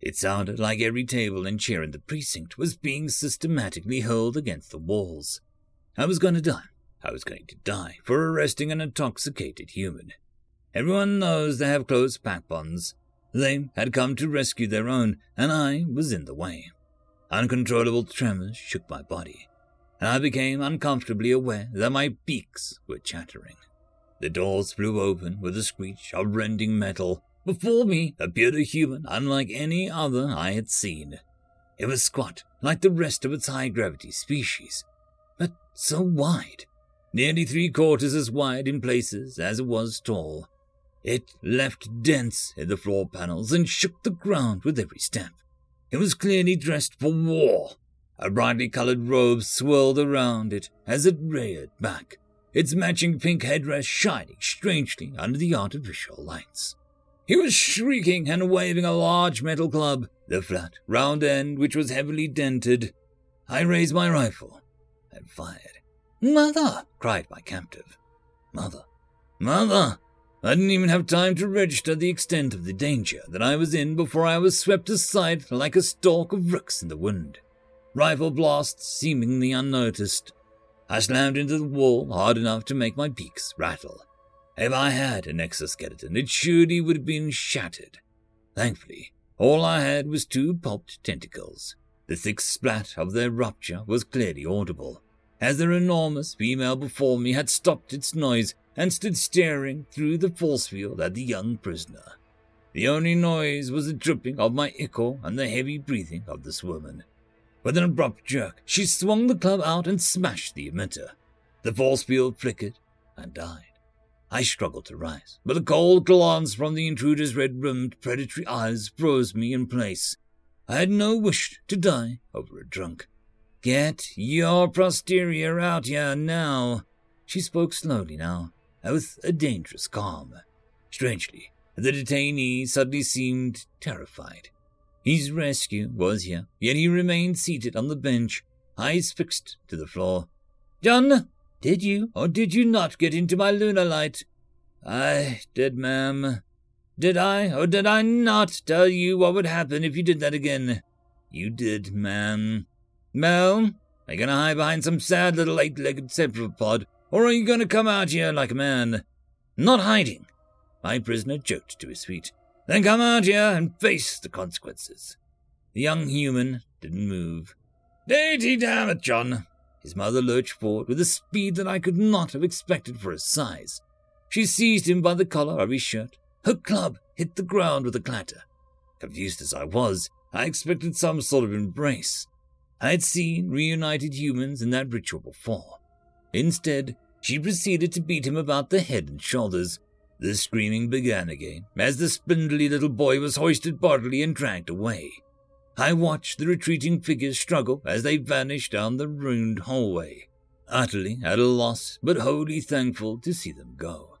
It sounded like every table and chair in the precinct was being systematically hurled against the walls. I was going to die, I was going to die for arresting an intoxicated human. Everyone knows they have close pack bonds. They had come to rescue their own, and I was in the way. Uncontrollable tremors shook my body, and I became uncomfortably aware that my beaks were chattering. The doors flew open with a screech of rending metal. Before me appeared a human unlike any other I had seen. It was squat, like the rest of its high gravity species, but so wide, nearly three quarters as wide in places as it was tall. It left dents in the floor panels and shook the ground with every step. It was clearly dressed for war. A brightly colored robe swirled around it as it reared back, its matching pink headdress shining strangely under the artificial lights. He was shrieking and waving a large metal club, the flat, round end which was heavily dented. I raised my rifle and fired. Mother! cried my captive. Mother! Mother! I didn't even have time to register the extent of the danger that I was in before I was swept aside like a stalk of rooks in the wind. Rifle blasts seemingly unnoticed. I slammed into the wall hard enough to make my beaks rattle. If I had an exoskeleton, it surely would have been shattered. Thankfully, all I had was two pulped tentacles. The thick splat of their rupture was clearly audible, as their enormous female before me had stopped its noise and stood staring through the force field at the young prisoner. The only noise was the dripping of my ichor and the heavy breathing of this woman. With an abrupt jerk, she swung the club out and smashed the emitter. The force field flickered and died. I struggled to rise, but a cold glance from the intruder's red rimmed predatory eyes froze me in place. I had no wish to die over a drunk. Get your posterior out here now. She spoke slowly now, with a dangerous calm. Strangely, the detainee suddenly seemed terrified. His rescue was here, yet he remained seated on the bench, eyes fixed to the floor. John, did you or did you not get into my lunar light? I did, ma'am. Did I or did I not tell you what would happen if you did that again? You did, ma'am. Well, you gonna hide behind some sad little eight-legged cephalopod, or are you gonna come out here like a man? Not hiding. My prisoner jerked to his feet. Then come out here and face the consequences. The young human didn't move. Deity damn it, John! His mother lurched forward with a speed that I could not have expected for his size. She seized him by the collar of his shirt. Her club hit the ground with a clatter. Confused as I was, I expected some sort of embrace. I had seen reunited humans in that ritual before. Instead, she proceeded to beat him about the head and shoulders. The screaming began again as the spindly little boy was hoisted bodily and dragged away. I watched the retreating figures struggle as they vanished down the ruined hallway, utterly at a loss but wholly thankful to see them go.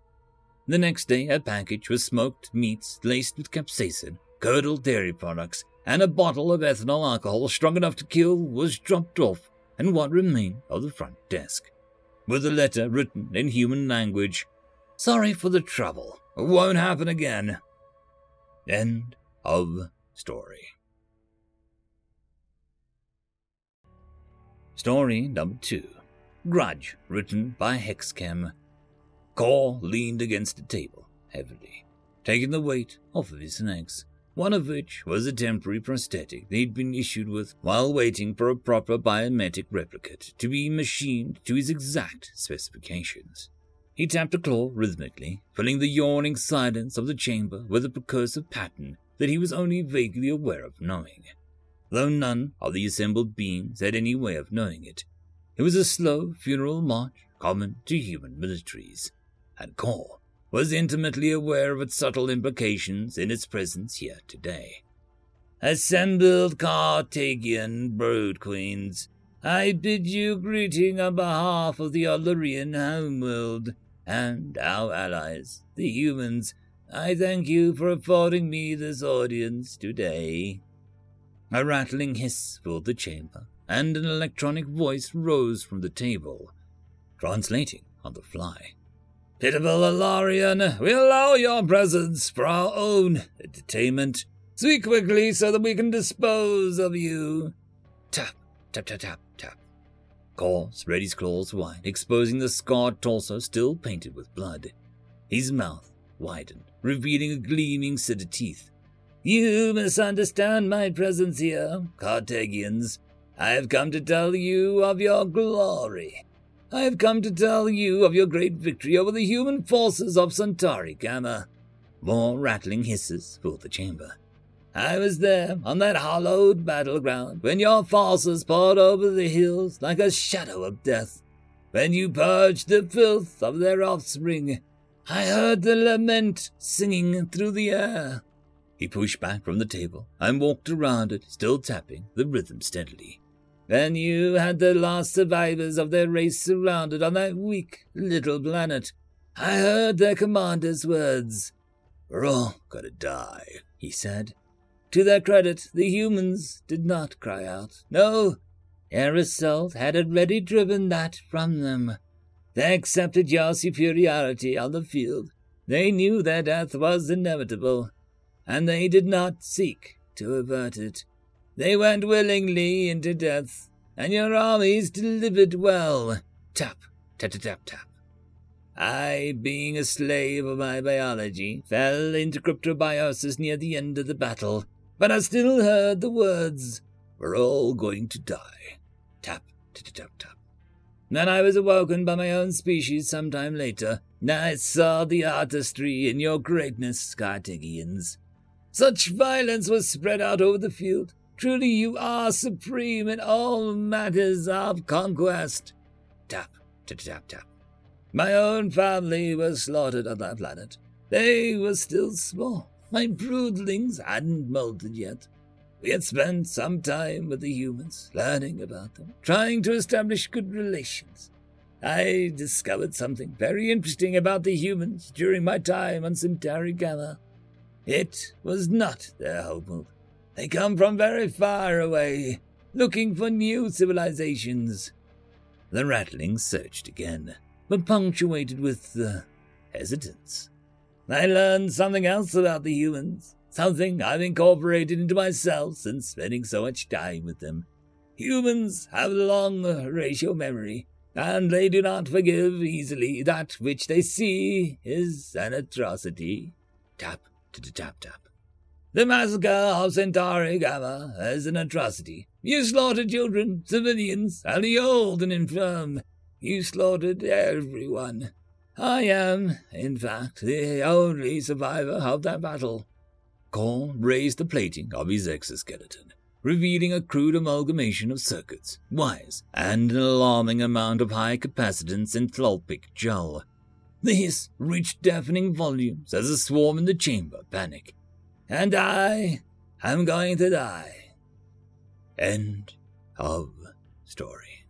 The next day, a package with smoked meats laced with capsaicin, curdled dairy products, and a bottle of ethanol alcohol strong enough to kill was dropped off and what remained of the front desk, with a letter written in human language. Sorry for the trouble. Won't happen again. End of story. Story number two Grudge, written by Hexchem. Core leaned against the table heavily, taking the weight off of his legs one of which was a temporary prosthetic he'd been issued with while waiting for a proper biometric replicate to be machined to his exact specifications. He tapped a claw rhythmically, filling the yawning silence of the chamber with a percussive pattern that he was only vaguely aware of knowing. Though none of the assembled beings had any way of knowing it, it was a slow funeral march common to human militaries, and Core was intimately aware of its subtle implications in its presence here today. Assembled Carthagian brood queens, I bid you greeting on behalf of the Allurian homeworld and our allies, the humans. I thank you for affording me this audience today. A rattling hiss filled the chamber, and an electronic voice rose from the table, translating on the fly. Pitiful Alarian, we allow your presence for our own entertainment. Speak quickly so that we can dispose of you. Tap, tap, tap, tap, tap. Cor spread his claws wide, exposing the scarred torso still painted with blood. His mouth widened, revealing a gleaming set of teeth. You misunderstand my presence here, Cartagians. I have come to tell you of your glory. I have come to tell you of your great victory over the human forces of Centauri Gamma. More rattling hisses filled the chamber. I was there on that hallowed battleground when your forces poured over the hills like a shadow of death. When you purged the filth of their offspring, I heard the lament singing through the air. He pushed back from the table and walked around it, still tapping the rhythm steadily. Then you had the last survivors of their race surrounded on that weak little planet. I heard their commander's words. We're all gonna die, he said. To their credit, the humans did not cry out. No, Aerosol had already driven that from them. They accepted your superiority on the field. They knew their death was inevitable, and they did not seek to avert it. They went willingly into death, and your armies delivered well. Tap, tap, tap, tap, tap. I, being a slave of my biology, fell into cryptobiosis near the end of the battle, but I still heard the words, We're all going to die. Tap, tap, tap, tap. Then I was awoken by my own species some time later, I saw the artistry in your greatness, Cartagians. Such violence was spread out over the field. Truly you are supreme in all matters of conquest. Tap, tap, tap, tap. My own family was slaughtered on that planet. They were still small. My broodlings hadn't molted yet. We had spent some time with the humans, learning about them, trying to establish good relations. I discovered something very interesting about the humans during my time on Centauri Gamma. It was not their homeworld. They come from very far away, looking for new civilizations. The rattling surged again, but punctuated with uh, hesitance. I learned something else about the humans, something I've incorporated into myself since spending so much time with them. Humans have long racial memory, and they do not forgive easily that which they see is an atrocity. Tap, tap, tap, tap. The massacre of Centauri Gamma is an atrocity. You slaughtered children, civilians, and the old and infirm. You slaughtered everyone. I am, in fact, the only survivor of that battle. Cor raised the plating of his exoskeleton, revealing a crude amalgamation of circuits, wires, and an alarming amount of high capacitance enthalpic gel. The hiss reached deafening volumes as a swarm in the chamber panic. And I am going to die. End of story.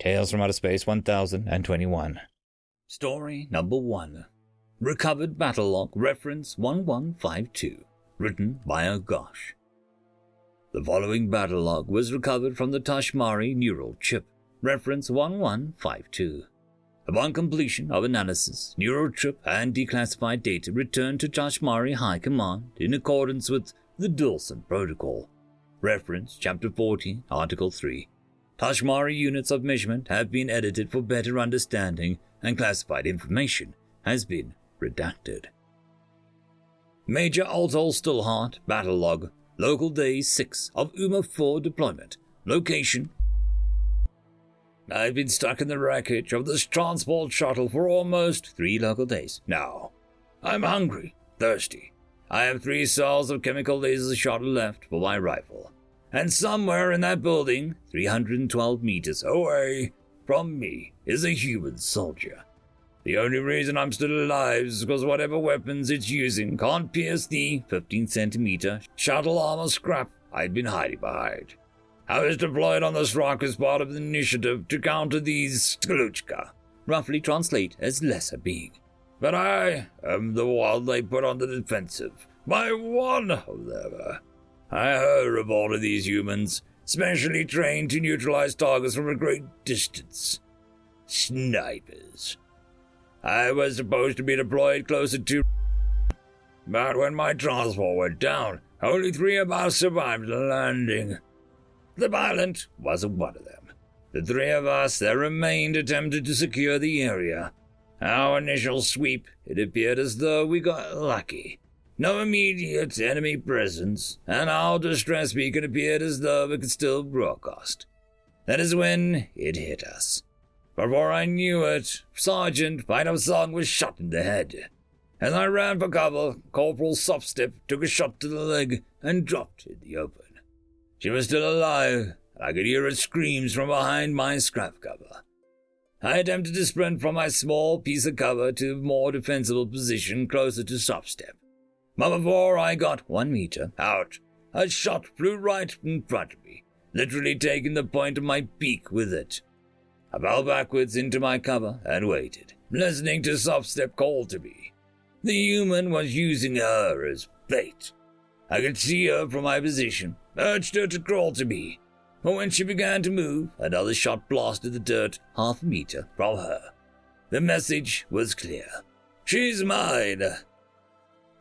Tales from Outer Space 1021. Story number one. Recovered battle log reference 1152. Written by Agosh. The following battle log was recovered from the Tashmari neural chip. Reference 1152. Upon completion of analysis, neural chip and declassified data returned to Tashmari High Command in accordance with the Dawson Protocol. Reference Chapter 14, Article 3. Tashmari units of measurement have been edited for better understanding, and classified information has been redacted. Major Alto Stillheart, Battle Log, Local Day 6 of UMA 4 deployment. Location I've been stuck in the wreckage of this transport shuttle for almost three local days now. I'm hungry, thirsty. I have three cells of chemical laser shuttle left for my rifle. And somewhere in that building, 312 meters away from me, is a human soldier. The only reason I'm still alive is because whatever weapons it's using can't pierce the 15 centimeter shuttle armor scrap I'd been hiding behind. I was deployed on this rock as part of the initiative to counter these Sklutchka, roughly translate as lesser being. But I am the one they put on the defensive. My one, however. I heard of all of these humans, specially trained to neutralize targets from a great distance. Snipers. I was supposed to be deployed closer to. But when my transport went down, only three of us survived the landing. The Violent wasn't one of them. The three of us that remained attempted to secure the area. Our initial sweep, it appeared as though we got lucky. No immediate enemy presence, and our distress beacon appeared as though it could still broadcast. That is when it hit us. Before I knew it, Sergeant White Song was shot in the head. As I ran for cover, Corporal Softstep took a shot to the leg and dropped in the open. She was still alive, and I could hear her screams from behind my scrap cover. I attempted to sprint from my small piece of cover to a more defensible position closer to Softstep. But before I got one meter out, a shot flew right in front of me, literally taking the point of my beak with it. I fell backwards into my cover and waited, listening to Softstep call to me. The human was using her as bait. I could see her from my position, urged her to crawl to me, but when she began to move, another shot blasted the dirt half a meter from her. The message was clear. She's mine.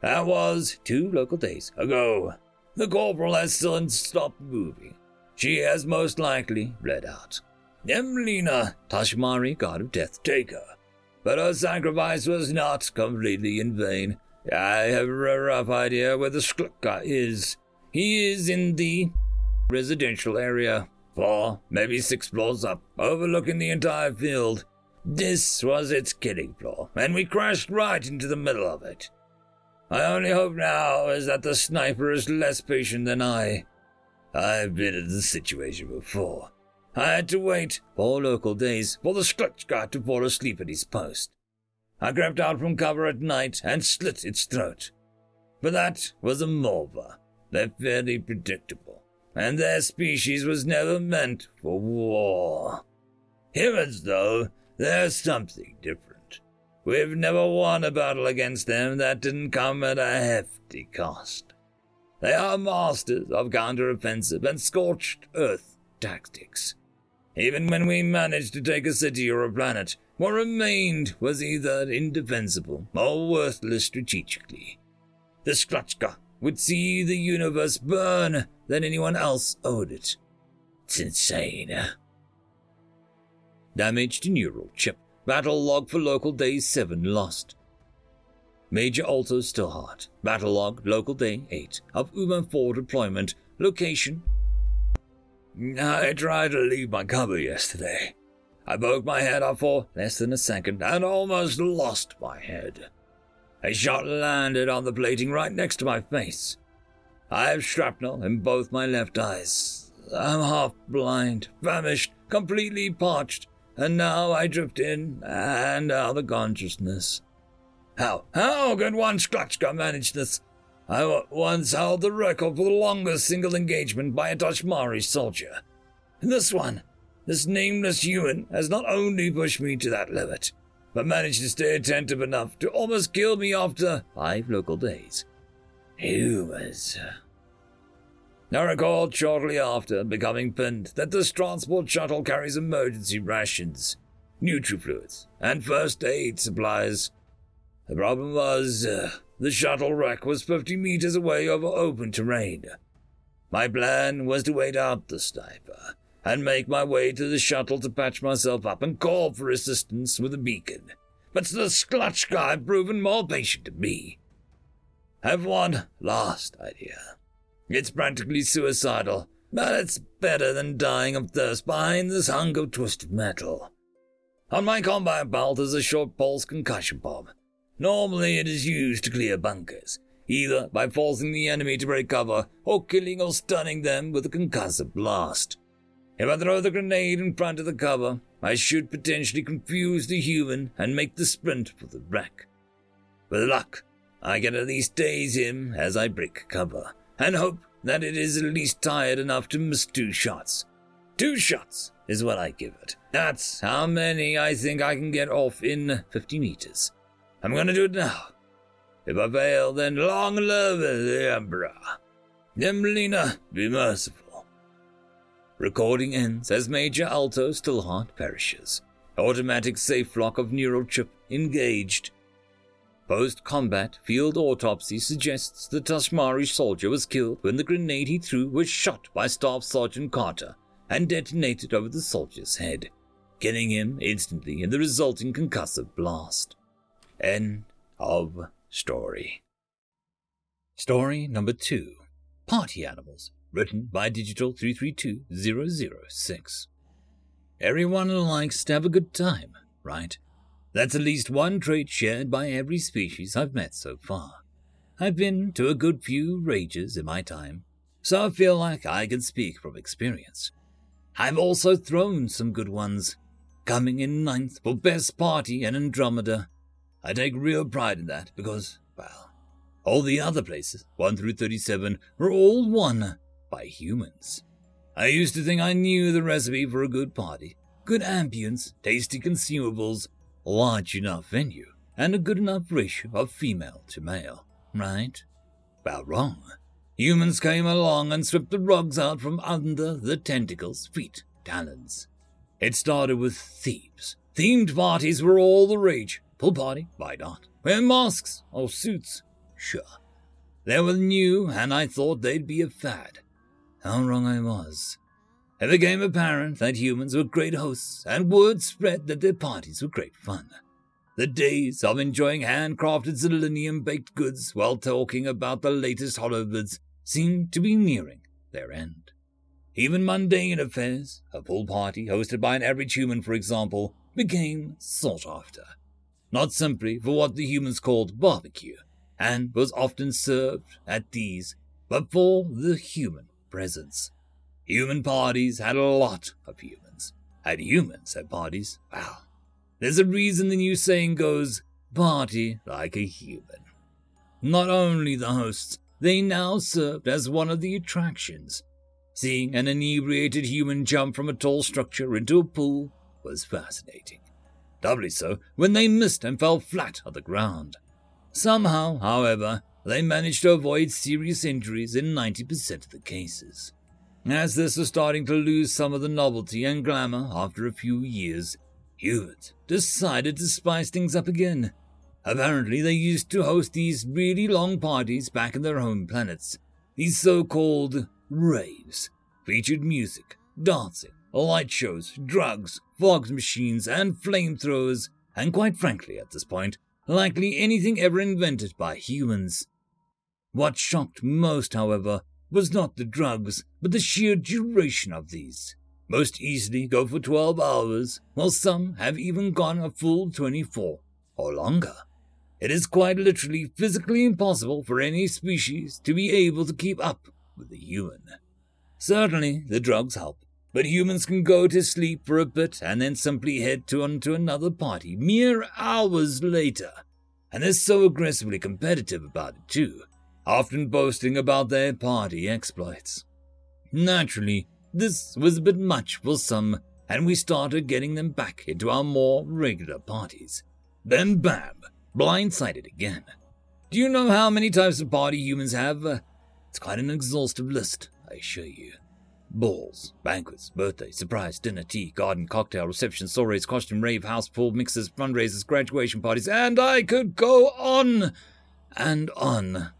That was two local days ago. The corporal has still stopped moving. She has most likely bled out. Emlina, Tashmari, god of death, take her. But her sacrifice was not completely in vain. I have a rough idea where the Sklukka is. He is in the residential area, four, maybe six floors up, overlooking the entire field. This was its killing floor, and we crashed right into the middle of it. My only hope now is that the sniper is less patient than I. I've been in this situation before. I had to wait four local days for the Sklutchka to fall asleep at his post. I crept out from cover at night and slit its throat. But that was a Morva. They're fairly predictable and their species was never meant for war. Humans, though, they're something different. We've never won a battle against them that didn't come at a hefty cost. They are masters of counteroffensive and scorched earth tactics. Even when we managed to take a city or a planet, what remained was either indefensible or worthless strategically. The Sklutchka would see the universe burn than anyone else owed it. It's insane. Damage to neural chip. Battle log for local day 7 lost. Major Alto Stillheart. Battle log local day 8 of UMA 4 deployment. Location. I tried to leave my cover yesterday. I broke my head off for less than a second and almost lost my head. A shot landed on the plating right next to my face. I have shrapnel in both my left eyes. I'm half blind, famished, completely parched, and now I drift in and out of consciousness. How, how could one Sklutchka manage this? I once held the record for the longest single engagement by a Tashmari soldier. This one, this nameless human, has not only pushed me to that limit, but managed to stay attentive enough to almost kill me after five local days. Humans. I recalled shortly after becoming pinned that this transport shuttle carries emergency rations, nutrifluids, and first aid supplies. The problem was, uh, the shuttle wreck was 50 meters away over open terrain. My plan was to wait out the sniper and make my way to the shuttle to patch myself up and call for assistance with a beacon. But the Sklutchka had proven more patient to me. I've one last idea. It's practically suicidal, but it's better than dying of thirst behind this hunk of twisted metal. On my combat belt is a short pulse concussion bomb. Normally it is used to clear bunkers, either by forcing the enemy to break cover or killing or stunning them with a concussive blast. If I throw the grenade in front of the cover, I should potentially confuse the human and make the sprint for the wreck. With luck, I can at least daze him as I break cover, and hope that it is at least tired enough to miss two shots. Two shots is what I give it. That's how many I think I can get off in 50 meters. I'm gonna do it now. If I fail, then long live the Emperor. Emlina, be merciful. Recording ends as Major Alto Stillheart perishes. Automatic safe lock of neural chip engaged. Post combat field autopsy suggests the Tashmari soldier was killed when the grenade he threw was shot by Staff Sergeant Carter and detonated over the soldier's head, killing him instantly in the resulting concussive blast. End of story. Story number two Party Animals, written by Digital 332006. Everyone likes to have a good time, right? That's at least one trait shared by every species I've met so far. I've been to a good few rages in my time, so I feel like I can speak from experience. I've also thrown some good ones, coming in ninth for Best Party and Andromeda. I take real pride in that because, well, all the other places, 1 through 37, were all won by humans. I used to think I knew the recipe for a good party. Good ambience, tasty consumables, large enough venue, and a good enough ratio of female to male, right? Well, wrong. Humans came along and stripped the rugs out from under the tentacles, feet, talons. It started with thieves. Themed parties were all the rage. Pool party? Why not? Wear masks or suits? Sure. They were new, and I thought they'd be a fad. How wrong I was. It became apparent that humans were great hosts, and word spread that their parties were great fun. The days of enjoying handcrafted selenium baked goods while talking about the latest Hollywood's seemed to be nearing their end. Even mundane affairs, a pool party hosted by an average human, for example, became sought after. Not simply for what the humans called barbecue, and was often served at these, but for the human presence. Human parties had a lot of humans, and humans had parties. Well, there's a reason the new saying goes, party like a human. Not only the hosts, they now served as one of the attractions. Seeing an inebriated human jump from a tall structure into a pool was fascinating. Doubly so when they missed and fell flat on the ground. Somehow, however, they managed to avoid serious injuries in 90% of the cases. As this was starting to lose some of the novelty and glamour after a few years, humans decided to spice things up again. Apparently, they used to host these really long parties back in their home planets. These so called raves featured music, dancing, light shows, drugs, fog machines, and flamethrowers, and quite frankly, at this point, likely anything ever invented by humans. What shocked most, however, was not the drugs, but the sheer duration of these. Most easily go for 12 hours, while some have even gone a full 24 or longer. It is quite literally physically impossible for any species to be able to keep up with the human. Certainly, the drugs help, but humans can go to sleep for a bit and then simply head to on to another party mere hours later. And they're so aggressively competitive about it too, often boasting about their party exploits. Naturally, this was a bit much for some, and we started getting them back into our more regular parties. Then bam, blindsided again. Do you know how many types of party humans have? It's quite an exhaustive list, I assure you balls, banquets, birthday, surprise, dinner, tea, garden, cocktail, reception, soirees, costume, rave, house, pool, mixers, fundraisers, graduation parties, and I could go on and on.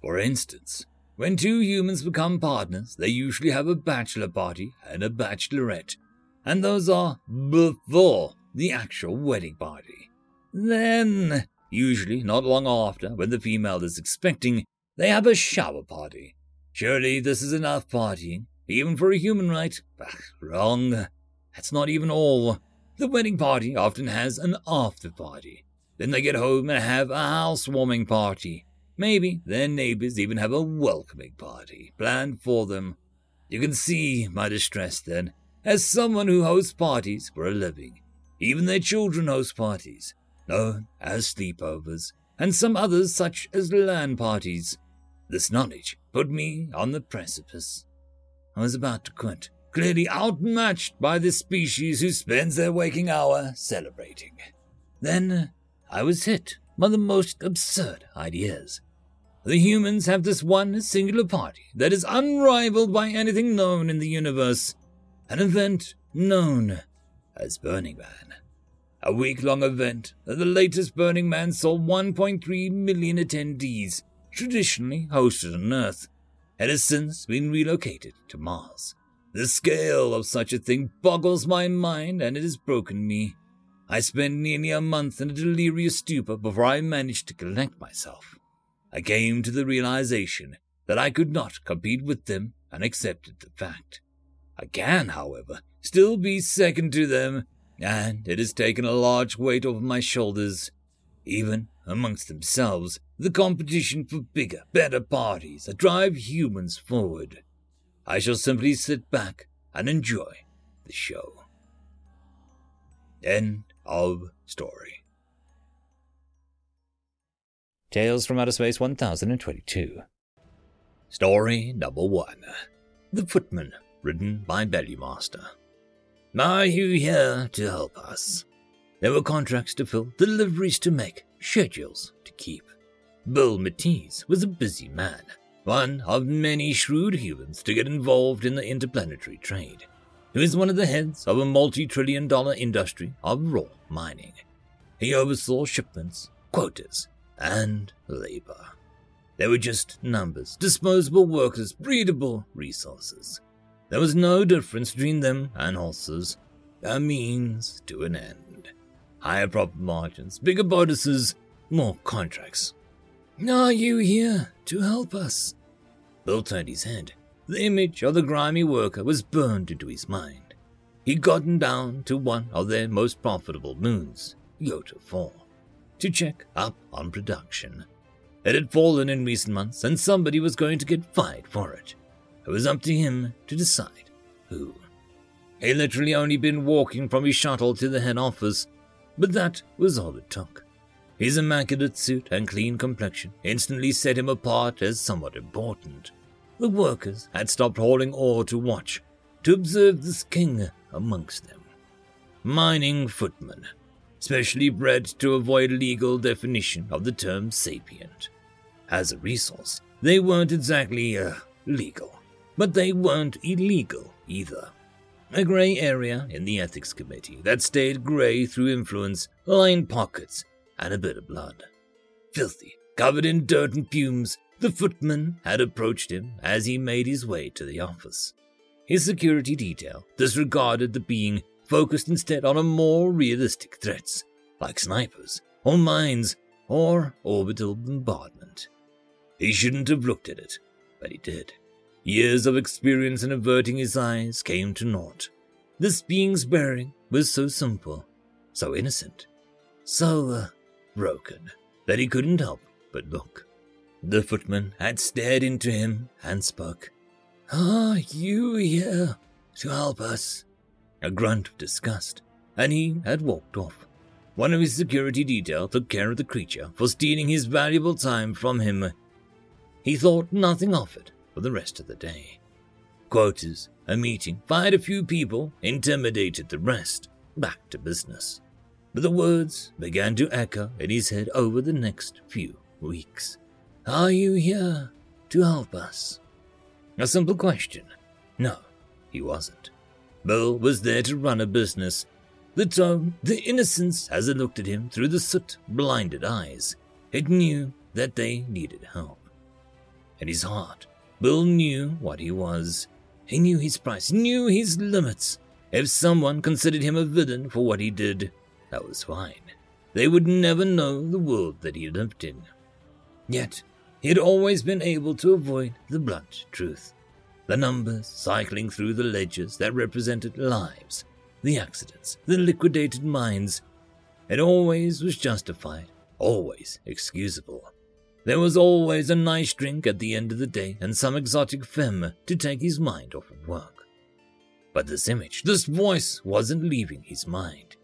For instance, when two humans become partners, they usually have a bachelor party and a bachelorette, and those are before the actual wedding party. Then, usually not long after, when the female is expecting, they have a shower party. Surely this is enough partying even for a human right. Bah, wrong. That's not even all. The wedding party often has an after party. Then they get home and have a housewarming party. Maybe their neighbors even have a welcoming party planned for them. You can see my distress then, as someone who hosts parties for a living. Even their children host parties, known as sleepovers, and some others such as LAN parties. This knowledge put me on the precipice. I was about to quit, clearly outmatched by this species who spends their waking hour celebrating. Then I was hit by the most absurd ideas. The humans have this one singular party that is unrivaled by anything known in the universe, an event known as Burning Man. a week long event that the latest Burning Man saw 1.3 million attendees, traditionally hosted on Earth, had has since been relocated to Mars. The scale of such a thing boggles my mind and it has broken me. I spent nearly a month in a delirious stupor before I managed to collect myself. I came to the realization that I could not compete with them and accepted the fact. I can, however, still be second to them, and it has taken a large weight off my shoulders. Even amongst themselves, the competition for bigger, better parties that drive humans forward. I shall simply sit back and enjoy the show. End of story. Tales from Outer Space 1022. Story number one The Footman, written by Bellymaster. Are you here to help us? There were contracts to fill, deliveries to make, schedules to keep. Bill Matisse was a busy man, one of many shrewd humans to get involved in the interplanetary trade. He was one of the heads of a multi trillion dollar industry of raw mining. He oversaw shipments, quotas, and labor. They were just numbers, disposable workers, breedable resources. There was no difference between them and horses, a means to an end. Higher profit margins, bigger bonuses, more contracts. Are you here to help us? Bill turned his head. The image of the grimy worker was burned into his mind. He'd gotten down to one of their most profitable moons, Iota 4, to check up on production. It had fallen in recent months, and somebody was going to get fired for it. It was up to him to decide who. He had literally only been walking from his shuttle to the head office, but that was all it took. His immaculate suit and clean complexion instantly set him apart as somewhat important. The workers had stopped hauling ore to watch, to observe this king amongst them. Mining footmen, specially bred to avoid legal definition of the term sapient. As a resource, they weren't exactly uh, legal, but they weren't illegal either. A grey area in the ethics committee that stayed grey through influence, lined pockets, and a bit of blood. Filthy, covered in dirt and fumes, the footman had approached him as he made his way to the office. His security detail disregarded the being, focused instead on a more realistic threats, like snipers, or mines, or orbital bombardment. He shouldn't have looked at it, but he did. Years of experience in averting his eyes came to naught. This being's bearing was so simple, so innocent, so uh, broken, that he couldn't help but look. The footman had stared into him and spoke. Are you here to help us? A grunt of disgust, and he had walked off. One of his security detail took care of the creature for stealing his valuable time from him. He thought nothing of it for the rest of the day. Quotas, a meeting, fired a few people, intimidated the rest, back to business. But the words began to echo in his head over the next few weeks. Are you here to help us? A simple question. No, he wasn't. Bill was there to run a business. The tone, the innocence as it looked at him through the soot blinded eyes, it knew that they needed help. In his heart, Bill knew what he was. He knew his price, knew his limits. If someone considered him a villain for what he did, that was fine. They would never know the world that he lived in. Yet, he had always been able to avoid the blunt truth. The numbers cycling through the ledgers that represented lives, the accidents, the liquidated mines. It always was justified, always excusable. There was always a nice drink at the end of the day and some exotic femme to take his mind off of work. But this image, this voice wasn't leaving his mind.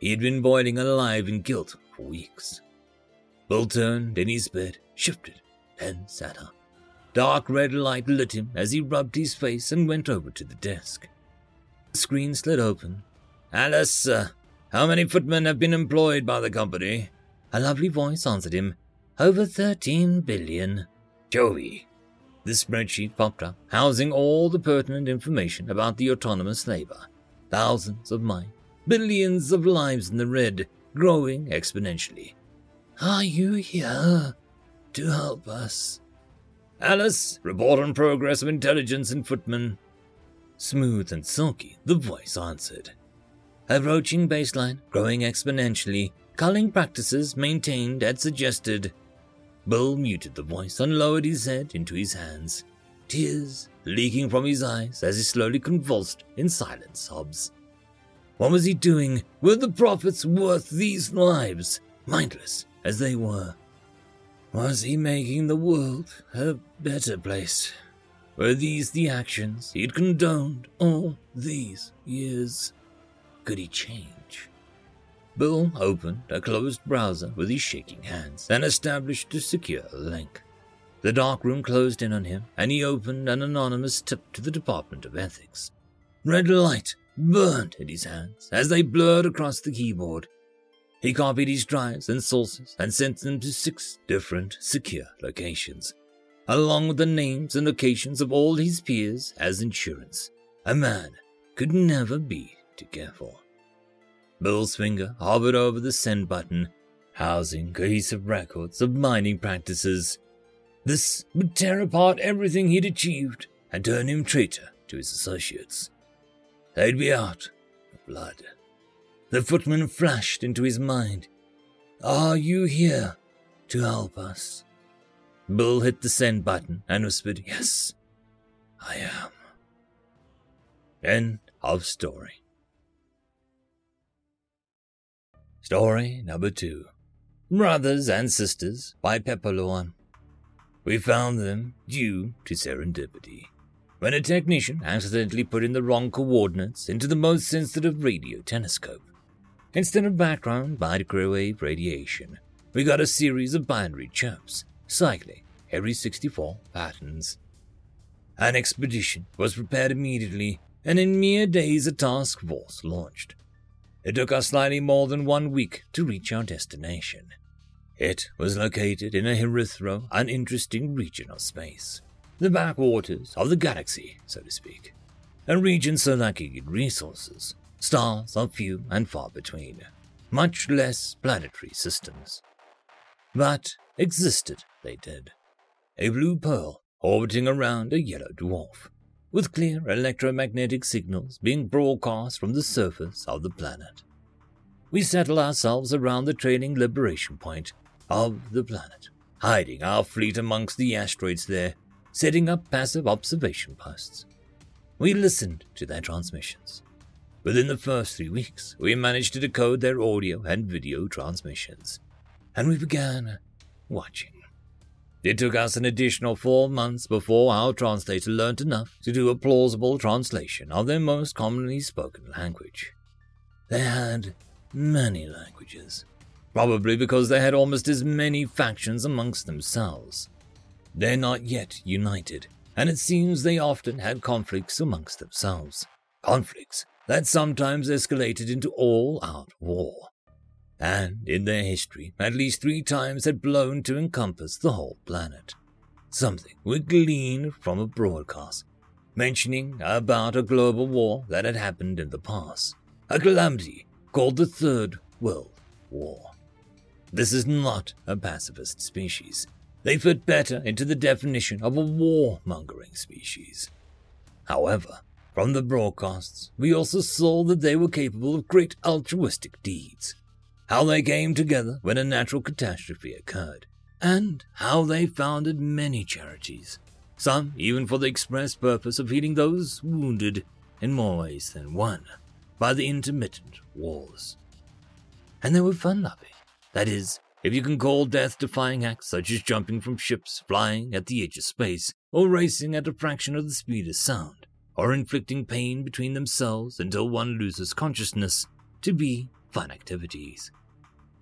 He had been boiling alive in guilt for weeks. Bill turned in his bed, shifted, and sat up. Dark red light lit him as he rubbed his face and went over to the desk. The screen slid open. Alice, uh, how many footmen have been employed by the company? A lovely voice answered him. Over 13 billion. Joey. The spreadsheet popped up, housing all the pertinent information about the autonomous labor. Thousands of mine, billions of lives in the red, growing exponentially. Are you here to help us? Alice, report on progress of intelligence and footmen. Smooth and silky, the voice answered. Approaching baseline, growing exponentially, culling practices maintained as suggested. Bill muted the voice and lowered his head into his hands, tears leaking from his eyes as he slowly convulsed in silent sobs. What was he doing? Were the profits worth these lives, mindless as they were? Was he making the world a better place? Were these the actions he'd condoned all these years? Could he change? Bill opened a closed browser with his shaking hands and established a secure link. The dark room closed in on him, and he opened an anonymous tip to the Department of Ethics. Red light burned in his hands as they blurred across the keyboard. He copied his drives and sources and sent them to six different secure locations, along with the names and locations of all his peers as insurance. A man could never be too careful. Bill's finger hovered over the send button, housing cohesive records of mining practices. This would tear apart everything he'd achieved and turn him traitor to his associates. They'd be out of blood. The footman flashed into his mind. Are you here to help us? Bill hit the send button and whispered, Yes, I am. End of story. Story number two Brothers and Sisters by Pepperlorn. We found them due to serendipity. When a technician accidentally put in the wrong coordinates into the most sensitive radio telescope, Instead of background microwave radiation, we got a series of binary chirps, cycling every 64 patterns. An expedition was prepared immediately, and in mere days a task force launched. It took us slightly more than one week to reach our destination. It was located in a herithro uninteresting region of space, the backwaters of the galaxy, so to speak, a region so lacking in resources Stars are few and far between, much less planetary systems. But existed they did. A blue pearl orbiting around a yellow dwarf, with clear electromagnetic signals being broadcast from the surface of the planet. We settle ourselves around the trailing libration point of the planet, hiding our fleet amongst the asteroids there, setting up passive observation posts. We listened to their transmissions, Within the first three weeks, we managed to decode their audio and video transmissions, and we began watching. It took us an additional four months before our translator learned enough to do a plausible translation of their most commonly spoken language. They had many languages, probably because they had almost as many factions amongst themselves. They're not yet united, and it seems they often had conflicts amongst themselves. Conflicts that sometimes escalated into all out war, and in their history at least three times had blown to encompass the whole planet. Something we gleaned from a broadcast mentioning about a global war that had happened in the past, a calamity called the Third World War. This is not a pacifist species. They fit better into the definition of a warmongering species. However, from the broadcasts, we also saw that they were capable of great altruistic deeds, how they came together when a natural catastrophe occurred, and how they founded many charities, some even for the express purpose of healing those wounded in more ways than one by the intermittent wars. And they were fun loving. That is, if you can call death defying acts such as jumping from ships, flying at the edge of space, or racing at a fraction of the speed of sound or inflicting pain between themselves until one loses consciousness to be fun activities.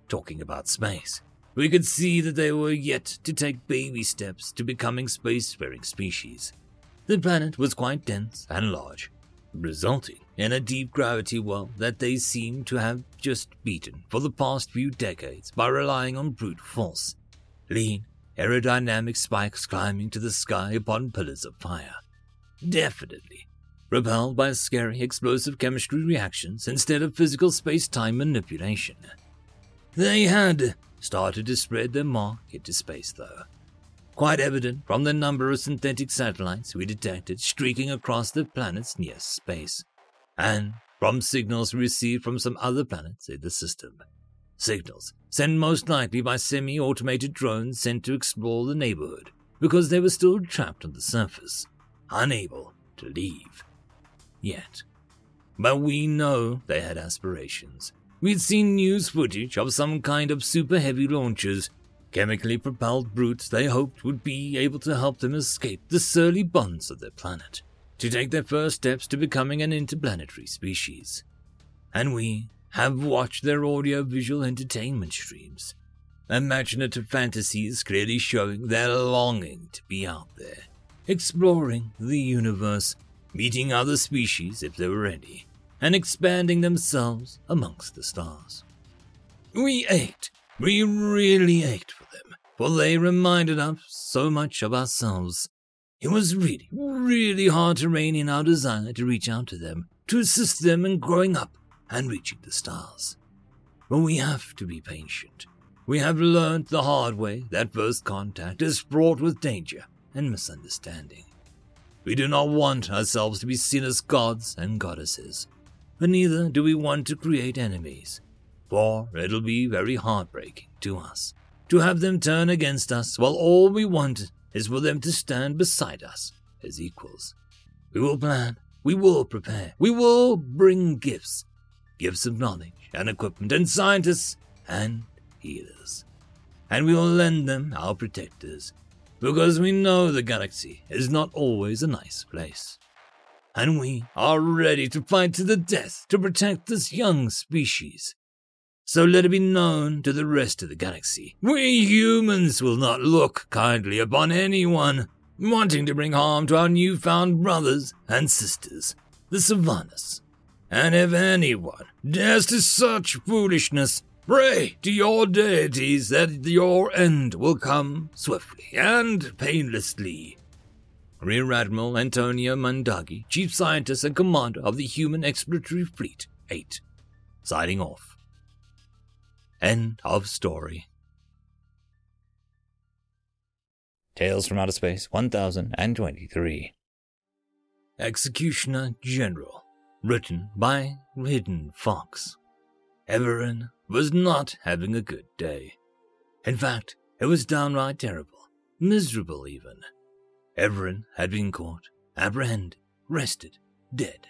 Talking about space, we could see that they were yet to take baby steps to becoming spacefaring species. The planet was quite dense and large, resulting in a deep gravity well that they seemed to have just beaten for the past few decades by relying on brute force. Lean, aerodynamic spikes climbing to the sky upon pillars of fire. Definitely repelled by scary explosive chemistry reactions instead of physical space time manipulation. They had started to spread their mark into space, though. Quite evident from the number of synthetic satellites we detected streaking across the planet's near space, and from signals received from some other planets in the system. Signals sent most likely by semi automated drones sent to explore the neighborhood because they were still trapped on the surface, unable to leave. Yet. But we know they had aspirations. We'd seen news footage of some kind of super heavy launchers, chemically propelled brutes they hoped would be able to help them escape the surly bonds of their planet, to take their first steps to becoming an interplanetary species. And we have watched their audio-visual entertainment streams, imaginative fantasies clearly showing their longing to be out there, exploring the universe, meeting other species if there were any, and expanding themselves amongst the stars. We ached, we really ached for them, for they reminded us so much of ourselves. It was really, really hard to rein in our desire to reach out to them, to assist them in growing up and reaching the stars. But we have to be patient. We have learned the hard way that first contact is fraught with danger and misunderstanding. We do not want ourselves to be seen as gods and goddesses, but neither do we want to create enemies, for it'll be very heartbreaking to us to have them turn against us while all we want is for them to stand beside us as equals. We will plan, we will prepare, we will bring gifts, gifts of knowledge and equipment and scientists and healers. And we will lend them our protectors, because we know the galaxy is not always a nice place. And we are ready to fight to the death to protect this young species. So let it be known to the rest of the galaxy. We humans will not look kindly upon anyone wanting to bring harm to our newfound brothers and sisters, the Savannas. And if anyone dares to such foolishness, pray to your deities that your end will come swiftly and painlessly. Rear Admiral Antonio Mandagi, Chief Scientist and Commander of the Human Exploratory Fleet 8, signing off. End of story. Tales from Outer Space 1023. Executioner General, written by Hidden Fox. Everin was not having a good day. In fact, it was downright terrible, miserable even. Everin had been caught, apprehended, arrested, dead.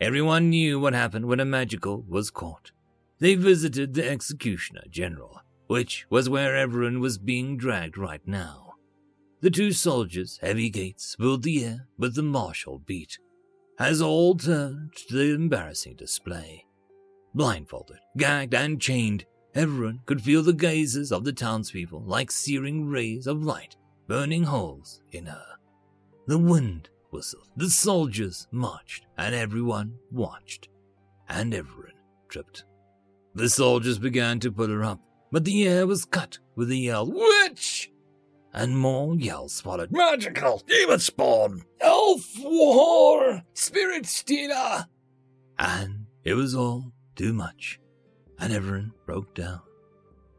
Everyone knew what happened when a magical was caught. They visited the Executioner General, which was where Everin was being dragged right now. The two soldiers, heavy gates, filled the air with the martial beat, as all turned to the embarrassing display. Blindfolded, gagged, and chained, everyone could feel the gazes of the townspeople like searing rays of light burning holes in her. The wind whistled, the soldiers marched, and everyone watched, and everyone tripped. The soldiers began to pull her up, but the air was cut with a yell, Witch! And more yells followed. Magical! Demon spawn! Elf war! Spirit stealer! And it was all too much, and everyone broke down.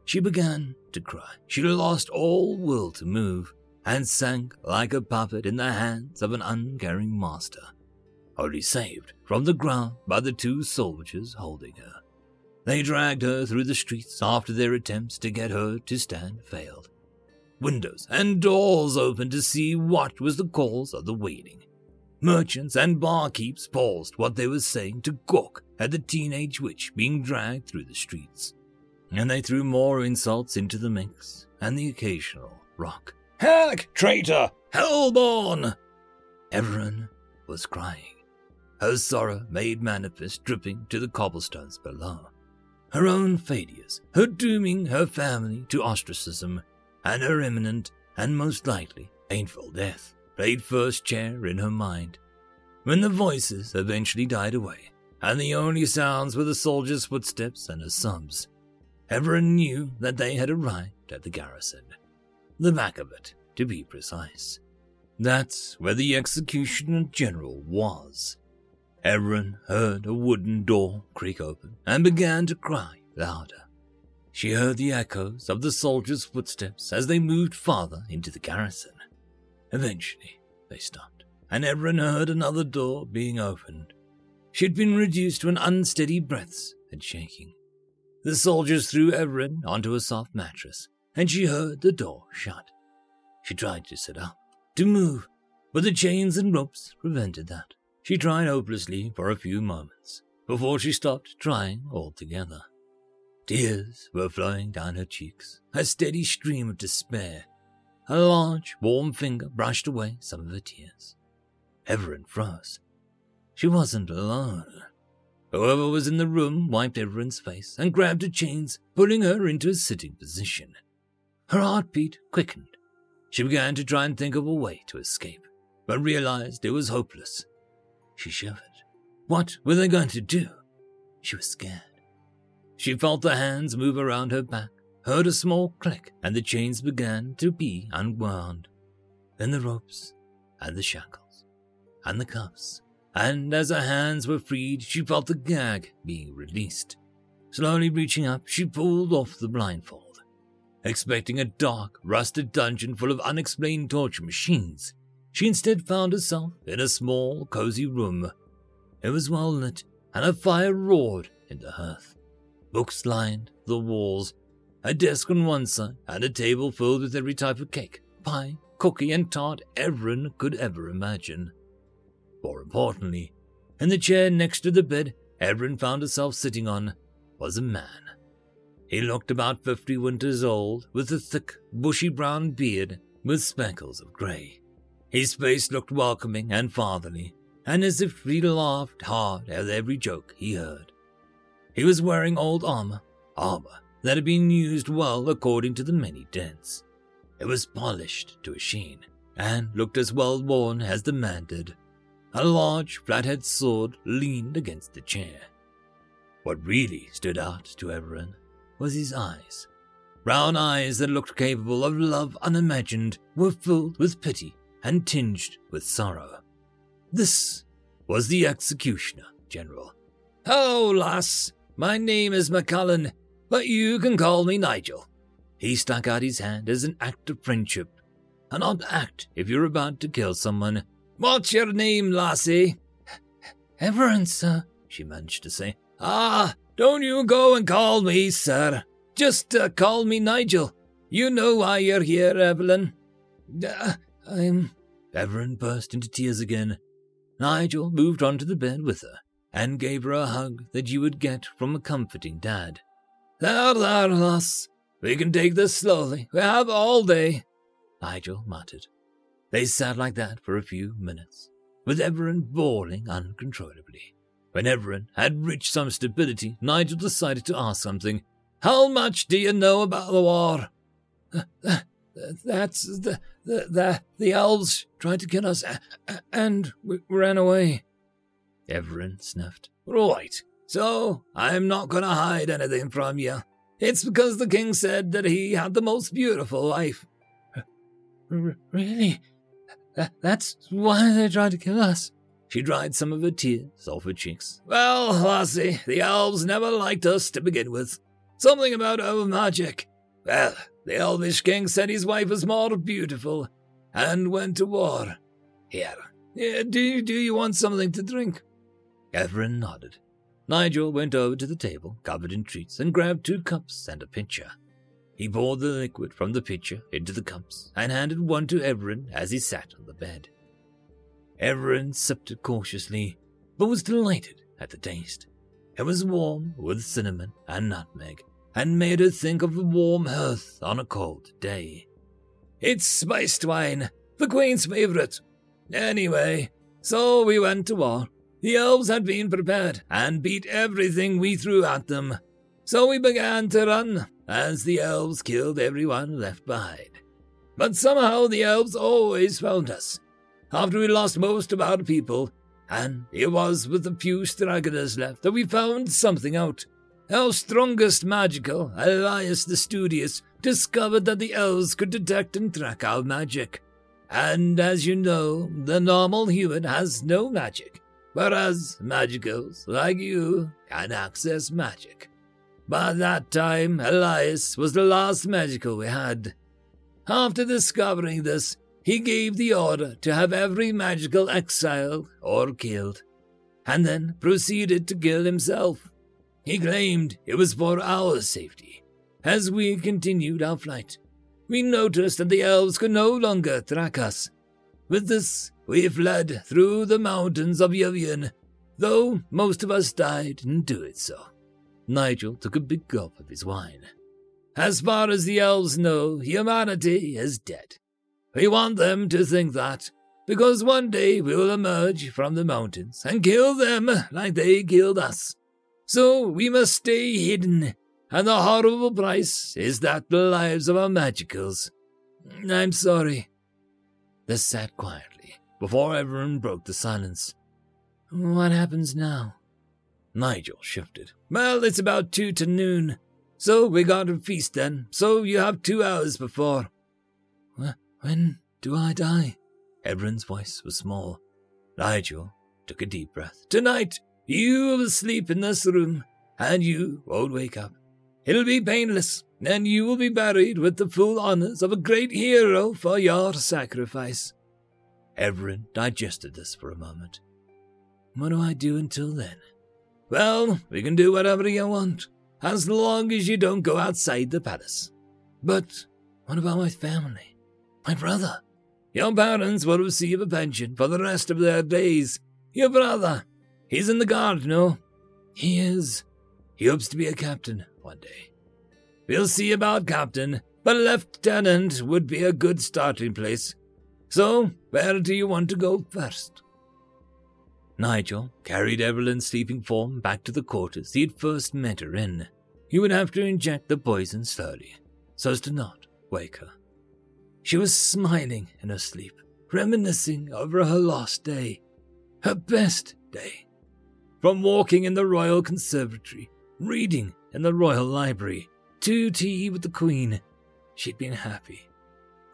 She began to cry. She lost all will to move and sank like a puppet in the hands of an uncaring master, only saved from the ground by the two soldiers holding her. They dragged her through the streets after their attempts to get her to stand failed. Windows and doors opened to see what was the cause of the wailing. Merchants and barkeeps paused what they were saying to gawk at the teenage witch being dragged through the streets. And they threw more insults into the mix, and the occasional rock. Heck, traitor! Hellborn! Everyone was crying, her sorrow made manifest dripping to the cobblestones below. Her own failures, her dooming her family to ostracism, and her imminent and most likely painful death played first chair in her mind. When the voices eventually died away, and the only sounds were the soldiers' footsteps and her sobs, everyone knew that they had arrived at the garrison. The back of it, to be precise. That's where the executioner general was. Erin heard a wooden door creak open and began to cry louder. She heard the echoes of the soldiers' footsteps as they moved farther into the garrison. Eventually, they stopped, and Erin heard another door being opened. She had been reduced to an unsteady breaths and shaking. The soldiers threw Erin onto a soft mattress, and she heard the door shut. She tried to sit up, to move, but the chains and ropes prevented that. She tried hopelessly for a few moments before she stopped trying altogether. Tears were flowing down her cheeks, a steady stream of despair. A large, warm finger brushed away some of her tears. Erin froze. She wasn't alone. Whoever was in the room wiped Erin's face and grabbed her chains, pulling her into a sitting position. Her heartbeat quickened. She began to try and think of a way to escape, but realized it was hopeless. She shivered. What were they going to do? She was scared. She felt the hands move around her back, heard a small click, and the chains began to be unwound. Then the ropes, and the shackles, and the cuffs, and as her hands were freed, she felt the gag being released. Slowly reaching up, she pulled off the blindfold. Expecting a dark, rusted dungeon full of unexplained torture machines, she instead found herself in a small, cozy room. It was well lit, and a fire roared in the hearth. Books lined the walls, a desk on one side, and a table filled with every type of cake, pie, cookie, and tart Erin could ever imagine. More importantly, in the chair next to the bed Erin found herself sitting on was a man. He looked about fifty winters old, with a thick, bushy brown beard with speckles of grey. His face looked welcoming and fatherly, and as if he laughed hard at every joke he heard. He was wearing old armor, armor that had been used well according to the many dents. It was polished to a sheen, and looked as well worn as the man did. A large flathead sword leaned against the chair. What really stood out to Erin was his eyes. Brown eyes that looked capable of love unimagined were filled with pity and tinged with sorrow. This was the executioner, General. Oh, lass, my name is McCullen, but you can call me Nigel. He stuck out his hand as an act of friendship. An odd act if you're about to kill someone. What's your name, lassie? Evelyn, sir, she managed to say. Ah, don't you go and call me, sir. Just uh, call me Nigel. You know why you're here, Evelyn. Uh, I'm. Evelyn burst into tears again. Nigel moved onto the bed with her and gave her a hug that you would get from a comforting dad. Lass. We can take this slowly. We have all day, Nigel muttered. They sat like that for a few minutes, with Evelyn bawling uncontrollably. When Evelyn had reached some stability, Nigel decided to ask something. How much do you know about the war? That's the the the, the elves tried to kill us, and we ran away. Evelyn sniffed. Right. So I'm not going to hide anything from you. It's because the king said that he had the most beautiful wife. R- really? Th- that's why they tried to kill us. She dried some of her tears off her cheeks. Well, lassie, the elves never liked us to begin with. Something about our magic. Well, the elvish king said his wife was more beautiful and went to war. Here, yeah, do, you, do you want something to drink? Evelyn nodded. Nigel went over to the table, covered in treats, and grabbed two cups and a pitcher. He poured the liquid from the pitcher into the cups and handed one to Evelyn as he sat on the bed. Evelyn sipped it cautiously, but was delighted at the taste. It was warm with cinnamon and nutmeg, and made her think of a warm hearth on a cold day. It's spiced wine, the Queen's favourite. Anyway, so we went to war. The elves had been prepared and beat everything we threw at them. So we began to run as the elves killed everyone left behind. But somehow the elves always found us. After we lost most of our people, and it was with a few stragglers left that we found something out. Our strongest magical, Elias the Studious, discovered that the elves could detect and track our magic. And as you know, the normal human has no magic, whereas magicals like you can access magic. By that time, Elias was the last magical we had. After discovering this, he gave the order to have every magical exiled or killed, and then proceeded to kill himself. He claimed it was for our safety. As we continued our flight, we noticed that the elves could no longer track us. With this, we fled through the mountains of Yavian, though most of us died in doing so. Nigel took a big gulp of his wine. As far as the elves know, humanity is dead. We want them to think that, because one day we will emerge from the mountains and kill them like they killed us. So we must stay hidden and the horrible price is that the lives of our magicals. I'm sorry. They sat quietly before everyone broke the silence. What happens now? Nigel shifted. Well, it's about two to noon, so we got to feast then, so you have two hours before. When do I die? Edwin's voice was small. Nigel took a deep breath. Tonight, you will sleep in this room, and you won't wake up. It'll be painless, and you will be buried with the full honors of a great hero for your sacrifice. Everin digested this for a moment. What do I do until then? Well, we can do whatever you want, as long as you don't go outside the palace. But what about my family? My brother? Your parents will receive a pension for the rest of their days. Your brother, he's in the guard, no? He is. He hopes to be a captain one day. We'll see about captain, but lieutenant would be a good starting place. So, where do you want to go first? Nigel carried Evelyn's sleeping form back to the quarters he had first met her in. He would have to inject the poison slowly, so as to not wake her. She was smiling in her sleep, reminiscing over her last day, her best day. From walking in the royal conservatory, reading in the royal library, to tea with the Queen. She'd been happy.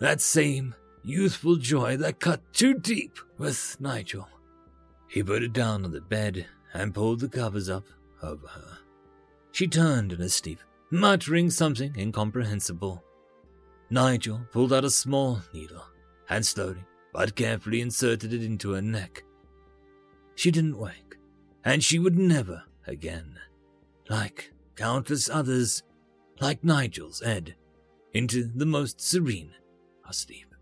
That same youthful joy that cut too deep with Nigel. He put her down on the bed and pulled the covers up over her. She turned in her sleep, muttering something incomprehensible. Nigel pulled out a small needle and slowly but carefully inserted it into her neck. She didn't wake, and she would never again. Like countless others, like Nigel's Ed, into the most serene of sleep.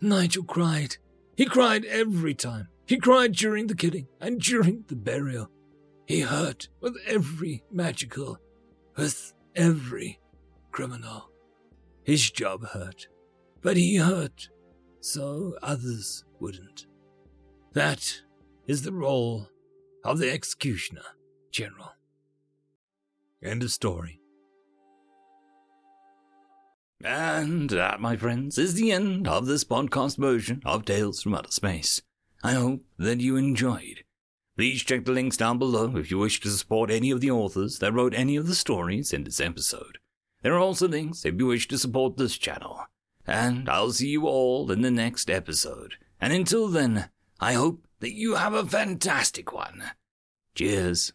Nigel cried. He cried every time. He cried during the killing and during the burial. He hurt with every magical, with every criminal. His job hurt, but he hurt so others wouldn't. That is the role of the executioner, General. End of story. And that, my friends, is the end of this podcast version of Tales from Outer Space. I hope that you enjoyed. Please check the links down below if you wish to support any of the authors that wrote any of the stories in this episode. There are also links if you wish to support this channel. And I'll see you all in the next episode. And until then, I hope that you have a fantastic one. Cheers.